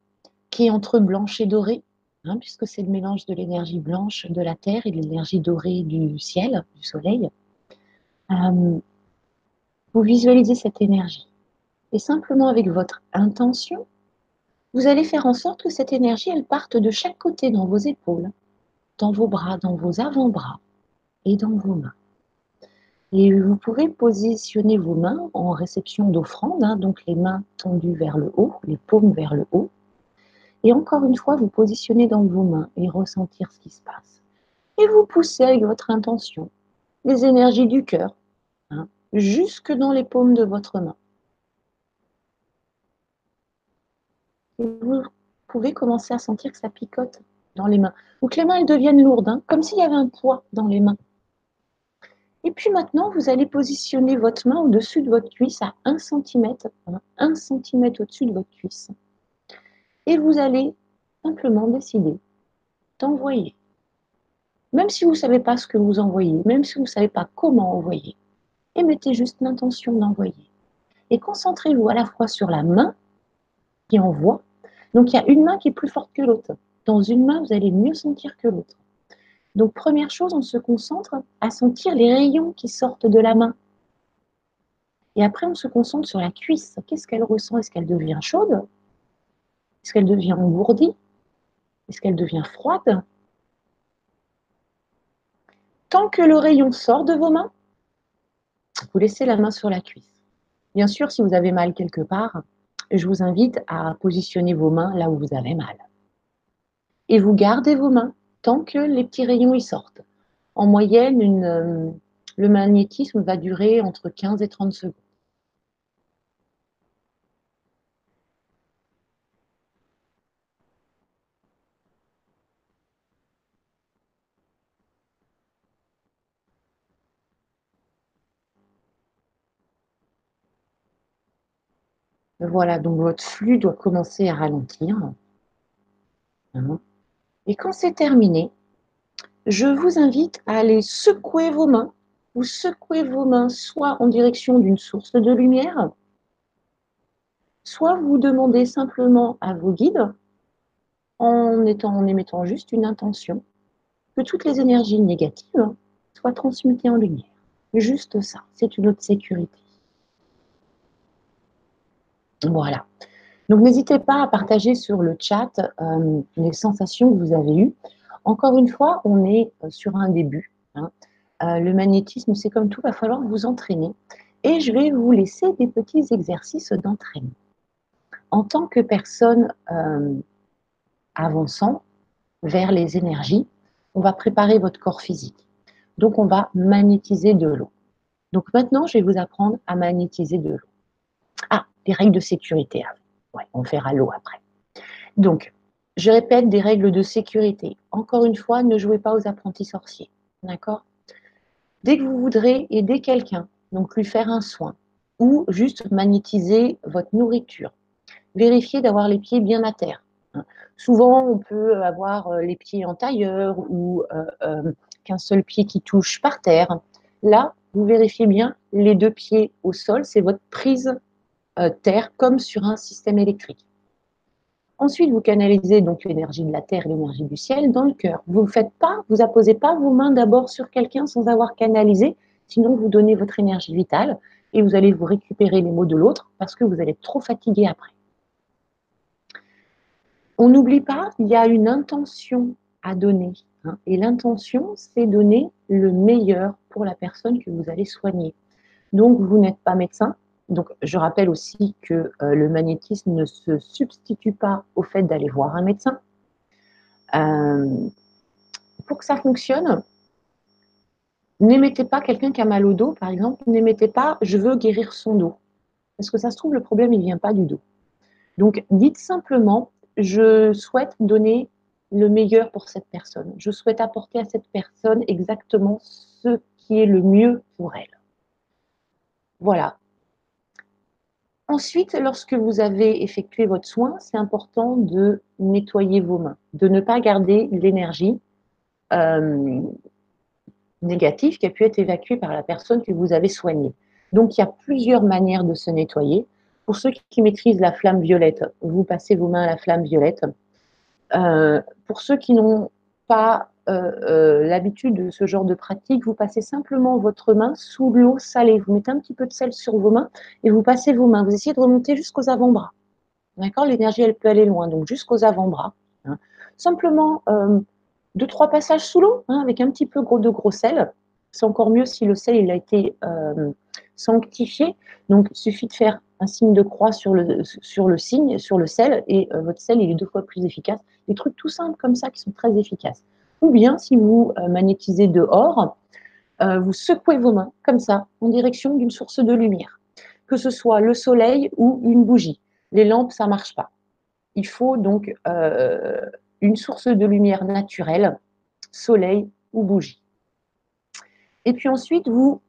Speaker 2: qui est entre blanche et dorée, hein, puisque c'est le mélange de l'énergie blanche de la terre et de l'énergie dorée du ciel, du soleil. Euh, vous visualisez cette énergie. Et simplement avec votre intention, vous allez faire en sorte que cette énergie, elle parte de chaque côté dans vos épaules, dans vos bras, dans vos avant-bras et dans vos mains. Et vous pourrez positionner vos mains en réception d'offrande, hein, donc les mains tendues vers le haut, les paumes vers le haut. Et encore une fois, vous positionnez dans vos mains et ressentir ce qui se passe. Et vous poussez avec votre intention les énergies du cœur hein, jusque dans les paumes de votre main. Et vous pouvez commencer à sentir que ça picote dans les mains. Ou que les mains elles deviennent lourdes, hein, comme s'il y avait un poids dans les mains. Et puis maintenant, vous allez positionner votre main au-dessus de votre cuisse à 1 cm, 1 cm au-dessus de votre cuisse. Et vous allez simplement décider d'envoyer. Même si vous ne savez pas ce que vous envoyez, même si vous ne savez pas comment envoyer, émettez juste l'intention d'envoyer. Et concentrez-vous à la fois sur la main qui envoie. Donc il y a une main qui est plus forte que l'autre. Dans une main, vous allez mieux sentir que l'autre. Donc, première chose, on se concentre à sentir les rayons qui sortent de la main. Et après, on se concentre sur la cuisse. Qu'est-ce qu'elle ressent? Est-ce qu'elle devient chaude? Est-ce qu'elle devient engourdie? Est-ce qu'elle devient froide? Tant que le rayon sort de vos mains, vous laissez la main sur la cuisse. Bien sûr, si vous avez mal quelque part, je vous invite à positionner vos mains là où vous avez mal. Et vous gardez vos mains tant que les petits rayons y sortent. En moyenne, euh, le magnétisme va durer entre 15 et 30 secondes. Voilà, donc votre flux doit commencer à ralentir. Hein. Et quand c'est terminé, je vous invite à aller secouer vos mains ou secouer vos mains soit en direction d'une source de lumière, soit vous demandez simplement à vos guides, en, en émettant juste une intention, que toutes les énergies négatives soient transmutées en lumière. Juste ça, c'est une autre sécurité. Voilà. Donc n'hésitez pas à partager sur le chat euh, les sensations que vous avez eues. Encore une fois, on est euh, sur un début. Hein. Euh, le magnétisme, c'est comme tout, il va falloir vous entraîner. Et je vais vous laisser des petits exercices d'entraînement. En tant que personne avançant vers les énergies, on va préparer votre corps physique. Donc on va magnétiser de l'eau. Donc maintenant, je vais vous apprendre à magnétiser de l'eau. Ah, des règles de sécurité on verra l'eau après. Donc, je répète des règles de sécurité. Encore une fois, ne jouez pas aux apprentis sorciers. D'accord? Dès que vous voudrez aider quelqu'un, donc lui faire un soin, ou juste magnétiser votre nourriture, vérifiez d'avoir les pieds bien à terre. Hein. Souvent, on peut avoir euh, les pieds en tailleur ou euh, euh, qu'un seul pied qui touche par terre. Là, vous vérifiez bien les deux pieds au sol, c'est votre prise euh, terre comme sur un système électrique. Ensuite, vous canalisez donc l'énergie de la terre et l'énergie du ciel dans le cœur. Vous ne faites pas, vous apposez pas vos mains d'abord sur quelqu'un sans avoir canalisé, sinon vous donnez votre énergie vitale et vous allez vous récupérer les mots de l'autre parce que vous allez être trop fatigué après. On n'oublie pas, il y a une intention à donner. Hein, et l'intention, c'est donner le meilleur pour la personne que vous allez soigner. Donc, vous n'êtes pas médecin, donc, je rappelle aussi que euh, le magnétisme ne se substitue pas au fait d'aller voir un médecin. Euh, pour que ça fonctionne, n'émettez pas quelqu'un qui a mal au dos, par exemple, n'émettez pas je veux guérir son dos. Parce que ça se trouve, le problème, il ne vient pas du dos. Donc, dites simplement je souhaite donner le meilleur pour cette personne. Je souhaite apporter à cette personne exactement ce qui est le mieux pour elle. Voilà, Ensuite, lorsque vous avez effectué votre soin, c'est important de nettoyer vos mains, de ne pas garder l'énergie euh, négative qui a pu être évacuée par la personne que vous avez soignée. Donc, il y a plusieurs manières de se nettoyer. Pour ceux qui maîtrisent la flamme violette, vous passez vos mains à la flamme violette. Euh, pour ceux qui n'ont pas l'habitude de ce genre de pratique, vous passez simplement votre main sous l'eau salée. Vous mettez un petit peu de sel sur vos mains et vous passez vos mains. Vous essayez de remonter jusqu'aux avant-bras. D'accord? L'énergie, elle peut aller loin, donc jusqu'aux avant-bras. Hein. Simplement deux, trois passages sous l'eau, hein, avec un petit peu de gros sel. C'est encore mieux si le sel a été sanctifié. Donc, il suffit de faire un signe de croix sur le, signe, sur le sel, et euh, votre sel est deux fois plus efficace. Des trucs tout simples comme ça qui sont très efficaces. Ou bien, si vous euh, magnétisez dehors, euh, vous secouez vos mains comme ça, en direction d'une source de lumière, que ce soit le soleil ou une bougie. Les lampes, ça marche pas. Il faut donc une source de lumière naturelle, soleil ou bougie. Et puis ensuite, vous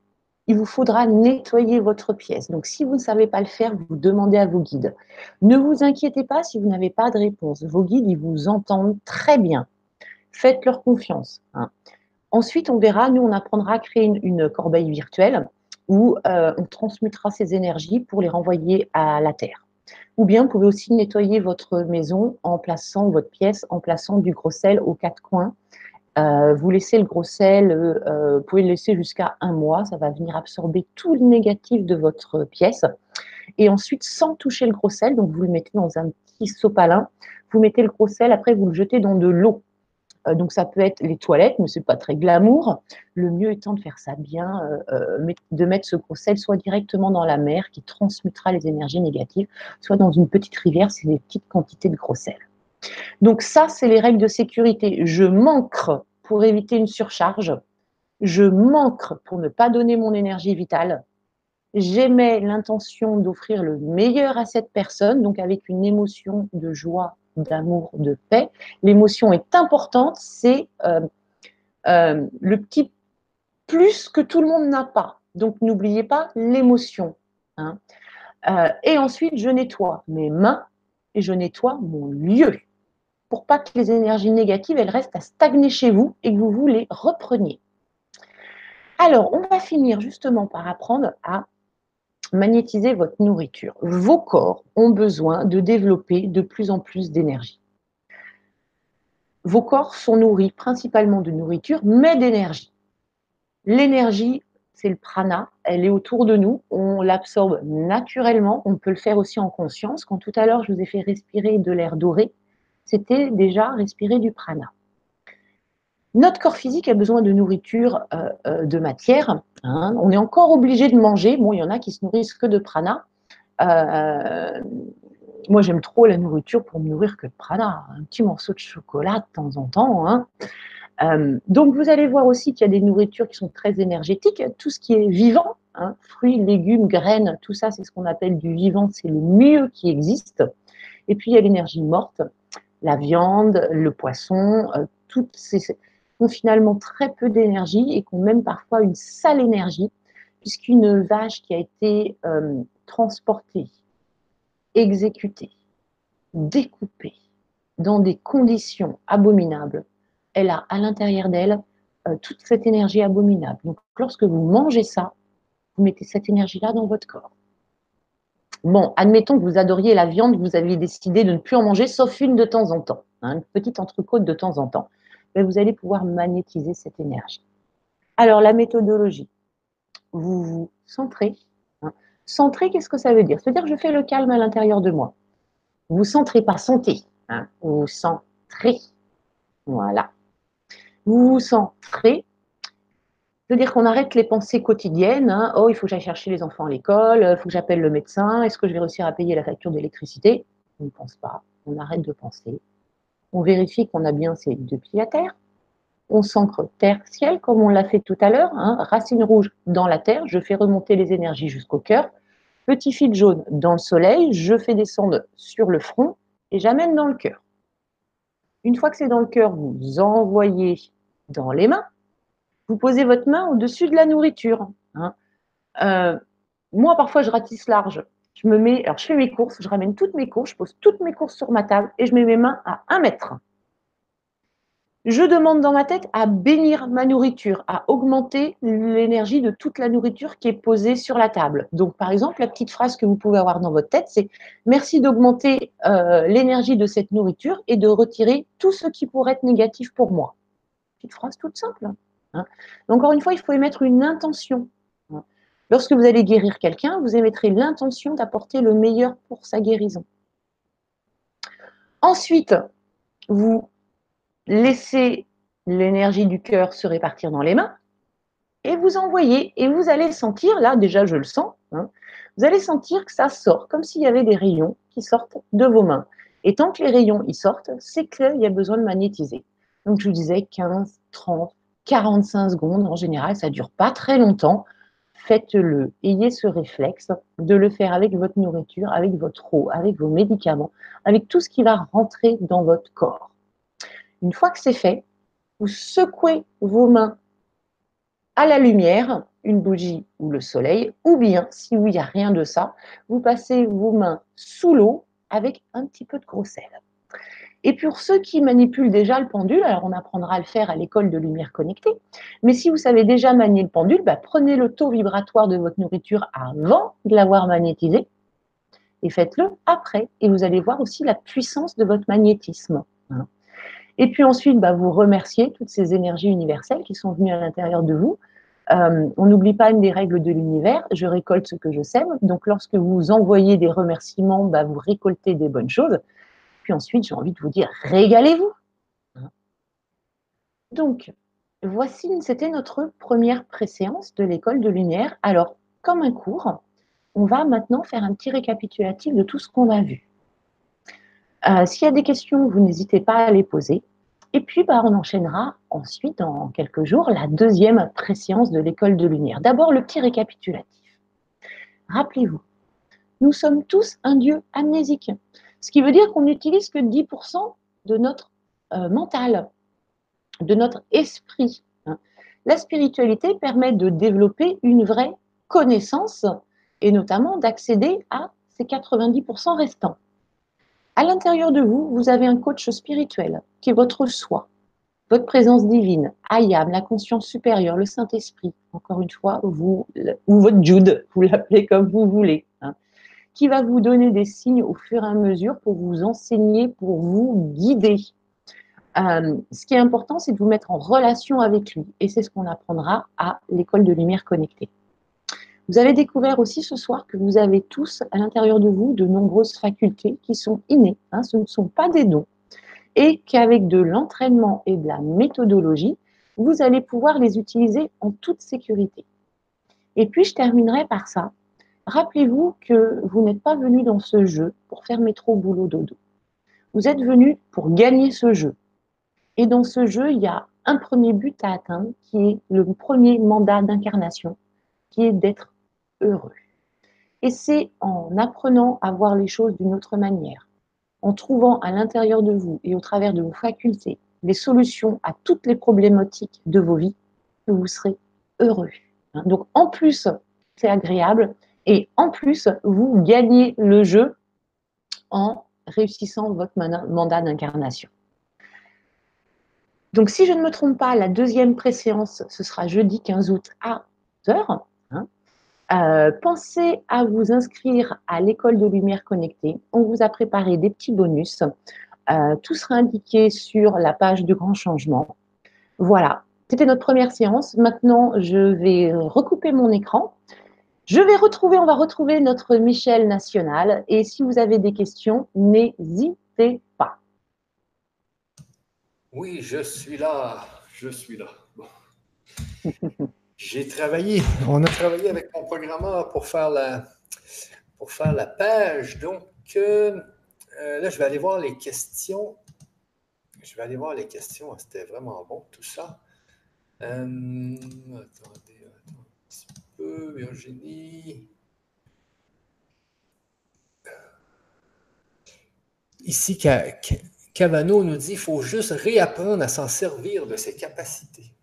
Speaker 2: il vous faudra nettoyer votre pièce. Donc, si vous ne savez pas le faire, vous demandez à vos guides. Ne vous inquiétez pas si vous n'avez pas de réponse. Vos guides, ils vous entendent très bien. Faites-leur confiance. Hein. Ensuite, on verra, nous, on apprendra à créer une, corbeille virtuelle où euh, on transmutera ces énergies pour les renvoyer à la Terre. Ou bien, vous pouvez aussi nettoyer votre maison en plaçant votre pièce, en plaçant du gros sel aux quatre coins euh, vous laissez le gros sel, euh, vous pouvez le laisser jusqu'à un mois, ça va venir absorber tout le négatif de votre pièce. Et ensuite, sans toucher le gros sel, donc vous le mettez dans un petit sopalin, vous mettez le gros sel, après vous le jetez dans de l'eau. Euh, donc ça peut être les toilettes, mais ce n'est pas très glamour. Le mieux étant de faire ça bien, de mettre ce sel soit directement dans la mer qui transmutera les énergies négatives, soit dans une petite rivière, c'est des petites quantités de gros sel. Donc ça, c'est les règles de sécurité. Je manque pour éviter une surcharge. Je manque pour ne pas donner mon énergie vitale. J'émets l'intention d'offrir le meilleur à cette personne, donc avec une émotion de joie, d'amour, de paix. L'émotion est importante, c'est euh, euh, le petit plus que tout le monde n'a pas. Donc n'oubliez pas l'émotion. Hein. Euh, et ensuite, je nettoie mes mains et je nettoie mon lieu pour pas que les énergies négatives elles restent à stagner chez vous et que vous vous les repreniez. Alors, on va finir justement par apprendre à magnétiser votre nourriture. Vos corps ont besoin de développer de plus en plus d'énergie. Vos corps sont nourris principalement de nourriture, mais d'énergie. L'énergie, c'est le prana, elle est autour de nous, on l'absorbe naturellement, on peut le faire aussi en conscience. Quand tout à l'heure, je vous ai fait respirer de l'air doré, c'était déjà respirer du prana. Notre corps physique a besoin de nourriture, euh, euh, de matière. Hein. On est encore obligé de manger. Bon, il y en a qui se nourrissent que de prana. Euh, moi, j'aime trop la nourriture pour me nourrir que de prana. Un petit morceau de chocolat de temps en temps. Hein. donc, vous allez voir aussi qu'il y a des nourritures qui sont très énergétiques. Tout ce qui est vivant, hein, fruits, légumes, graines, tout ça, c'est ce qu'on appelle du vivant. C'est le mieux qui existe. Et puis, il y a l'énergie morte la viande, le poisson, toutes ces ont finalement très peu d'énergie et qui ont même parfois une sale énergie, puisqu'une vache qui a été euh, transportée, exécutée, découpée dans des conditions abominables, elle a à l'intérieur d'elle euh, toute cette énergie abominable. Donc lorsque vous mangez ça, vous mettez cette énergie-là dans votre corps. Bon, admettons que vous adoriez la viande, vous aviez décidé de ne plus en manger, sauf une de temps en temps, hein, une petite entrecôte de temps en temps. Mais vous allez pouvoir magnétiser cette énergie. Alors, la méthodologie. Vous vous centrez. Hein. Centrer, qu'est-ce que ça veut dire? C'est-à-dire que je fais le calme à l'intérieur de moi. Vous centrez pas santé. Hein. Vous vous centrez. Voilà. Vous vous centrez c'est-à-dire qu'on arrête les pensées quotidiennes. Hein. Oh, il faut que j'aille chercher les enfants à l'école, il faut que j'appelle le médecin, est-ce que je vais réussir à payer la facture d'électricité? On ne pense pas, on arrête de penser. On vérifie qu'on a bien ses deux pieds à terre. On s'ancre terre-ciel, comme on l'a fait tout à l'heure. Hein. Racine rouge dans la terre, je fais remonter les énergies jusqu'au cœur. Petit fil jaune dans le soleil, je fais descendre sur le front et j'amène dans le cœur. Une fois que c'est dans le cœur, vous envoyez dans les mains vous posez votre main au-dessus de la nourriture. Hein. Euh, moi, parfois, je ratisse large. Je me mets, fais mes courses, je ramène toutes mes courses, je pose toutes mes courses sur ma table et je mets mes mains à un mètre. Je demande dans ma tête à bénir ma nourriture, à augmenter l'énergie de toute la nourriture qui est posée sur la table. Donc, par exemple, la petite phrase que vous pouvez avoir dans votre tête, c'est merci d'augmenter euh, l'énergie de cette nourriture et de retirer tout ce qui pourrait être négatif pour moi. Petite phrase toute simple. Hein. Encore une fois, il faut émettre une intention. Lorsque vous allez guérir quelqu'un, vous émettrez l'intention d'apporter le meilleur pour sa guérison. Ensuite, vous laissez l'énergie du cœur se répartir dans les mains et vous envoyez. Et vous allez sentir, là déjà je le sens, hein, vous allez sentir que ça sort comme s'il y avait des rayons qui sortent de vos mains. Et tant que les rayons y sortent, c'est qu'il y a besoin de magnétiser. Donc je vous disais 15, 30, 45 secondes en général, ça ne dure pas très longtemps. Faites-le, ayez ce réflexe de le faire avec votre nourriture, avec votre eau, avec vos médicaments, avec tout ce qui va rentrer dans votre corps. Une fois que c'est fait, vous secouez vos mains à la lumière, une bougie ou le soleil, ou bien, si il n'y a rien de ça, vous passez vos mains sous l'eau avec un petit peu de gros sel. Et pour ceux qui manipulent déjà le pendule, alors on apprendra à le faire à l'école de lumière connectée, mais si vous savez déjà manier le pendule, bah, prenez le taux vibratoire de votre nourriture avant de l'avoir magnétisé et faites-le après. Et vous allez voir aussi la puissance de votre magnétisme. Et puis ensuite, bah, vous remerciez toutes ces énergies universelles qui sont venues à l'intérieur de vous. Euh, on n'oublie pas une des règles de l'univers, je récolte ce que je sème. Donc lorsque vous envoyez des remerciements, bah, vous récoltez des bonnes choses. Puis ensuite, j'ai envie de vous dire, régalez-vous. Donc, voici, c'était notre première préséance de l'école de lumière. Alors, comme un cours, on va maintenant faire un petit récapitulatif de tout ce qu'on a vu. Euh, s'il y a des questions, vous n'hésitez pas à les poser. Et puis, bah, on enchaînera ensuite, dans quelques jours, la deuxième préséance de l'école de lumière. D'abord, le petit récapitulatif. Rappelez-vous, nous sommes tous un Dieu amnésique, ce qui veut dire qu'on n'utilise que 10% de notre euh, mental, de notre esprit. Hein. La spiritualité permet de développer une vraie connaissance et notamment d'accéder à ces 90% restants. À l'intérieur de vous, vous avez un coach spirituel qui est votre soi, votre présence divine, Ayam, la conscience supérieure, le Saint-Esprit, encore une fois, vous, ou votre Jude, vous l'appelez comme vous voulez, qui va vous donner des signes au fur et à mesure pour vous enseigner, pour vous guider. Euh, ce qui est important, c'est de vous mettre en relation avec lui. Et c'est ce qu'on apprendra à l'école de lumière connectée. Vous avez découvert aussi ce soir que vous avez tous à l'intérieur de vous de nombreuses facultés qui sont innées, hein, ce ne sont pas des dons, et qu'avec de l'entraînement et de la méthodologie, vous allez pouvoir les utiliser en toute sécurité. Et puis je terminerai par ça. Rappelez-vous que vous n'êtes pas venu dans ce jeu pour faire métro boulot dodo. Vous êtes venu pour gagner ce jeu. Et dans ce jeu, il y a un premier but à atteindre qui est le premier mandat d'incarnation, qui est d'être heureux. Et c'est en apprenant à voir les choses d'une autre manière, en trouvant à l'intérieur de vous et au travers de vos facultés les solutions à toutes les problématiques de vos vies que vous serez heureux. Donc en plus, c'est agréable et en plus, vous gagnez le jeu en réussissant votre mandat d'incarnation. Donc, si je ne me trompe pas, la deuxième préséance, ce sera jeudi 15 août à 11h. Euh, pensez à vous inscrire à l'école de lumière connectée. On vous a préparé des petits bonus. Euh, tout sera indiqué sur la page de grand changement. Voilà, c'était notre première séance. Maintenant, je vais recouper mon écran. Je vais retrouver, on va retrouver notre Michel National. Et si vous avez des questions, n'hésitez pas.
Speaker 1: Oui, je suis là. Je suis là. J'ai travaillé, on a travaillé avec mon programmeur pour faire la, pour faire la page. Donc, euh, euh, là, je vais aller voir les questions. Je vais aller voir les questions. C'était vraiment bon, tout ça. Euh, attendez, attendez peu, Virginie. Ici, Cavano nous dit qu'il faut juste réapprendre à s'en servir de ses capacités.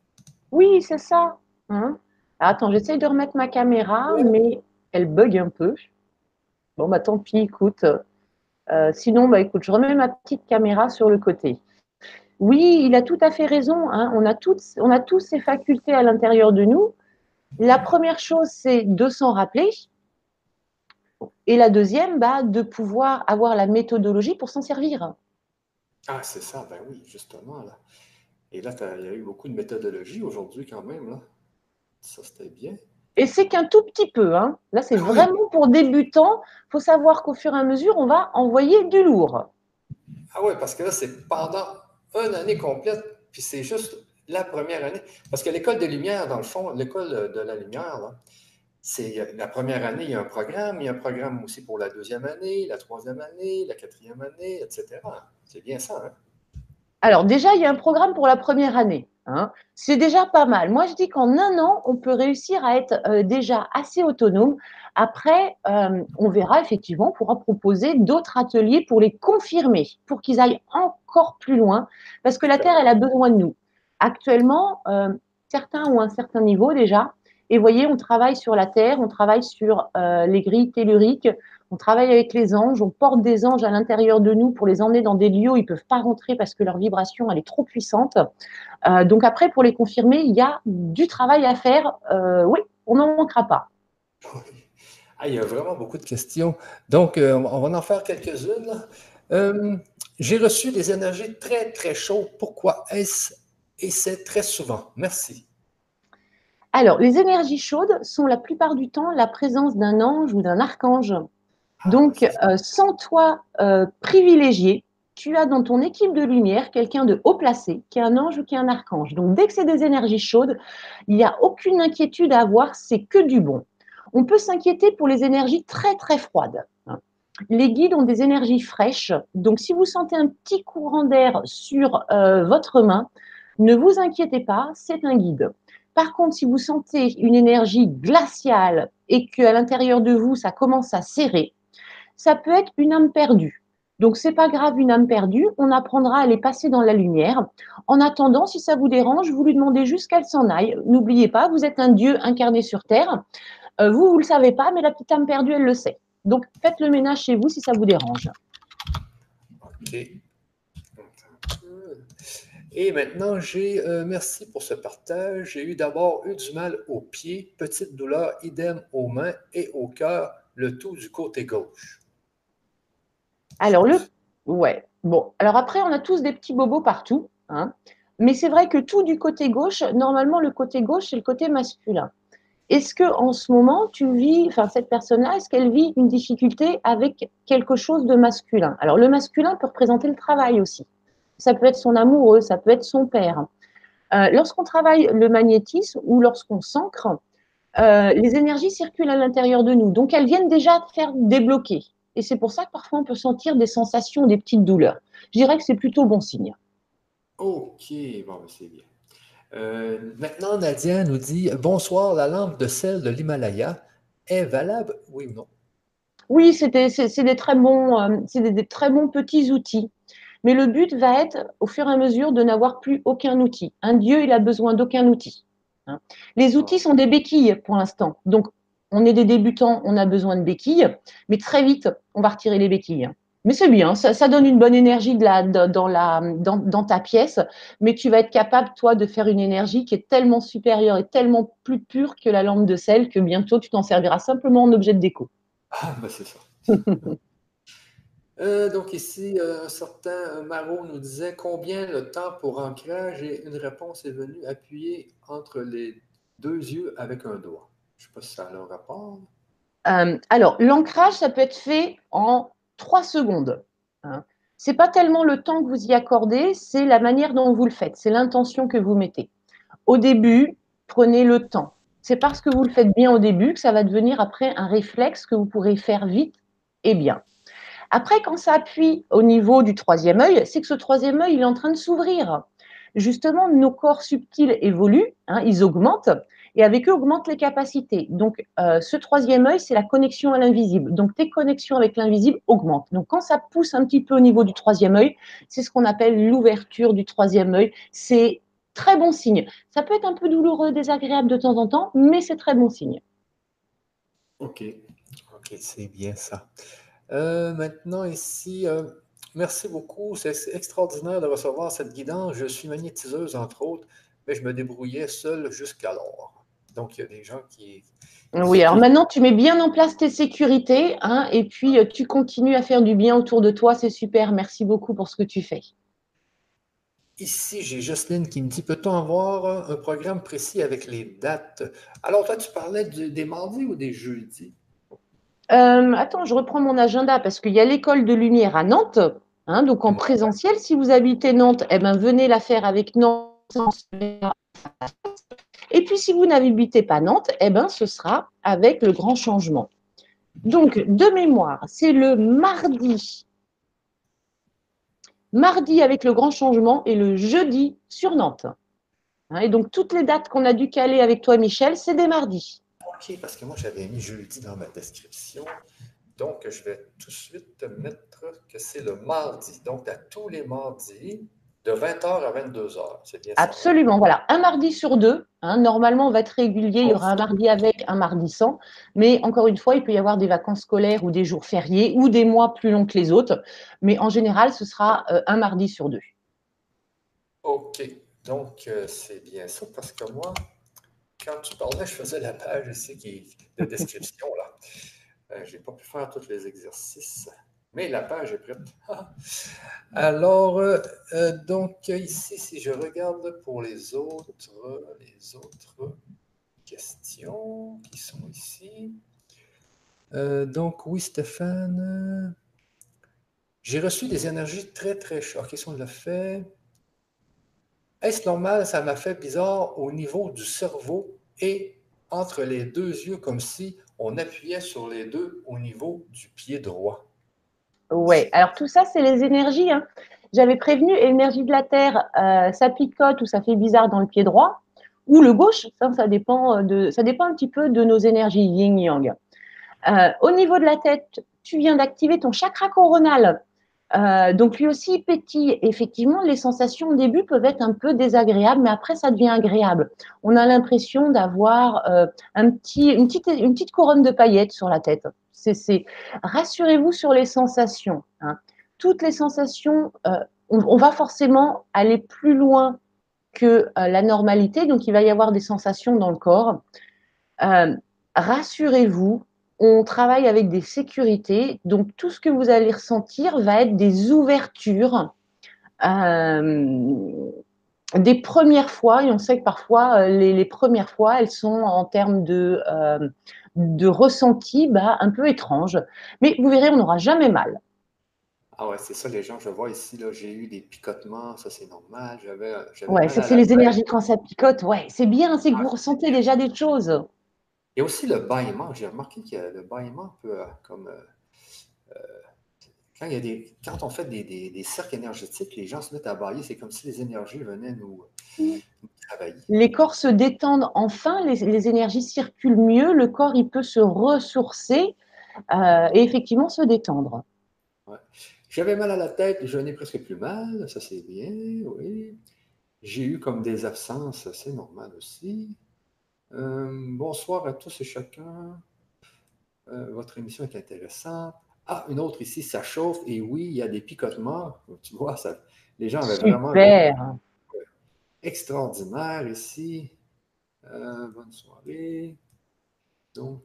Speaker 2: Oui, c'est ça. Hein? Attends, j'essaye de remettre ma caméra, mais elle bug un peu. Bon, bah tant pis, écoute. Euh, sinon, bah écoute, je remets ma petite caméra sur le côté. Oui, il a tout à fait raison. Hein. On, a toutes, on a tous ces facultés à l'intérieur de nous. La première chose, c'est de s'en rappeler. Et la deuxième, bah, de pouvoir avoir la méthodologie pour s'en servir.
Speaker 1: Ah, c'est ça, ben oui, justement. Là. Et là, il y a eu beaucoup de méthodologie aujourd'hui quand même. Là. Ça, c'était bien.
Speaker 2: Et c'est qu'un tout petit peu. Hein. Là, c'est ah vraiment pour débutants. Il faut savoir qu'au fur et à mesure, on va envoyer du lourd.
Speaker 1: Ah oui, parce que là, c'est pendant une année complète, puis c'est juste la première année. Parce que l'école des Lumières, dans le fond, l'école de la Lumière, c'est la première année, il y a un programme, il y a un programme aussi pour la deuxième année, la troisième année, la quatrième année, etc. C'est bien ça. Hein?
Speaker 2: Alors déjà, il y a un programme pour la première année. Hein. C'est déjà pas mal. Moi, je dis qu'en un an, on peut réussir à être euh, déjà assez autonome. Après, euh, on verra effectivement, on pourra proposer d'autres ateliers pour les confirmer, pour qu'ils aillent encore plus loin, parce que la Terre, elle a besoin de nous. Actuellement, euh, certains ont un certain niveau déjà, et voyez, on travaille sur la Terre, on travaille sur les grilles telluriques, on travaille avec les anges, on porte des anges à l'intérieur de nous pour les emmener dans des lieux où ils ne peuvent pas rentrer parce que leur vibration, elle est trop puissante. Euh, donc après, pour les confirmer, il y a du travail à faire. Euh, oui, on n'en manquera pas.
Speaker 1: Ah, il y a vraiment beaucoup de questions. Donc, euh, on va en faire quelques-unes. J'ai reçu des énergies très, très chaudes. Pourquoi est-ce et c'est très souvent? Merci.
Speaker 2: Alors, les énergies chaudes sont la plupart du temps la présence d'un ange ou d'un archange. Donc, sans toi privilégié, tu as dans ton équipe de lumière quelqu'un de haut placé, qui est un ange ou qui est un archange. Donc, dès que c'est des énergies chaudes, il n'y a aucune inquiétude à avoir, c'est que du bon. On peut s'inquiéter pour les énergies très, très froides. Les guides ont des énergies fraîches. Donc, si vous sentez un petit courant d'air sur euh, votre main, ne vous inquiétez pas, c'est un guide. Par contre, si vous sentez une énergie glaciale et qu'à l'intérieur de vous, ça commence à serrer, ça peut être une âme perdue. Donc, c'est pas grave, une âme perdue, on apprendra à les passer dans la lumière. En attendant, si ça vous dérange, vous lui demandez juste qu'elle s'en aille. N'oubliez pas, vous êtes un Dieu incarné sur Terre. Euh, vous, vous le savez pas, mais la petite âme perdue, elle le sait. Donc, faites le ménage chez vous si ça vous dérange.
Speaker 1: Et maintenant, j'ai, euh, merci pour ce partage. J'ai eu d'abord eu du mal aux pieds, petite douleur, idem aux mains et au cœur, le tout du côté gauche.
Speaker 2: Alors, le. Ouais. Bon. Alors, après, on a tous des petits bobos partout. Hein. Mais c'est vrai que tout du côté gauche, normalement, le côté gauche, c'est le côté masculin. Est-ce que en ce moment, tu vis, enfin, cette personne-là, est-ce qu'elle vit une difficulté avec quelque chose de masculin? Alors, le masculin peut représenter le travail aussi. Ça peut être son amoureux, ça peut être son père. Euh, lorsqu'on travaille le magnétisme ou lorsqu'on s'ancre, euh, les énergies circulent à l'intérieur de nous. Donc, elles viennent déjà faire débloquer. Et c'est pour ça que parfois on peut sentir des sensations, des petites douleurs. Je dirais que c'est plutôt bon signe.
Speaker 1: OK, bon, ben, c'est bien. Euh, maintenant, Nadia nous dit Bonsoir, la lampe de sel de l'Himalaya est valable, oui ou non?
Speaker 2: Oui, c'est des, très bons, des, très bons petits outils. Mais le but va être, au fur et à mesure, de n'avoir plus aucun outil. Un Dieu, il a besoin d'aucun outil. Hein. Les outils sont des béquilles pour l'instant. Donc, on est des débutants, on a besoin de béquilles, mais très vite, on va retirer les béquilles. Mais c'est bien, ça, donne une bonne énergie dans, ta pièce, mais tu vas être capable, toi, de faire une énergie qui est tellement supérieure et tellement plus pure que la lampe de sel que bientôt, tu t'en serviras simplement en objet de déco.
Speaker 1: Ah, bah c'est ça. Euh, donc ici, euh, un certain Marot nous disait combien le temps pour ancrage? Et une réponse est venue appuyer entre les deux yeux avec un doigt. Je ne sais pas si ça a le rapport.
Speaker 2: Euh, alors, l'ancrage, ça peut être fait en trois secondes. Hein. Ce n'est pas tellement le temps que vous y accordez, c'est la manière dont vous le faites, c'est l'intention que vous mettez. Au début, prenez le temps. C'est parce que vous le faites bien au début que ça va devenir après un réflexe que vous pourrez faire vite et bien. Après, quand ça appuie au niveau du troisième œil, c'est que ce troisième œil, il est en train de s'ouvrir. Justement, nos corps subtils évoluent, hein, ils augmentent, et avec eux augmente les capacités. Donc, euh, ce troisième œil, c'est la connexion à l'invisible. Donc, tes connexions avec l'invisible augmentent. Donc, quand ça pousse un petit peu au niveau du troisième œil, c'est ce qu'on appelle l'ouverture du troisième œil. C'est très bon signe. Ça peut être un peu douloureux, désagréable de temps en temps, mais c'est très bon signe.
Speaker 1: OK. OK, c'est bien ça. Euh, maintenant, ici, euh, merci beaucoup. C'est extraordinaire de recevoir cette guidance. Je suis magnétiseuse, entre autres, mais je me débrouillais seule jusqu'alors. Donc, il y a des gens qui.
Speaker 2: Oui, alors maintenant, tu mets bien en place tes sécurités hein, et puis euh, tu continues à faire du bien autour de toi. C'est super. Merci beaucoup pour ce que tu fais.
Speaker 1: Ici, j'ai Jocelyne qui me dit Peut-on avoir un programme précis avec les dates? Alors, toi, tu parlais des mardis ou des jeudis?
Speaker 2: Euh, Attends, je reprends mon agenda parce qu'il y a l'école de lumière à Nantes, hein, donc en présentiel. Si vous habitez Nantes, eh ben, venez la faire avec Nantes. Et puis, si vous n'habitez pas Nantes, eh ben, ce sera avec le grand changement. Donc, de mémoire, c'est le mardi mardi avec le grand changement et le jeudi sur Nantes. Hein, et donc, toutes les dates qu'on a dû caler avec toi, Michel, c'est des mardis.
Speaker 1: OK, parce que moi, j'avais mis jeudi dans ma description. Donc, je vais tout de suite te mettre que c'est le mardi. Donc, à tous les mardis, de 20h à 22h, c'est bien
Speaker 2: ça? Absolument, voilà. Un mardi sur deux. Hein. normalement, on va être régulier. Il y aura un mardi avec, un mardi sans. Mais encore une fois, il peut y avoir des vacances scolaires ou des jours fériés ou des mois plus longs que les autres. Mais en général, ce sera euh, un mardi sur deux.
Speaker 1: OK. Donc, euh, c'est bien ça parce que moi, quand tu parlais, je faisais la page ici qui, de description. là. Euh, je n'ai pas pu faire tous les exercices. Mais la page est prête. Alors, euh, euh, donc ici, si je regarde pour les autres, les autres questions qui sont ici. Donc, oui, Stéphane. J'ai reçu des énergies très, très chaudes. Qu'est-ce qu'on l'a fait? Est-ce normal? Ça m'a fait bizarre au niveau du cerveau et entre les deux yeux, comme si on appuyait sur les deux au niveau du pied droit.
Speaker 2: Oui, alors tout ça, c'est les énergies. Hein. J'avais prévenu, énergie de la Terre, euh, ça picote ou ça fait bizarre dans le pied droit, ou le gauche, ça, dépend, de, ça dépend un petit peu de nos énergies yin-yang. Euh, au niveau de la tête, tu viens d'activer ton chakra coronal. Euh, donc lui aussi pétille. Effectivement, les sensations au début peuvent être un peu désagréables, mais après ça devient agréable. On a l'impression d'avoir un petit, une, petite, une petite couronne de paillettes sur la tête c'est rassurez-vous sur les sensations. Hein. Toutes les sensations, euh, on, va forcément aller plus loin que euh, la normalité, donc il va y avoir des sensations dans le corps. Euh, rassurez-vous, on travaille avec des sécurités, donc tout ce que vous allez ressentir va être des ouvertures des premières fois, et on sait que parfois les, premières fois, elles sont en termes de, de ressenti bah, un peu étrange. Mais vous verrez, on n'aura jamais mal.
Speaker 1: Ah ouais, c'est ça, les gens, je vois ici, là, j'ai eu des picotements, ça c'est normal. J'avais,
Speaker 2: ouais, ça c'est les énergies quand ça picote, ouais, c'est bien, c'est que vous ressentez déjà des choses.
Speaker 1: Il y a aussi le bâillement, j'ai remarqué que le bâillement peut, euh, comme, euh, euh, quand, il y a des, quand on fait des, des, cercles énergétiques, les gens se mettent à bailler, c'est comme si les énergies venaient nous, mmh.
Speaker 2: Les corps se détendent enfin, les, énergies circulent mieux, le corps il peut se ressourcer euh, et effectivement se détendre.
Speaker 1: J'avais mal à la tête, je n'ai presque plus mal, ça c'est bien, oui. J'ai eu comme des absences, c'est normal aussi. Euh, bonsoir à tous et chacun. Euh, votre émission est intéressante. Ah, une autre ici, ça chauffe et oui, il y a des picotements. Tu vois, ça, les gens avaient vraiment extraordinaire ici. Euh, bonne soirée. Donc,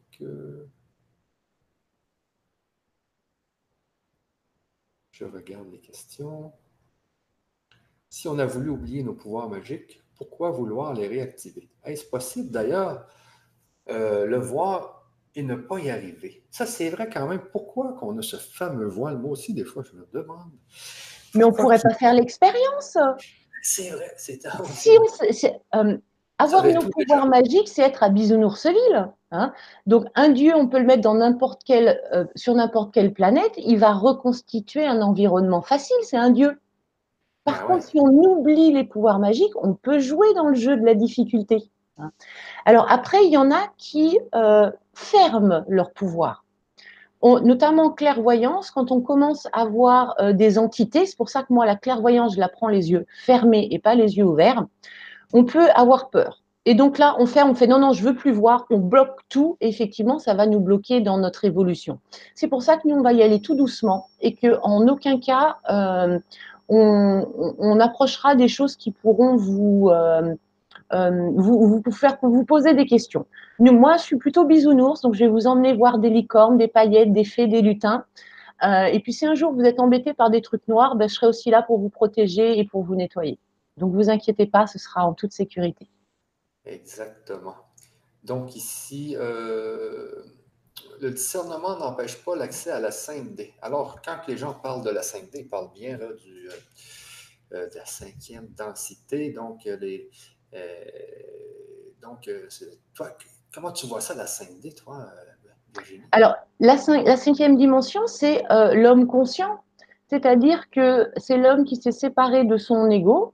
Speaker 1: je regarde les questions. Si on a voulu oublier nos pouvoirs magiques, pourquoi vouloir les réactiver? Est-ce possible d'ailleurs euh, le voir et ne pas y arriver? Ça, c'est vrai quand même. Pourquoi qu'on a ce fameux voile? Moi aussi, des fois, je me demande.
Speaker 2: Mais on ne pourrait pas faire l'expérience.
Speaker 1: C'est vrai, c'est
Speaker 2: si euh, Avoir un pouvoir magique, c'est être à Bisounoursville. Hein Donc, un dieu, on peut le mettre dans n'importe quelle, euh, sur n'importe quelle planète, il va reconstituer un environnement facile, c'est un dieu. Par ah contre, si on oublie les pouvoirs magiques, on peut jouer dans le jeu de la difficulté. Hein. Alors, après, il y en a qui euh, ferment leur pouvoir notamment en clairvoyance, quand on commence à voir euh, des entités, c'est pour ça que moi, la clairvoyance, je la prends les yeux fermés et pas les yeux ouverts, on peut avoir peur. Et donc là, on fait, on fait non, non, je veux plus voir, on bloque tout, et effectivement, ça va nous bloquer dans notre évolution. C'est pour ça que nous, on va y aller tout doucement et qu'en aucun cas, euh, on, approchera des choses qui pourront vous, euh, euh, vous, faire vous poser des questions. moi, je suis plutôt bisounours, donc je vais vous emmener voir des licornes, des paillettes, des fées, des lutins. Euh, et puis si un jour vous êtes embêté par des trucs noirs, ben, je serai aussi là pour vous protéger et pour vous nettoyer. Donc, vous inquiétez pas, ce sera en toute sécurité.
Speaker 1: Exactement. Donc, ici, le discernement n'empêche pas l'accès à la 5D. Alors, quand les gens parlent de la 5D, ils parlent bien du, de la cinquième densité. Donc, toi, comment tu vois ça, la 5D, toi,
Speaker 2: alors, la, cinquième dimension, c'est euh, l'homme conscient, c'est-à-dire que c'est l'homme qui s'est séparé de son ego,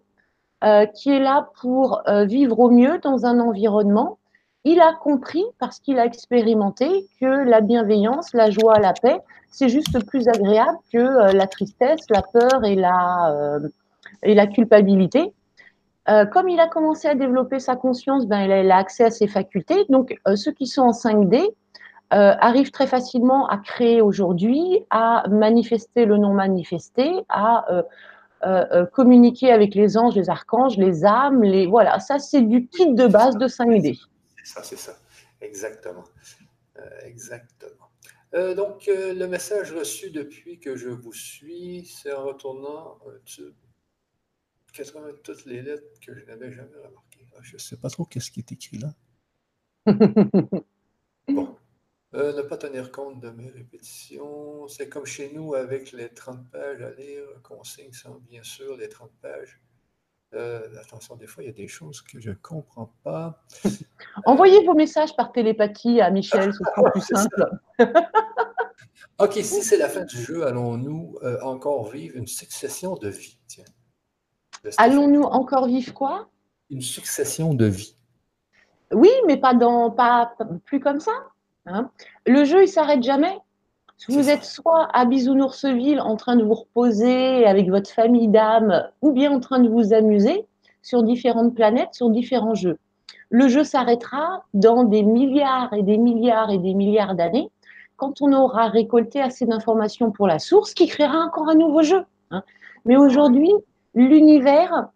Speaker 2: euh, qui est là pour euh, vivre au mieux dans un environnement. Il a compris, parce qu'il a expérimenté, que la bienveillance, la joie, la paix, c'est juste plus agréable que la tristesse, la peur et la, la culpabilité. comme il a commencé à développer sa conscience, ben, il, a, accès à ses facultés. Donc, ceux qui sont en 5D, euh, arrive très facilement à créer aujourd'hui, à manifester le non manifesté, à euh, euh, communiquer avec les anges, les archanges, les âmes, les voilà. Ça, c'est du kit de base de 5D.
Speaker 1: Ça, c'est ça, exactement, exactement. donc, le message reçu depuis que je vous suis, c'est en retournant quasiment toutes les lettres que je n'avais jamais remarquées? Ah, je ne sais pas trop qu'est-ce qui est écrit là. bon. Euh, ne pas tenir compte de mes répétitions. C'est comme chez nous avec les 30 pages à lire, consigne sans bien sûr les 30 pages. Euh, attention, des fois, il y a des choses que je ne comprends pas.
Speaker 2: Envoyez vos messages par télépathie à Michel, ce sera plus simple.
Speaker 1: ok, si c'est la fin du jeu, allons-nous euh, encore vivre une succession de vies?
Speaker 2: Allons-nous encore vivre quoi?
Speaker 1: Une succession de vies.
Speaker 2: Oui, mais pas dans pas plus comme ça. Hein. le jeu, il s'arrête jamais? Vous êtes soit à Bisounoursville en train de vous reposer avec votre famille d'âmes, ou bien en train de vous amuser sur différentes planètes, sur différents jeux. Le jeu s'arrêtera dans des milliards et des milliards et des milliards d'années quand on aura récolté assez d'informations pour la source qui créera encore un nouveau jeu. Hein. Mais aujourd'hui, l'univers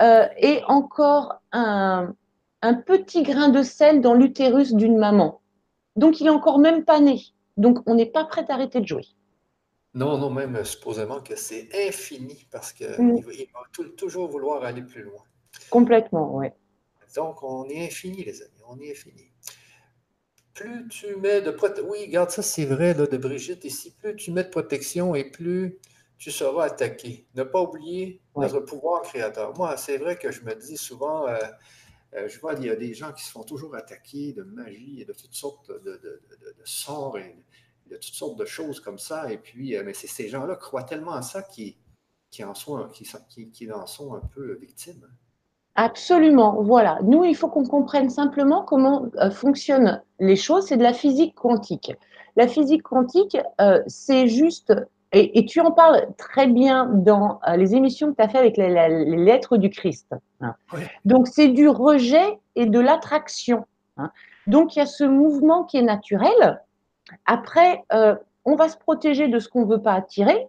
Speaker 2: euh, est encore un petit grain de sel dans l'utérus d'une maman. Donc, il est encore même pas né. Donc, on n'est pas prêt à arrêter de jouer.
Speaker 1: Non, non, même supposément que c'est infini parce qu'il mm. va toujours vouloir aller plus loin.
Speaker 2: Complètement, oui.
Speaker 1: Donc, on est infini, les amis, on est infini. Plus tu mets de protection, oui, regarde, ça c'est vrai là, de Brigitte ici, plus tu mets de protection et plus tu seras attaqué. Ne pas oublier notre pouvoir créateur. Moi, c'est vrai que je me dis souvent, euh, euh, je vois, il y a des gens qui se font toujours attaquer de magie et de toutes sortes de, sorts et de toutes sortes de choses comme ça. Et puis, euh, mais ces gens-là croient tellement à ça qu'ils en, sont, qui, en sont un peu victimes.
Speaker 2: Absolument, voilà. Nous, il faut qu'on comprenne simplement comment euh, fonctionnent les choses. C'est de la physique quantique. La physique quantique, c'est juste et, tu en parles très bien dans euh, les émissions que tu as fait avec les, lettres du Christ. Hein. Donc, c'est du rejet et de l'attraction. Hein. Donc, il y a ce mouvement qui est naturel. Après, euh, on va se protéger de ce qu'on ne veut pas attirer,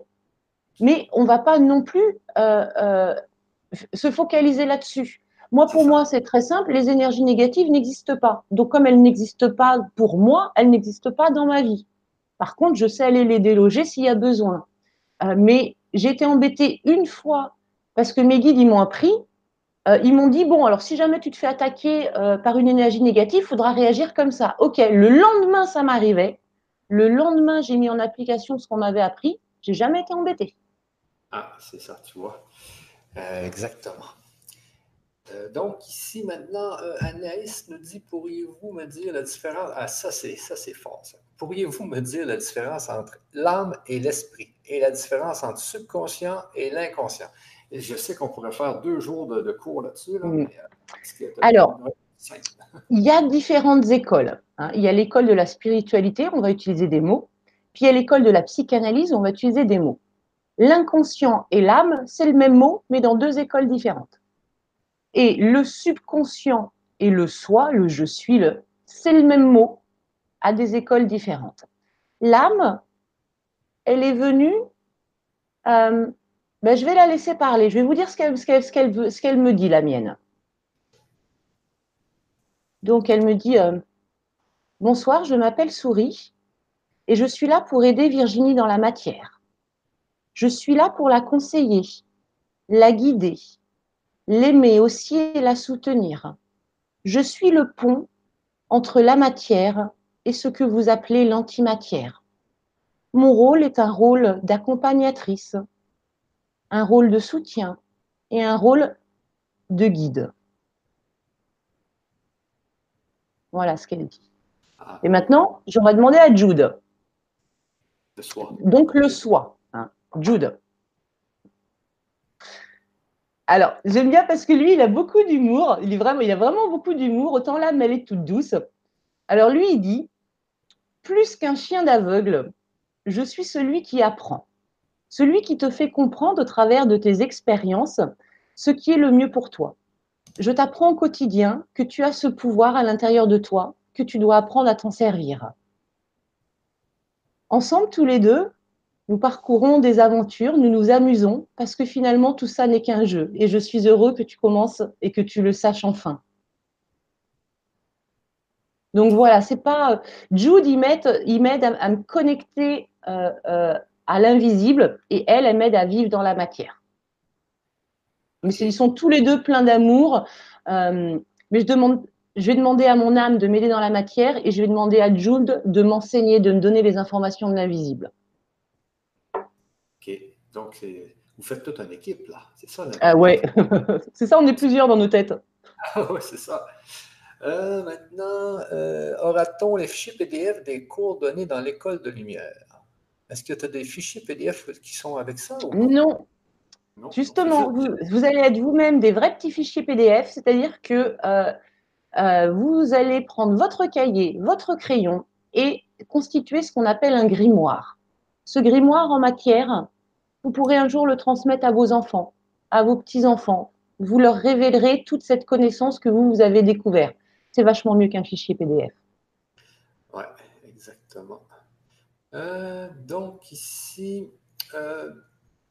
Speaker 2: mais on ne va pas non plus euh, se focaliser là-dessus. Moi, pour moi, c'est très simple. Les énergies négatives n'existent pas. Donc, comme elles n'existent pas pour moi, elles n'existent pas dans ma vie. Par contre, je sais aller les déloger s'il y a besoin. Euh, mais j'ai été embêtée une fois parce que mes guides, ils m'ont appris. Euh, ils m'ont dit, bon, alors si jamais tu te fais attaquer euh, par une énergie négative, il faudra réagir comme ça. OK, le lendemain, ça m'arrivait. Le lendemain, j'ai mis en application ce qu'on m'avait appris. J'ai jamais été embêtée.
Speaker 1: Ah, c'est ça, tu vois. exactement. donc, ici, maintenant, Anaïs nous dit pourriez-vous me dire la différence? Ah, ça, c'est ça, c'est fort, ça. Pourriez-vous me dire la différence entre l'âme et l'esprit et la différence entre subconscient et l'inconscient? Je sais qu'on pourrait faire deux jours de, cours là-dessus.
Speaker 2: Euh, Alors, il y a différentes écoles. Hein. Il y a l'école de la spiritualité, on va utiliser des mots. Puis il y a l'école de la psychanalyse, on va utiliser des mots. L'inconscient et l'âme, c'est le même mot, mais dans deux écoles différentes. Et le subconscient et le soi, le je suis, le, c'est le même mot, à des écoles différentes. L'âme, elle est venue, euh, ben je vais la laisser parler, je vais vous dire ce qu'elle ce qu'elle me dit, la mienne. Donc elle me dit, euh, bonsoir, je m'appelle Souris et je suis là pour aider Virginie dans la matière. Je suis là pour la conseiller, la guider, l'aimer aussi et la soutenir. Je suis le pont entre la matière et ce que vous appelez l'antimatière. Mon rôle est un rôle d'accompagnatrice, un rôle de soutien et un rôle de guide. Voilà ce qu'elle dit. Et maintenant, j'aurais demandé à Jude.
Speaker 1: Le soi.
Speaker 2: Donc le soi. Hein. Jude. Alors, j'aime bien parce que lui, il a beaucoup d'humour. Il, est vraiment, il a vraiment beaucoup d'humour. Autant l'âme, elle est toute douce. Alors lui, il dit Plus qu'un chien d'aveugle, je suis celui qui apprend. Celui qui te fait comprendre au travers de tes expériences ce qui est le mieux pour toi. Je t'apprends au quotidien que tu as ce pouvoir à l'intérieur de toi, que tu dois apprendre à t'en servir. Ensemble, tous les deux, nous parcourons des aventures, nous nous amusons, parce que finalement, tout ça n'est qu'un jeu. Et je suis heureux que tu commences et que tu le saches enfin. Donc voilà, c'est pas. Jude, il m'aide, à, me connecter euh, euh, à l'invisible et elle, elle m'aide à vivre dans la matière. Mais ils sont tous les deux pleins d'amour. Euh, mais je, demande, je vais demander à mon âme de m'aider dans la matière et je vais demander à Jude de m'enseigner, de me donner les informations de l'invisible.
Speaker 1: OK. Donc, vous faites toute une équipe, là. C'est ça, là.
Speaker 2: Ah ouais. c'est ça, on est plusieurs dans nos têtes.
Speaker 1: Ah ouais, c'est ça. Euh, maintenant, euh, aura-t-on les fichiers PDF des cours donnés dans l'école de lumière? Est-ce que tu as des fichiers PDF qui sont avec ça?
Speaker 2: non. Justement, vous, allez être vous-même des vrais petits fichiers PDF, c'est-à-dire que euh, vous allez prendre votre cahier, votre crayon et constituer ce qu'on appelle un grimoire. Ce grimoire en matière, vous pourrez un jour le transmettre à vos enfants, à vos petits-enfants. Vous leur révélerez toute cette connaissance que vous, vous avez découverte c'est vachement mieux qu'un fichier PDF.
Speaker 1: Oui, exactement. Euh, donc ici, euh,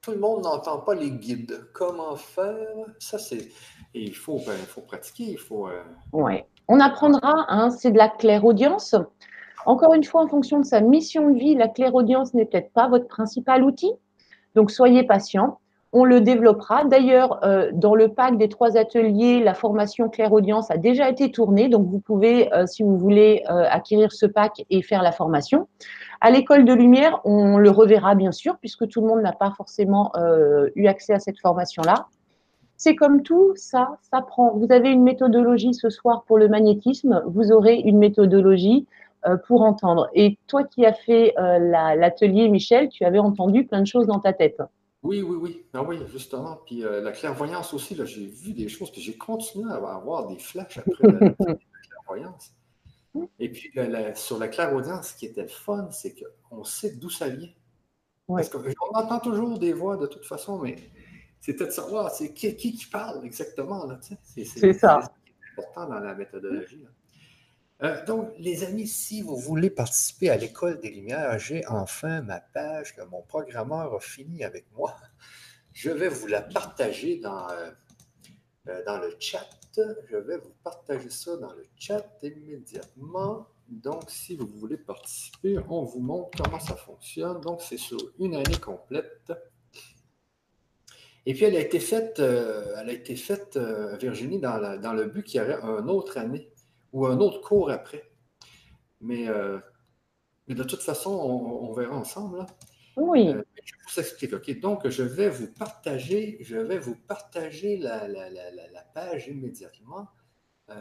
Speaker 1: tout le monde n'entend pas les guides. Comment faire? Ça, c'est. Il faut, ben, faut pratiquer, il faut. Euh,
Speaker 2: oui. On apprendra, hein, c'est de la clairaudience. Encore une fois, en fonction de sa mission de vie, la clairaudience n'est peut-être pas votre principal outil. Donc, soyez patient on le développera. D'ailleurs, euh, dans le pack des trois ateliers, la formation claire-audience a déjà été tournée, donc vous pouvez, euh, si vous voulez, euh, acquérir ce pack et faire la formation. À l'école de lumière, on le reverra bien sûr, puisque tout le monde n'a pas forcément eu accès à cette formation-là. C'est comme tout, ça ça prend. Vous avez une méthodologie ce soir pour le magnétisme, vous aurez une méthodologie pour entendre. Et toi qui as fait l'atelier, Michel, tu avais entendu plein de choses dans ta tête.
Speaker 1: Oui, oui, oui. Ah oui, justement. Puis euh, la clairvoyance aussi, là, j'ai vu des choses, puis j'ai continué à avoir des flashs après la, clairvoyance. Et puis sur la clairaudience, ce qui était le fun, c'est qu'on sait d'où ça vient. Parce qu'on entend toujours des voix de toute façon, mais c'était de savoir c'est qui, qui, parle exactement.
Speaker 2: C'est ça.
Speaker 1: C'est important dans la méthodologie. Euh, donc, les amis, si vous voulez participer à l'École des Lumières, j'ai enfin ma page que mon programmeur a fini avec moi. Je vais vous la partager dans, euh, euh, dans le chat. Je vais vous partager ça dans le chat immédiatement. Donc, si vous voulez participer, on vous montre comment ça fonctionne. Donc, c'est sur une année complète. Et puis, elle a été faite, elle a été faite Virginie, dans, dans le but qu'il y aurait une autre année ou un autre cours après. Mais, euh, mais de toute façon, on, verra ensemble.
Speaker 2: Oui. Euh,
Speaker 1: je vous explique. OK, donc je vais vous partager, je vais vous partager la, page immédiatement. Euh,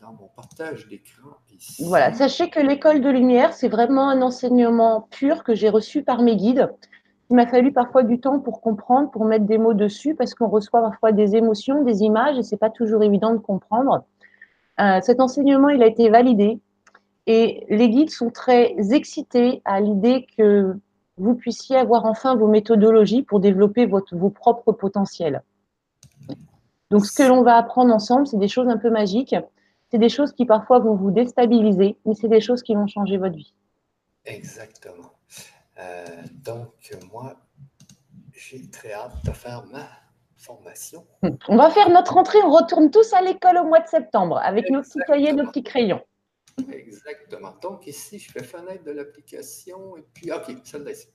Speaker 1: dans mon partage d'écran ici.
Speaker 2: Voilà, sachez que l'école de lumière, c'est vraiment un enseignement pur que j'ai reçu par mes guides. Il m'a fallu parfois du temps pour comprendre, pour mettre des mots dessus, parce qu'on reçoit parfois des émotions, des images, et c'est pas toujours évident de comprendre. Euh, cet enseignement, il a été validé et les guides sont très excités à l'idée que vous puissiez avoir enfin vos méthodologies pour développer votre, vos propres potentiels. Donc, ce que l'on va apprendre ensemble, c'est des choses un peu magiques. C'est des choses qui parfois vont vous déstabiliser, mais c'est des choses qui vont changer votre vie.
Speaker 1: Exactement. Euh, donc, moi, j'ai très hâte de faire ma formation.
Speaker 2: On va faire notre entrée, on retourne tous à l'école au mois de septembre avec nos petits cahiers, nos petits crayons.
Speaker 1: Exactement. Donc ici, je fais fenêtre de l'application et puis, OK, celle-là ici.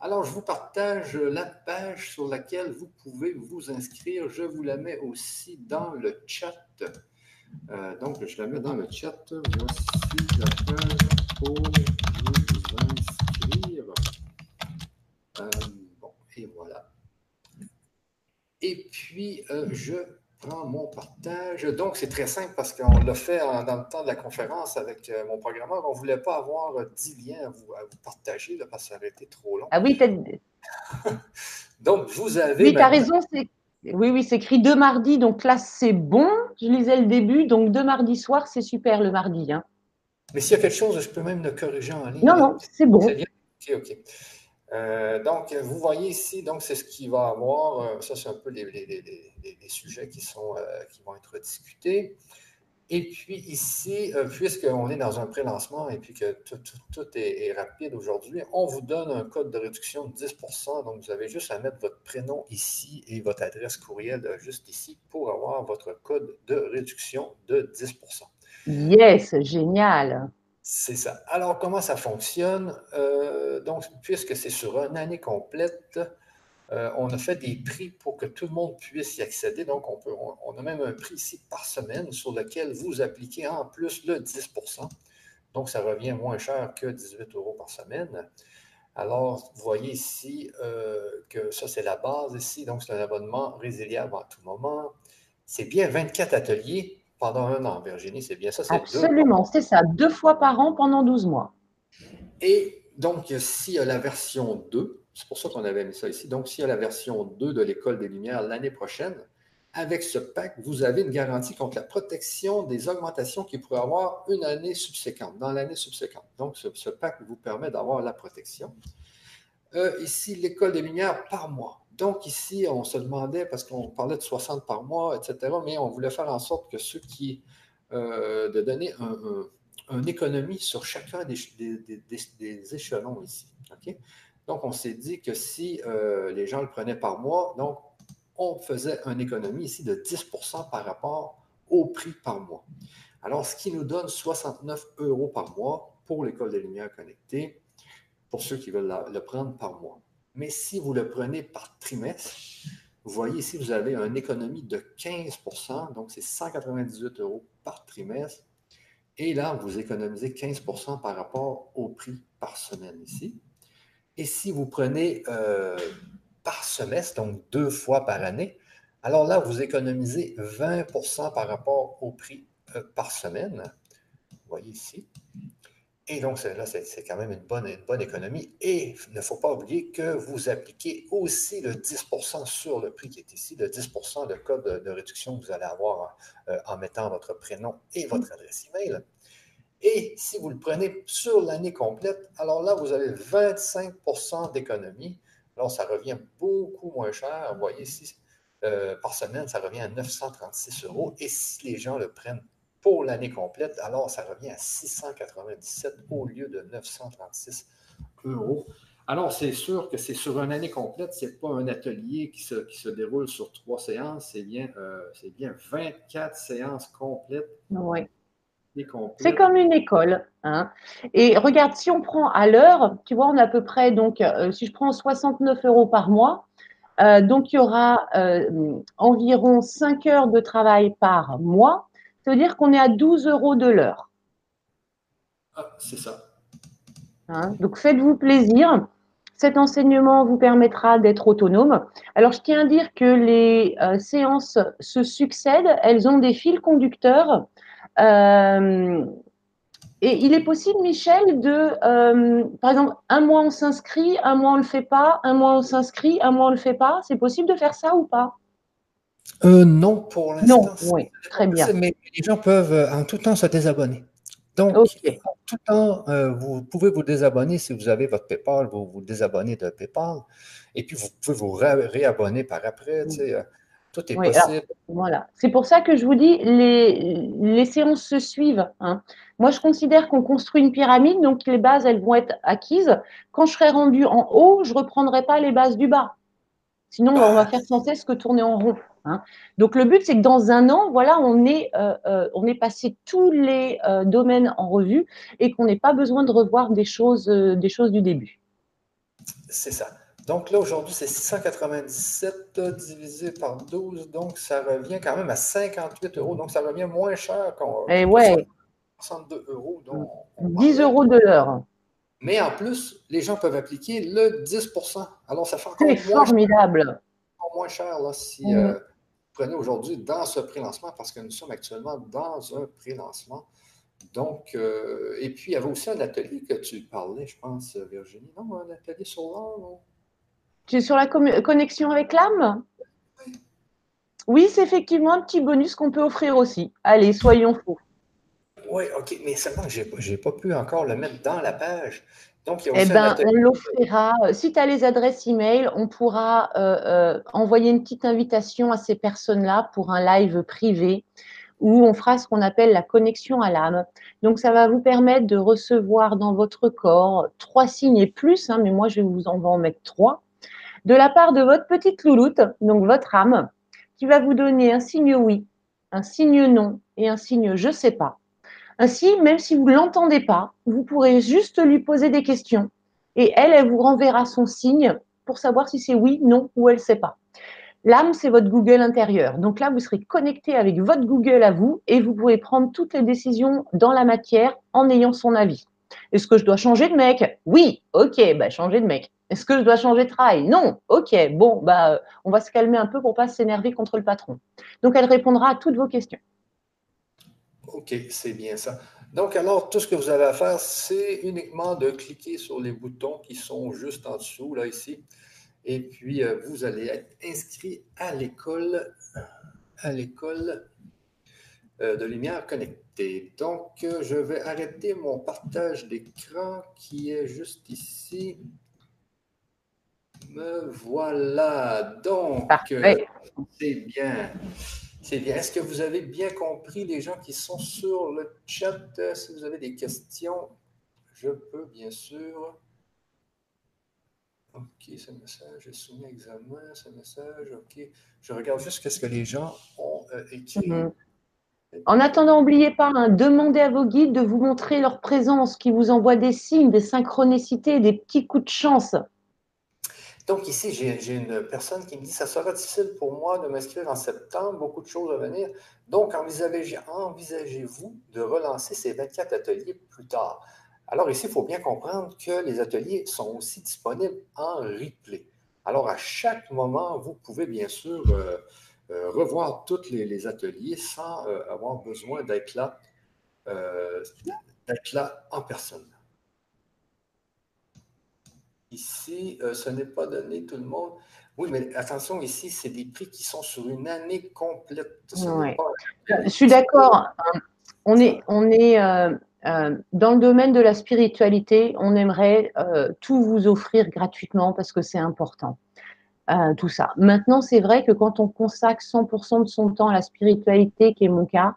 Speaker 1: Alors, je vous partage la page sur laquelle vous pouvez vous inscrire. Je vous la mets aussi dans le chat. Euh, donc, je la mets dans le chat. Voici la page pour vous inscrire. Euh, bon, et voilà. Et puis, euh, je prends mon partage. Donc, c'est très simple parce qu'on l'a fait dans le temps de la conférence avec euh, mon programmeur. On ne voulait pas avoir 10 liens à vous, partager parce que ça aurait été trop long.
Speaker 2: Ah oui,
Speaker 1: Donc, vous avez.
Speaker 2: Oui, tu as raison. Oui, oui, c'est écrit deux mardis. Donc là, c'est bon. Je lisais le début. Donc, deux mardis soir, c'est super le mardi. Hein.
Speaker 1: Mais s'il y a quelque chose, je peux même le corriger en ligne.
Speaker 2: Non, non, c'est bon.
Speaker 1: OK, OK. Euh, donc, vous voyez ici, donc c'est ce qu'il va avoir. Euh, ça, c'est un peu les, sujets qui, sont, euh, qui vont être discutés. Et puis ici, puisqu'on est dans un pré-lancement et puis que tout, est, est, rapide aujourd'hui, on vous donne un code de réduction de 10% Donc, vous avez juste à mettre votre prénom ici et votre adresse courriel juste ici pour avoir votre code de réduction de 10%
Speaker 2: Yes, génial.
Speaker 1: C'est ça. Alors, comment ça fonctionne? Euh, donc, puisque c'est sur une année complète, euh, on a fait des prix pour que tout le monde puisse y accéder. Donc, on, peut, on, a même un prix ici par semaine sur lequel vous appliquez en plus le 10% Donc, ça revient moins cher que 18 euros par semaine. Alors, vous voyez ici euh, que ça, c'est la base ici. Donc, c'est un abonnement résiliable à tout moment. C'est bien 24 ateliers pendant un an, Virginie, c'est bien ça?
Speaker 2: Absolument, c'est ça, deux fois par an pendant 12 mois.
Speaker 1: Et donc, s'il y a la version 2, c'est pour ça qu'on avait mis ça ici, donc s'il y a la version 2 de l'École des Lumières l'année prochaine, avec ce pack, vous avez une garantie contre la protection des augmentations qu'il pourrait avoir une année subséquente, dans l'année subséquente. Donc, ce, pack vous permet d'avoir la protection. Euh, ici, l'École des Lumières par mois. Donc, ici, on se demandait, parce qu'on parlait de 60 par mois, etc., mais on voulait faire en sorte que ceux qui. Euh, de donner un, économie sur chacun des, des, échelons ici. Donc, on s'est dit que si euh, les gens le prenaient par mois, donc, on faisait une économie ici de 10% par rapport au prix par mois. Alors, ce qui nous donne 69 euros par mois pour l'École des Lumières connectées, pour ceux qui veulent le prendre par mois. Mais si vous le prenez par trimestre, vous voyez ici, vous avez une économie de 15% donc c'est 198 euros par trimestre. Et là, vous économisez 15 par rapport au prix par semaine ici. Et si vous prenez euh, par semestre, donc deux fois par année, alors là, vous économisez 20 par rapport au prix euh, par semaine. Vous voyez ici. Et donc, là, c'est quand même une bonne, économie. Et il ne faut pas oublier que vous appliquez aussi le 10% sur le prix qui est ici, le 10% de code de, réduction que vous allez avoir euh, en mettant votre prénom et votre adresse email. Et si vous le prenez sur l'année complète, alors là, vous avez 25% d'économie. Alors, ça revient beaucoup moins cher. Vous voyez ici, euh, par semaine, ça revient à 936 euros. Et si les gens le prennent pour l'année complète, alors ça revient à 697 au lieu de 936 euros. Alors, c'est sûr que c'est sur une année complète, ce n'est pas un atelier qui se, qui se, déroule sur trois séances, c'est bien, euh, bien 24 séances complètes.
Speaker 2: Oui. C'est comme une école. Hein. Et regarde, si on prend à l'heure, tu vois, on a à peu près, donc, euh, si je prends 69 euros par mois, euh, donc il y aura environ 5 heures de travail par mois. Ça veut dire qu'on est à 12 euros de l'heure.
Speaker 1: Ah, c'est ça.
Speaker 2: Hein, donc faites-vous plaisir. Cet enseignement vous permettra d'être autonome. Alors, je tiens à dire que les euh, séances se succèdent, elles ont des fils conducteurs. Euh, et il est possible, Michel, de, euh, par exemple, un mois on s'inscrit, un mois on ne le fait pas, un mois on s'inscrit, un mois on ne le fait pas. C'est possible de faire ça ou pas?
Speaker 1: Euh, non, pour l'instant.
Speaker 2: Non, oui, très bien.
Speaker 1: Mais les gens peuvent euh, en tout temps se désabonner. Donc, en tout temps, euh, vous pouvez vous désabonner si vous avez votre PayPal, vous vous désabonnez de PayPal, et puis vous pouvez vous réabonner par après. tout est possible.
Speaker 2: voilà. C'est pour ça que je vous dis, les, les séances se suivent. Hein. Moi, je considère qu'on construit une pyramide, donc les bases, elles vont être acquises. Quand je serai rendu en haut, je ne reprendrai pas les bases du bas. Sinon, on va ah. faire sans cesse que tourner en rond. Hein. Donc le but, c'est que dans un an, voilà, on est, euh, euh, on est passé tous les euh, domaines en revue et qu'on n'ait pas besoin de revoir des choses, des choses du début.
Speaker 1: C'est ça. Donc là, aujourd'hui, c'est 697 divisé par 12, donc ça revient quand même à 58 euros. Donc ça revient moins cher
Speaker 2: qu'on. Eh ouais.
Speaker 1: 62 euros.
Speaker 2: 10 euros de l'heure.
Speaker 1: Mais en plus, les gens peuvent appliquer le 10% Alors ça fait
Speaker 2: encore moins formidable.
Speaker 1: Cher, moins cher là, si mm. euh, prenez aujourd'hui dans ce pré-lancement, parce que nous sommes actuellement dans un pré-lancement. Donc, euh, et puis, il y avait aussi un atelier que tu parlais, je pense, Virginie. Non, un atelier sur l'art,
Speaker 2: Tu es sur la connexion avec l'âme? Oui. Oui, c'est effectivement un petit bonus qu'on peut offrir aussi. Allez, soyons fous.
Speaker 1: Oui, OK, mais seulement que je n'ai pas pu encore le mettre dans la page.
Speaker 2: Donc, eh bien, on l'offrira. Si tu as les adresses email, on pourra euh, euh, envoyer une petite invitation à ces personnes-là pour un live privé où on fera ce qu'on appelle la connexion à l'âme. Donc, ça va vous permettre de recevoir dans votre corps trois signes et plus, hein, mais moi, je vais vous en, en mettre trois, de la part de votre petite louloute, donc votre âme, qui va vous donner un signe oui, un signe non et un signe je sais pas. Ainsi, même si vous ne l'entendez pas, vous pourrez juste lui poser des questions et elle, elle vous renverra son signe pour savoir si c'est oui, non ou elle ne sait pas. L'âme, c'est votre Google intérieur. Donc là, vous serez connecté avec votre Google à vous et vous pourrez prendre toutes les décisions dans la matière en ayant son avis. Est-ce que je dois changer de mec? Oui, ok, bah changer de mec. Est-ce que je dois changer de travail? Non, ok, bon, bah on va se calmer un peu pour pas s'énerver contre le patron. Donc elle répondra à toutes vos questions.
Speaker 1: Ok, c'est bien ça. Donc alors, tout ce que vous avez à faire, c'est uniquement de cliquer sur les boutons qui sont juste en dessous, là, ici. Et puis, euh, vous allez être inscrit à l'école, à l'école euh, de lumière connectée. Donc, euh, je vais arrêter mon partage d'écran qui est juste ici. Me voilà. Donc, c'est bien. C'est bien. Est-ce que vous avez bien compris les gens qui sont sur le chat? Si vous avez des questions, je peux bien sûr. OK, ce message est soumis à examen, ce message, OK. Je regarde juste ce que les gens ont euh, écrit. Mhm.
Speaker 2: En attendant, n'oubliez pas, hein, demandez à vos guides de vous montrer leur présence, qui vous envoient des signes, des synchronicités, des petits coups de chance.
Speaker 1: Donc ici, j'ai une personne qui me dit, ça sera difficile pour moi de m'inscrire en septembre, beaucoup de choses à venir. Donc, envisagez-vous de relancer ces 24 ateliers plus tard. Alors ici, il faut bien comprendre que les ateliers sont aussi disponibles en replay. Alors à chaque moment, vous pouvez bien sûr euh, euh, revoir tous les, ateliers sans euh, avoir besoin d'être là, là en personne. Ici, ce n'est pas donné tout le monde. Oui, mais attention, ici, c'est des prix qui sont sur une année complète.
Speaker 2: Je suis d'accord. On est, on est euh, dans le domaine de la spiritualité, on aimerait euh, tout vous offrir gratuitement parce que c'est important. Euh, tout ça. Maintenant, c'est vrai que quand on consacre 100% de son temps à la spiritualité, qui est mon cas,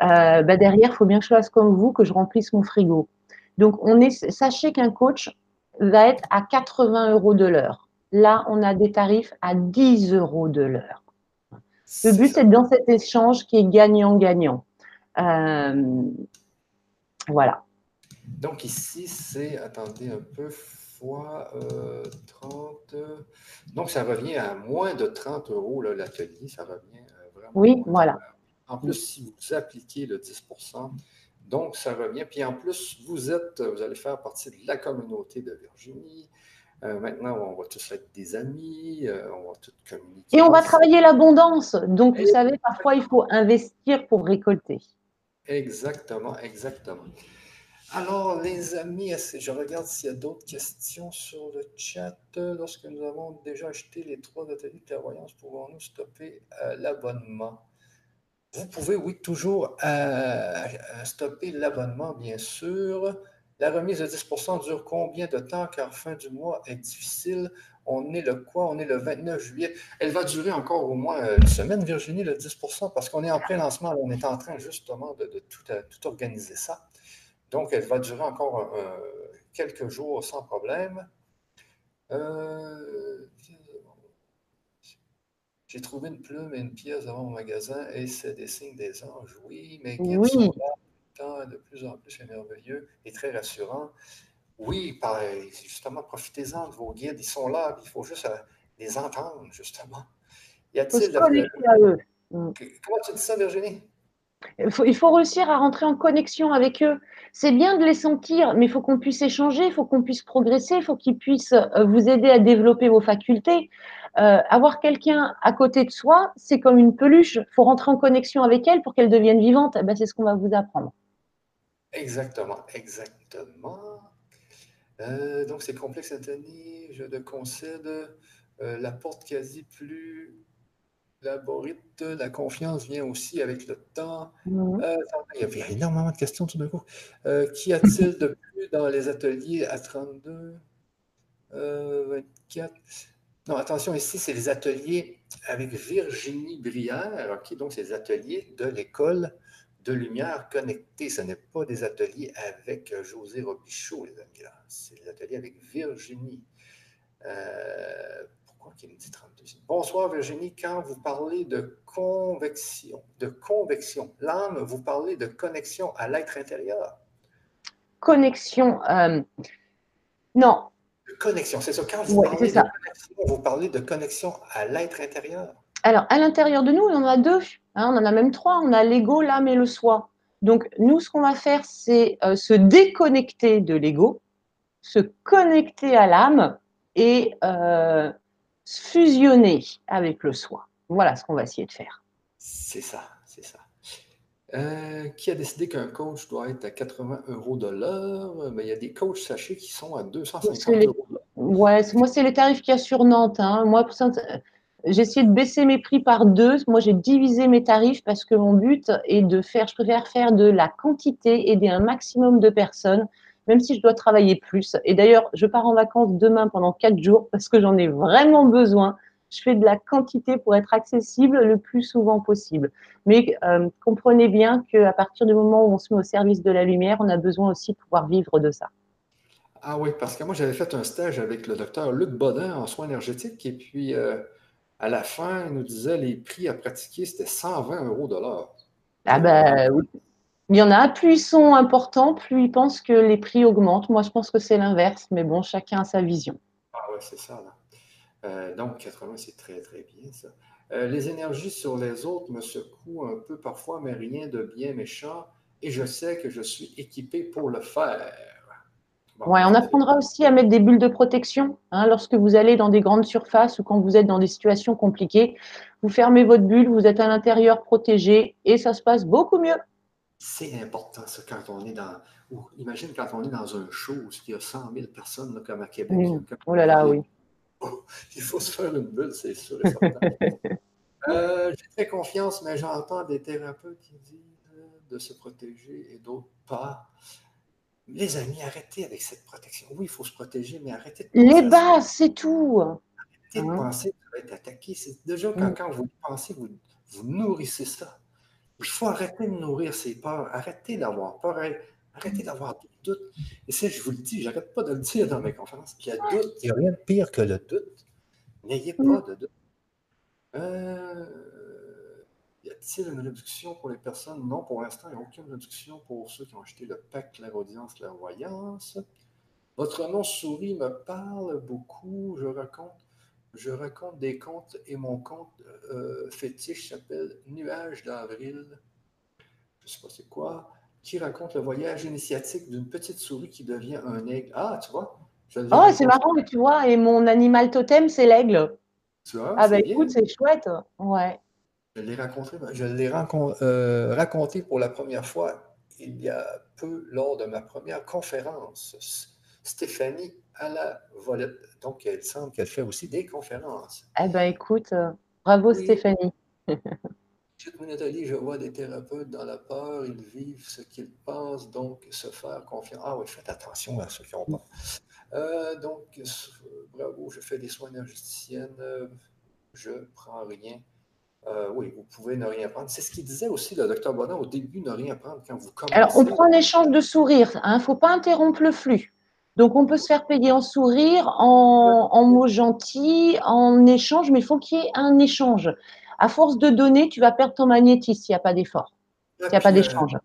Speaker 2: bah derrière, il faut bien que je fasse comme vous, que je remplisse mon frigo. Donc, on est, sachez qu'un coach va être à 80 euros de l'heure. Là, on a des tarifs à 10 euros de l'heure. Le but, c'est dans cet échange qui est gagnant-gagnant. Voilà.
Speaker 1: Donc ici, c'est, attendez un peu, fois 30. Euh, donc ça revient à moins de 30 euros l'atelier. Ça revient euh, vraiment.
Speaker 2: Oui, voilà.
Speaker 1: En plus, si vous appliquez le 10 donc ça revient. Puis en plus, vous êtes, vous allez faire partie de la communauté de Virginie. Euh, maintenant, on va tous être des amis, on va tous communiquer.
Speaker 2: Et on va travailler l'abondance. Donc, vous savez, parfois, il faut investir pour récolter.
Speaker 1: Exactement, exactement. Alors, les amis, je regarde s'il y a d'autres questions sur le chat? Lorsque nous avons déjà acheté les trois ateliers de clairvoyance, pouvons-nous stopper euh, l'abonnement? Vous pouvez, oui, toujours euh, stopper l'abonnement, bien sûr. La remise de 10% dure combien de temps? Car fin du mois est difficile. On est le quoi? On est le 29 juillet. Elle va durer encore au moins euh, une semaine, Virginie, le 10% parce qu'on est en pré-lancement. On est en train justement de, tout, euh, tout, organiser ça. Donc, elle va durer encore euh, quelques jours sans problème. J'ai trouvé une plume et une pièce dans mon magasin et c'est des signes des anges. Oui, mais qui sont là, de plus en plus, merveilleux et très rassurant. Oui, justement, profitez-en de vos guides. Ils sont là, il faut juste les entendre, justement.
Speaker 2: Y a-t-il.
Speaker 1: Mm. Comment tu dis ça, Virginie?
Speaker 2: Il faut, réussir à rentrer en connexion avec eux. C'est bien de les sentir, mais il faut qu'on puisse échanger, il faut qu'on puisse progresser, il faut qu'ils puissent euh, vous aider à développer vos facultés. Euh, avoir quelqu'un à côté de soi, c'est comme une peluche. Il faut rentrer en connexion avec elle pour qu'elle devienne vivante. Eh ben, c'est ce qu'on va vous apprendre.
Speaker 1: Exactement, exactement. Euh, donc, c'est complexe, Anthony. Je te concède la porte quasi plus Laborite, la confiance vient aussi avec le temps. Mhm. Euh, il y avait énormément de questions tout d'un coup. Euh, Qu'y a-t-il de plus dans les ateliers à 32, 24? Euh, non, attention, ici, c'est les ateliers avec Virginie Brière. OK, donc, c'est les ateliers de l'école de lumière connectée. Ce n'est pas des ateliers avec José Robichaud, les amis. C'est des ateliers avec Virginie. Euh, Bonsoir Virginie, quand vous parlez de convection, de convection, l'âme, vous parlez de connexion à l'être intérieur.
Speaker 2: Connexion, euh, non.
Speaker 1: De connexion, c'est ça. Quand vous parlez de connexion, vous parlez de connexion à l'être intérieur.
Speaker 2: Alors, à l'intérieur de nous, on en a deux. Hein, on en a même trois. On a l'ego, l'âme et le soi. Donc, nous, ce qu'on va faire, c'est euh, se déconnecter de l'ego, se connecter à l'âme et euh, fusionner avec le soi. Voilà ce qu'on va essayer de faire.
Speaker 1: C'est ça, c'est ça. Euh, qui a décidé qu'un coach doit être à 80 euros de l'heure? Ben, il y a des coachs, sachez, qui sont à 250 euros.
Speaker 2: Ouais, moi, c'est les tarifs qu'il y a sur Nantes. Hein. Moi, j'ai essayé de baisser mes prix par deux. Moi, j'ai divisé mes tarifs parce que mon but est de faire, je préfère faire de la quantité, aider un maximum de personnes même si je dois travailler plus. Et d'ailleurs, je pars en vacances demain pendant quatre jours parce que j'en ai vraiment besoin. Je fais de la quantité pour être accessible le plus souvent possible. Mais euh, comprenez bien qu'à partir du moment où on se met au service de la lumière, on a besoin aussi de pouvoir vivre de ça.
Speaker 1: Ah oui, parce que moi, j'avais fait un stage avec le docteur Luc Bodin en soins énergétiques et puis euh, à la fin, il nous disait les prix à pratiquer, c'était 120 euros de l'heure.
Speaker 2: Ah ben oui. Il y en a, plus ils sont importants, plus ils pensent que les prix augmentent. Moi, je pense que c'est l'inverse, mais bon, chacun a sa vision.
Speaker 1: Ah ouais, c'est ça. Euh, donc, 80, c'est très, très bien, ça. Euh, les énergies sur les autres me secouent un peu parfois, mais rien de bien méchant. Et je sais que je suis équipé pour le faire.
Speaker 2: ouais, on apprendra aussi à mettre des bulles de protection. Hein, lorsque vous allez dans des grandes surfaces ou quand vous êtes dans des situations compliquées, vous fermez votre bulle, vous êtes à l'intérieur protégé et ça se passe beaucoup mieux.
Speaker 1: C'est important, ça, quand on est dans. imagine quand on est dans un show où il y a 100 000 personnes, comme à Québec.
Speaker 2: Oh là là, oui.
Speaker 1: il faut se faire une bulle, c'est sûr euh, J'ai très confiance, mais j'entends des thérapeutes qui disent de se protéger et d'autres pas. Les amis, arrêtez avec cette protection. Oui, il faut se protéger, mais arrêtez de
Speaker 2: Les bases, c'est tout.
Speaker 1: Arrêtez de hein? penser que vous allez être attaqué. Déjà, quand, mm. quand vous pensez, vous, vous nourrissez ça. Il faut arrêter de nourrir ses peurs, arrêter d'avoir peur, arrêter d'avoir des doutes. Et ça, je vous le dis, j'arrête pas de le dire dans mes conférences. Il y a doute, il n'y a rien de pire que le doute. N'ayez pas de doute. Euh, y a-t-il une réduction pour les personnes? Non, pour l'instant, il n'y a aucune réduction pour ceux qui ont acheté le pack clairaudience, clairvoyance. Votre nom souris me parle beaucoup. Je raconte je raconte des contes et mon conte euh, fétiche s'appelle Nuage d'avril. Je ne sais pas c'est quoi. Qui raconte le voyage initiatique d'une petite souris qui devient un aigle. Ah, tu vois?
Speaker 2: Oh, c'est marrant, tu vois. Et mon animal totem, c'est l'aigle. Tu vois? Ah, ben écoute, c'est chouette. Ouais.
Speaker 1: Je l'ai raconté, je l'ai euh, raconté pour la première fois il y a peu lors de ma première conférence. Stéphanie à la volette. Donc, il semble qu'elle fait aussi des conférences.
Speaker 2: Eh bien, écoute, euh, bravo Stéphanie.
Speaker 1: Nathalie, je vois des thérapeutes dans la peur, ils vivent ce qu'ils pensent, donc se faire confiance. Ah oui, faites attention à ceux qui ont peur. Euh, donc, euh, bravo, je fais des soins énergéticiennes, je prends rien. oui, vous pouvez ne rien prendre. C'est ce qu'il disait aussi le docteur Bonin au début, ne rien prendre quand vous commencez.
Speaker 2: Alors, on prend un échange de sourire. Il hein. ne faut pas interrompre le flux. Donc, on peut se faire payer en sourire, en, mots gentils, en échange, mais il faut qu'il y ait un échange. À force de donner, tu vas perdre ton magnétisme s'il n'y a pas d'effort, s'il n'y a pas d'échange.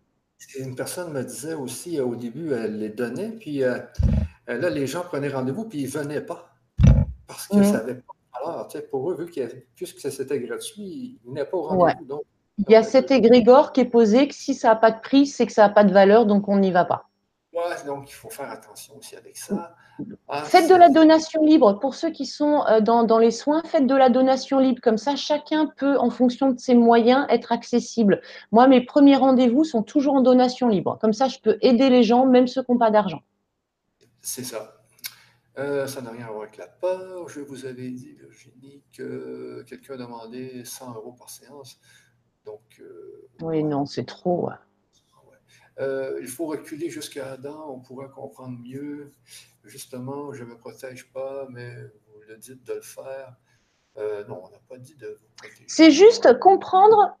Speaker 1: une personne me disait aussi euh, au début, elle les donnait, puis euh, euh, là, les gens prenaient rendez-vous puis ils ne venaient pas parce qu'ils ne mm. savaient pas. Alors, pour eux, vu que puisque c'était gratuit, ils venaient pas au rendez-vous.
Speaker 2: il y a cet égrégore qui est posé que si ça n'a pas de prix, c'est que ça n'a pas de valeur, donc on n'y va pas.
Speaker 1: Donc il faut faire attention aussi avec ça.
Speaker 2: Ah, faites de la donation libre. Pour ceux qui sont euh, dans, les soins, faites de la donation libre. Comme ça, chacun peut, en fonction de ses moyens, être accessible. Moi, mes premiers rendez-vous sont toujours en donation libre. Comme ça, je peux aider les gens, même ceux qui n'ont pas d'argent.
Speaker 1: C'est ça. Euh, ça n'a rien à voir avec la peur. Je vous avais dit, Virginie, que quelqu'un a demandé 100 euros par séance. Donc.
Speaker 2: Euh, oui, non, c'est trop.
Speaker 1: Euh, il faut reculer jusqu'à Adam, on pourra comprendre mieux. Justement, je ne me protège pas, mais vous le dites de le faire. Euh, non, on n'a pas dit de vous
Speaker 2: protéger. C'est juste comprendre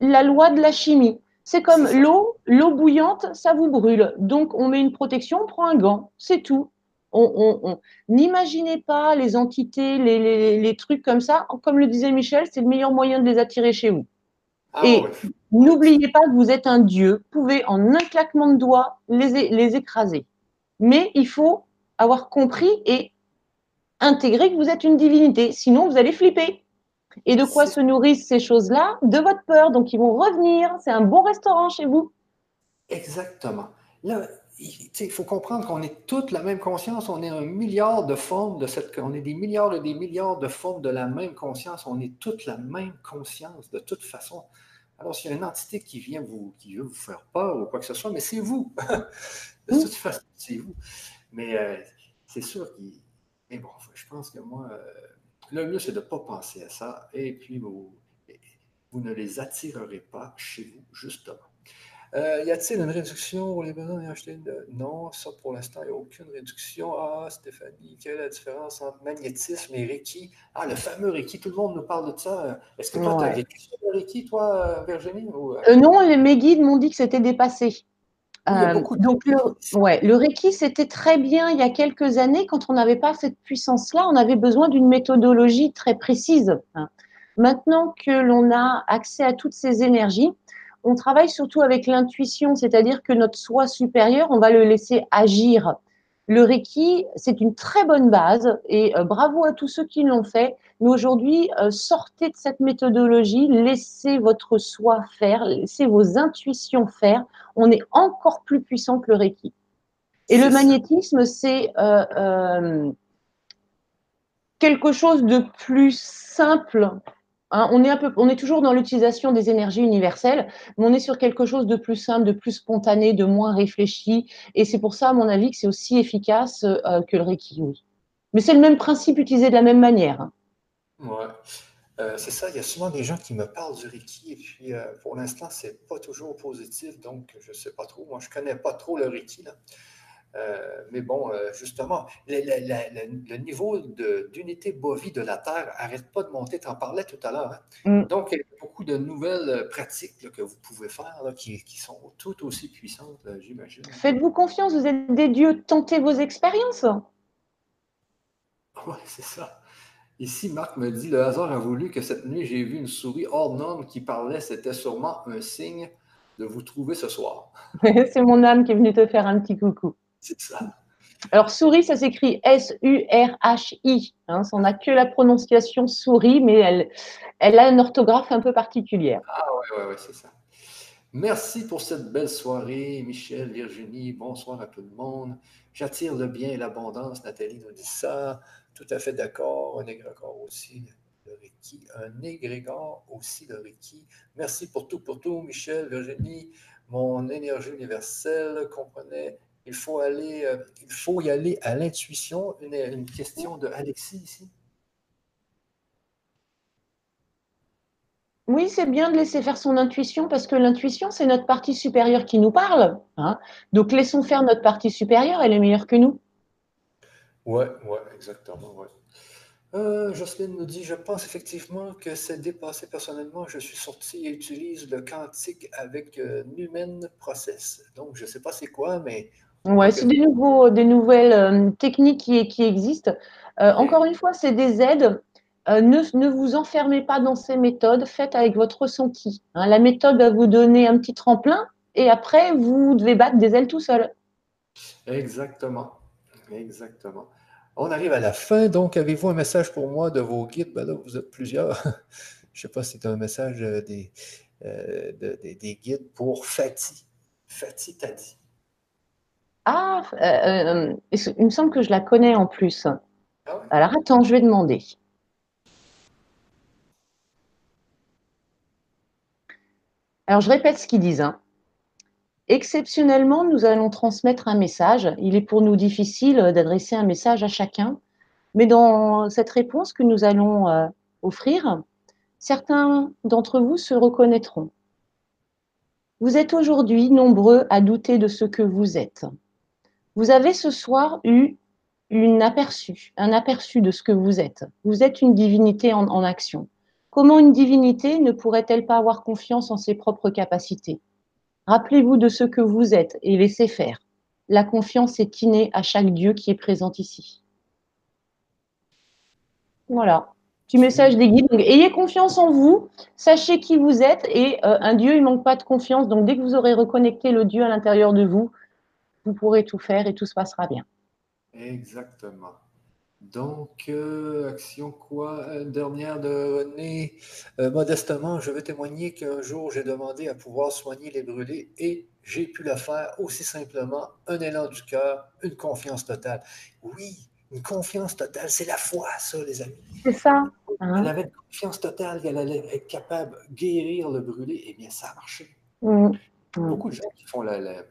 Speaker 2: la loi de la chimie. C'est comme l'eau, l'eau bouillante, ça vous brûle. Donc, on met une protection, on prend un gant, c'est tout. On, N'imaginez pas les entités, les, trucs comme ça. Comme le disait Michel, c'est le meilleur moyen de les attirer chez vous. Ah, Et n'oubliez pas que vous êtes un dieu. Vous pouvez, en un claquement de doigts, les, les écraser. Mais il faut avoir compris et intégrer que vous êtes une divinité. Sinon, vous allez flipper. Et de quoi se nourrissent ces choses-là? De votre peur. Donc, ils vont revenir. C'est un bon restaurant chez vous.
Speaker 1: Exactement. Là, il faut comprendre qu'on est toute la même conscience. On est un milliard de formes de cette. On est des milliards et des milliards de formes de la même conscience. On est toute la même conscience, de toute façon. Alors, s'il y a une entité qui vient vous, qui veut vous faire peur ou quoi que ce soit, mais c'est vous. de toute façon, c'est vous. Mais euh, c'est sûr qu'il. Mais bon, je pense que moi, euh, le mieux, c'est de ne pas penser à ça. Et puis, vous, vous ne les attirerez pas chez vous, justement. Euh, y a-t-il une réduction pour les besoins d'acheter Non, ça pour l'instant, il n'y a aucune réduction. Ah, Stéphanie, quelle est la différence entre magnétisme et Reiki? Ah, le fameux Reiki, tout le monde nous parle de ça. Est-ce que toi, tu as vécu sur le Reiki, toi, Virginie
Speaker 2: Non, les, mes guides m'ont dit que c'était dépassé. Euh, donc le, ouais, le Reiki, c'était très bien il y a quelques années. Quand on n'avait pas cette puissance-là, on avait besoin d'une méthodologie très précise. Hein. Maintenant que l'on a accès à toutes ces énergies, on travaille surtout avec l'intuition, c'est-à-dire que notre soi supérieur, on va le laisser agir. Le Reiki, c'est une très bonne base et euh, bravo à tous ceux qui l'ont fait. Mais aujourd'hui, euh, sortez de cette méthodologie, laissez votre soi faire, laissez vos intuitions faire. On est encore plus puissant que le Reiki. Et le magnétisme, c'est euh, quelque chose de plus simple Hein, on, est un peu, on est toujours dans l'utilisation des énergies universelles, mais on est sur quelque chose de plus simple, de plus spontané, de moins réfléchi. Et c'est pour ça, à mon avis, que c'est aussi efficace euh, que le Reiki. Mais c'est le même principe utilisé de la même manière. Hein.
Speaker 1: Ouais. Euh, c'est ça, il y a souvent des gens qui me parlent du Reiki et puis euh, pour l'instant, c'est pas toujours positif, donc je sais pas trop. Moi, je connais pas trop le Reiki. Euh, mais bon, euh, justement, le, niveau d'unité bovie de la Terre n'arrête pas de monter. Tu en parlais tout à l'heure. Hein. Mm. Donc, il y a beaucoup de nouvelles pratiques que vous pouvez faire qui, sont tout aussi puissantes, j'imagine.
Speaker 2: Faites-vous confiance, vous êtes des dieux, tentez vos expériences.
Speaker 1: Oui, c'est ça. Ici, Marc me dit le hasard a voulu que cette nuit, j'ai vu une souris hors norme qui parlait. C'était sûrement un signe de vous trouver ce soir.
Speaker 2: c'est mon âme qui est venue te faire un petit coucou.
Speaker 1: C'est ça.
Speaker 2: Alors, souris, ça s'écrit S-U-R-H-I. Hein, on n'a que la prononciation souris, mais elle, elle a une orthographe un peu particulière.
Speaker 1: Ah, ouais, ouais, ouais, c'est ça. Merci pour cette belle soirée, Michel, Virginie. Bonsoir à tout le monde. J'attire le bien et l'abondance. Nathalie nous dit ça. Tout à fait d'accord. Un égrégore aussi, le Reiki. Un égrégore aussi, le Reiki. Merci pour tout, pour tout, Michel, Virginie. Mon énergie universelle comprenait il faut, aller, euh, il faut y aller à l'intuition. Une, question de Alexis ici.
Speaker 2: Oui, c'est bien de laisser faire son intuition parce que l'intuition, c'est notre partie supérieure qui nous parle. Hein. Donc, laissons faire notre partie supérieure, elle est meilleure que nous.
Speaker 1: Oui, ouais, exactement. Ouais. Euh, Jocelyne nous dit Je pense effectivement que c'est dépassé personnellement. Je suis sorti et utilise le quantique avec euh, Numen Process. Donc, je ne sais pas c'est quoi, mais
Speaker 2: Ouais, c'est des, nouveaux, des nouvelles euh, techniques qui, qui existent. Euh, encore une fois, c'est des aides. Euh, ne, ne, vous enfermez pas dans ces méthodes, faites avec votre ressenti. Hein. la méthode va vous donner un petit tremplin et après, vous devez battre des ailes tout seul.
Speaker 1: Exactement. Exactement. On arrive à la fin, donc avez-vous un message pour moi de vos guides? Ben là, vous êtes plusieurs. Je ne sais pas si c'est un message des, des, guides pour Fatih. Fatih t'a dit.
Speaker 2: Ah, euh, il me semble que je la connais en plus. Ah Alors attends, je vais demander. Alors je répète ce qu'ils disent. Hein. Exceptionnellement, nous allons transmettre un message. Il est pour nous difficile d'adresser un message à chacun, mais dans cette réponse que nous allons euh, offrir, certains d'entre vous se reconnaîtront. Vous êtes aujourd'hui nombreux à douter de ce que vous êtes. Vous avez ce soir eu une aperçu, un aperçu de ce que vous êtes. Vous êtes une divinité en, en action. Comment une divinité ne pourrait-elle pas avoir confiance en ses propres capacités? Rappelez-vous de ce que vous êtes et laissez faire. La confiance est innée à chaque Dieu qui est présent ici. Voilà. Petit message des guides. ayez confiance en vous, sachez qui vous êtes et euh, un Dieu, il manque pas de confiance. Donc, dès que vous aurez reconnecté le Dieu à l'intérieur de vous, vous pourrez tout faire et tout se passera bien.
Speaker 1: Exactement. Donc, euh, action quoi? Dernière de René. Euh, modestement, je vais témoigner qu'un jour, j'ai demandé à pouvoir soigner les brûlés et j'ai pu le faire aussi simplement. Un élan du cœur, une confiance totale. Oui, une confiance totale, c'est la foi, ça, les amis.
Speaker 2: C'est ça.
Speaker 1: Hein? Elle avait une confiance totale qu'elle allait être capable de guérir le brûlé. Eh bien, ça a marché.
Speaker 2: Mmh. Mmh.
Speaker 1: Beaucoup de gens qui font la,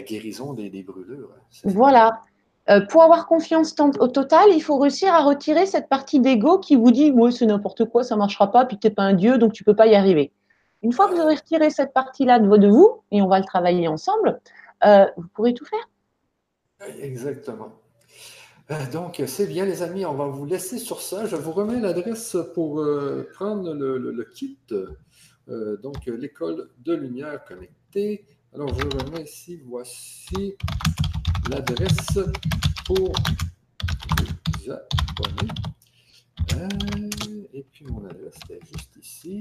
Speaker 1: guérison des, des brûlures.
Speaker 2: Voilà. Euh, pour avoir confiance au total, il faut réussir à retirer cette partie d'ego qui vous dit oui, c'est n'importe quoi, ça ne marchera pas, puis tu n'es pas un dieu, donc tu ne peux pas y arriver. Une fois que vous aurez retiré cette partie-là de vous, et on va le travailler ensemble, euh, vous pourrez tout faire.
Speaker 1: Exactement. Euh, donc, c'est bien, les amis, on va vous laisser sur ça. Je vous remets l'adresse pour prendre le, kit. donc, l'école de lumière connectée. Alors, je remets ici, voici l'adresse pour vous abonner. Euh, et puis mon adresse est juste ici.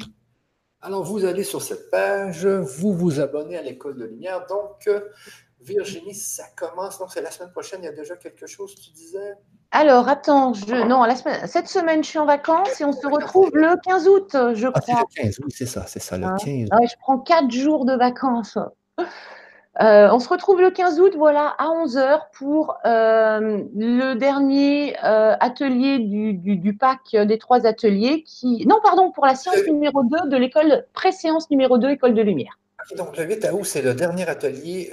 Speaker 1: Alors, vous allez sur cette page, vous vous abonnez à l'École de Lumière. Donc, Virginie, ça commence. Donc, c'est la semaine prochaine. Il y a déjà quelque chose, tu disais?
Speaker 2: Alors, attends, je... non, la semaine... cette semaine, je suis en vacances et on se retrouve le 15 août, je crois.
Speaker 1: Ah, c'est le 15, oui, c'est ça, c'est ça, le 15.
Speaker 2: Ah, je prends quatre jours de vacances. Euh, on se retrouve le 15 août, voilà, à 11h pour euh, le dernier euh, atelier du, pack des trois ateliers qui. Non, pardon, pour la séance numéro 2 de l'école, pré-séance numéro 2, École de Lumière.
Speaker 1: Donc le 8 août, c'est le dernier atelier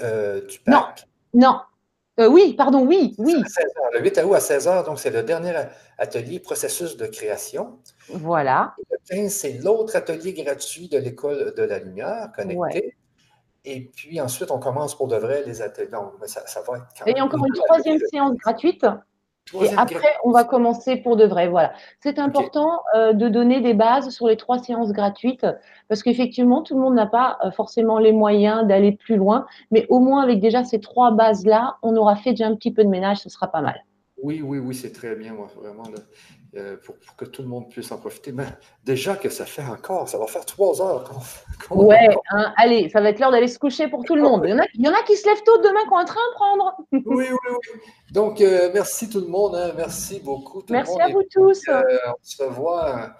Speaker 1: du pack.
Speaker 2: Non, non. oui, pardon, oui, oui.
Speaker 1: Le 8 août à 16h, donc c'est le dernier atelier processus de création.
Speaker 2: Voilà.
Speaker 1: le 15, c'est l'autre atelier gratuit de l'école de la lumière connectée. Et puis ensuite, on commence pour de vrai les ateliers. Donc, ça, va être
Speaker 2: Et il y a encore une troisième séance gratuite. et après, on va commencer pour de vrai. Voilà. C'est important euh, de donner des bases sur les trois séances gratuites parce qu'effectivement, tout le monde n'a pas euh, forcément les moyens d'aller plus loin. Mais au moins, avec déjà ces trois bases-là, on aura fait déjà un petit peu de ménage. Ce sera pas mal.
Speaker 1: Oui, oui, oui, c'est très bien, moi, vraiment. Euh, pour, que tout le monde puisse en profiter. Mais déjà que ça fait encore, ça va faire trois heures
Speaker 2: Ouais, hein, allez, ça va être l'heure d'aller se coucher pour tout le monde. Il y, en a, il y en a qui se lèvent tôt demain, qui ont un train à prendre.
Speaker 1: oui, oui, oui. Donc, euh, merci tout le monde. Hein. merci beaucoup. Tout
Speaker 2: merci
Speaker 1: le monde.
Speaker 2: à vous tous.
Speaker 1: Euh, on, se revoit,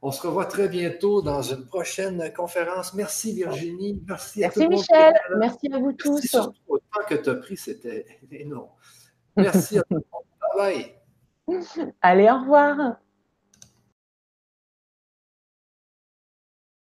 Speaker 1: on se revoit très bientôt dans une prochaine conférence. Merci Virginie. Merci,
Speaker 2: à tout le Michel. Merci à vous tous.
Speaker 1: Merci surtout le temps que tu as pris, c'était énorme. Merci à tout le monde. Bye bye.
Speaker 2: Allez, au revoir.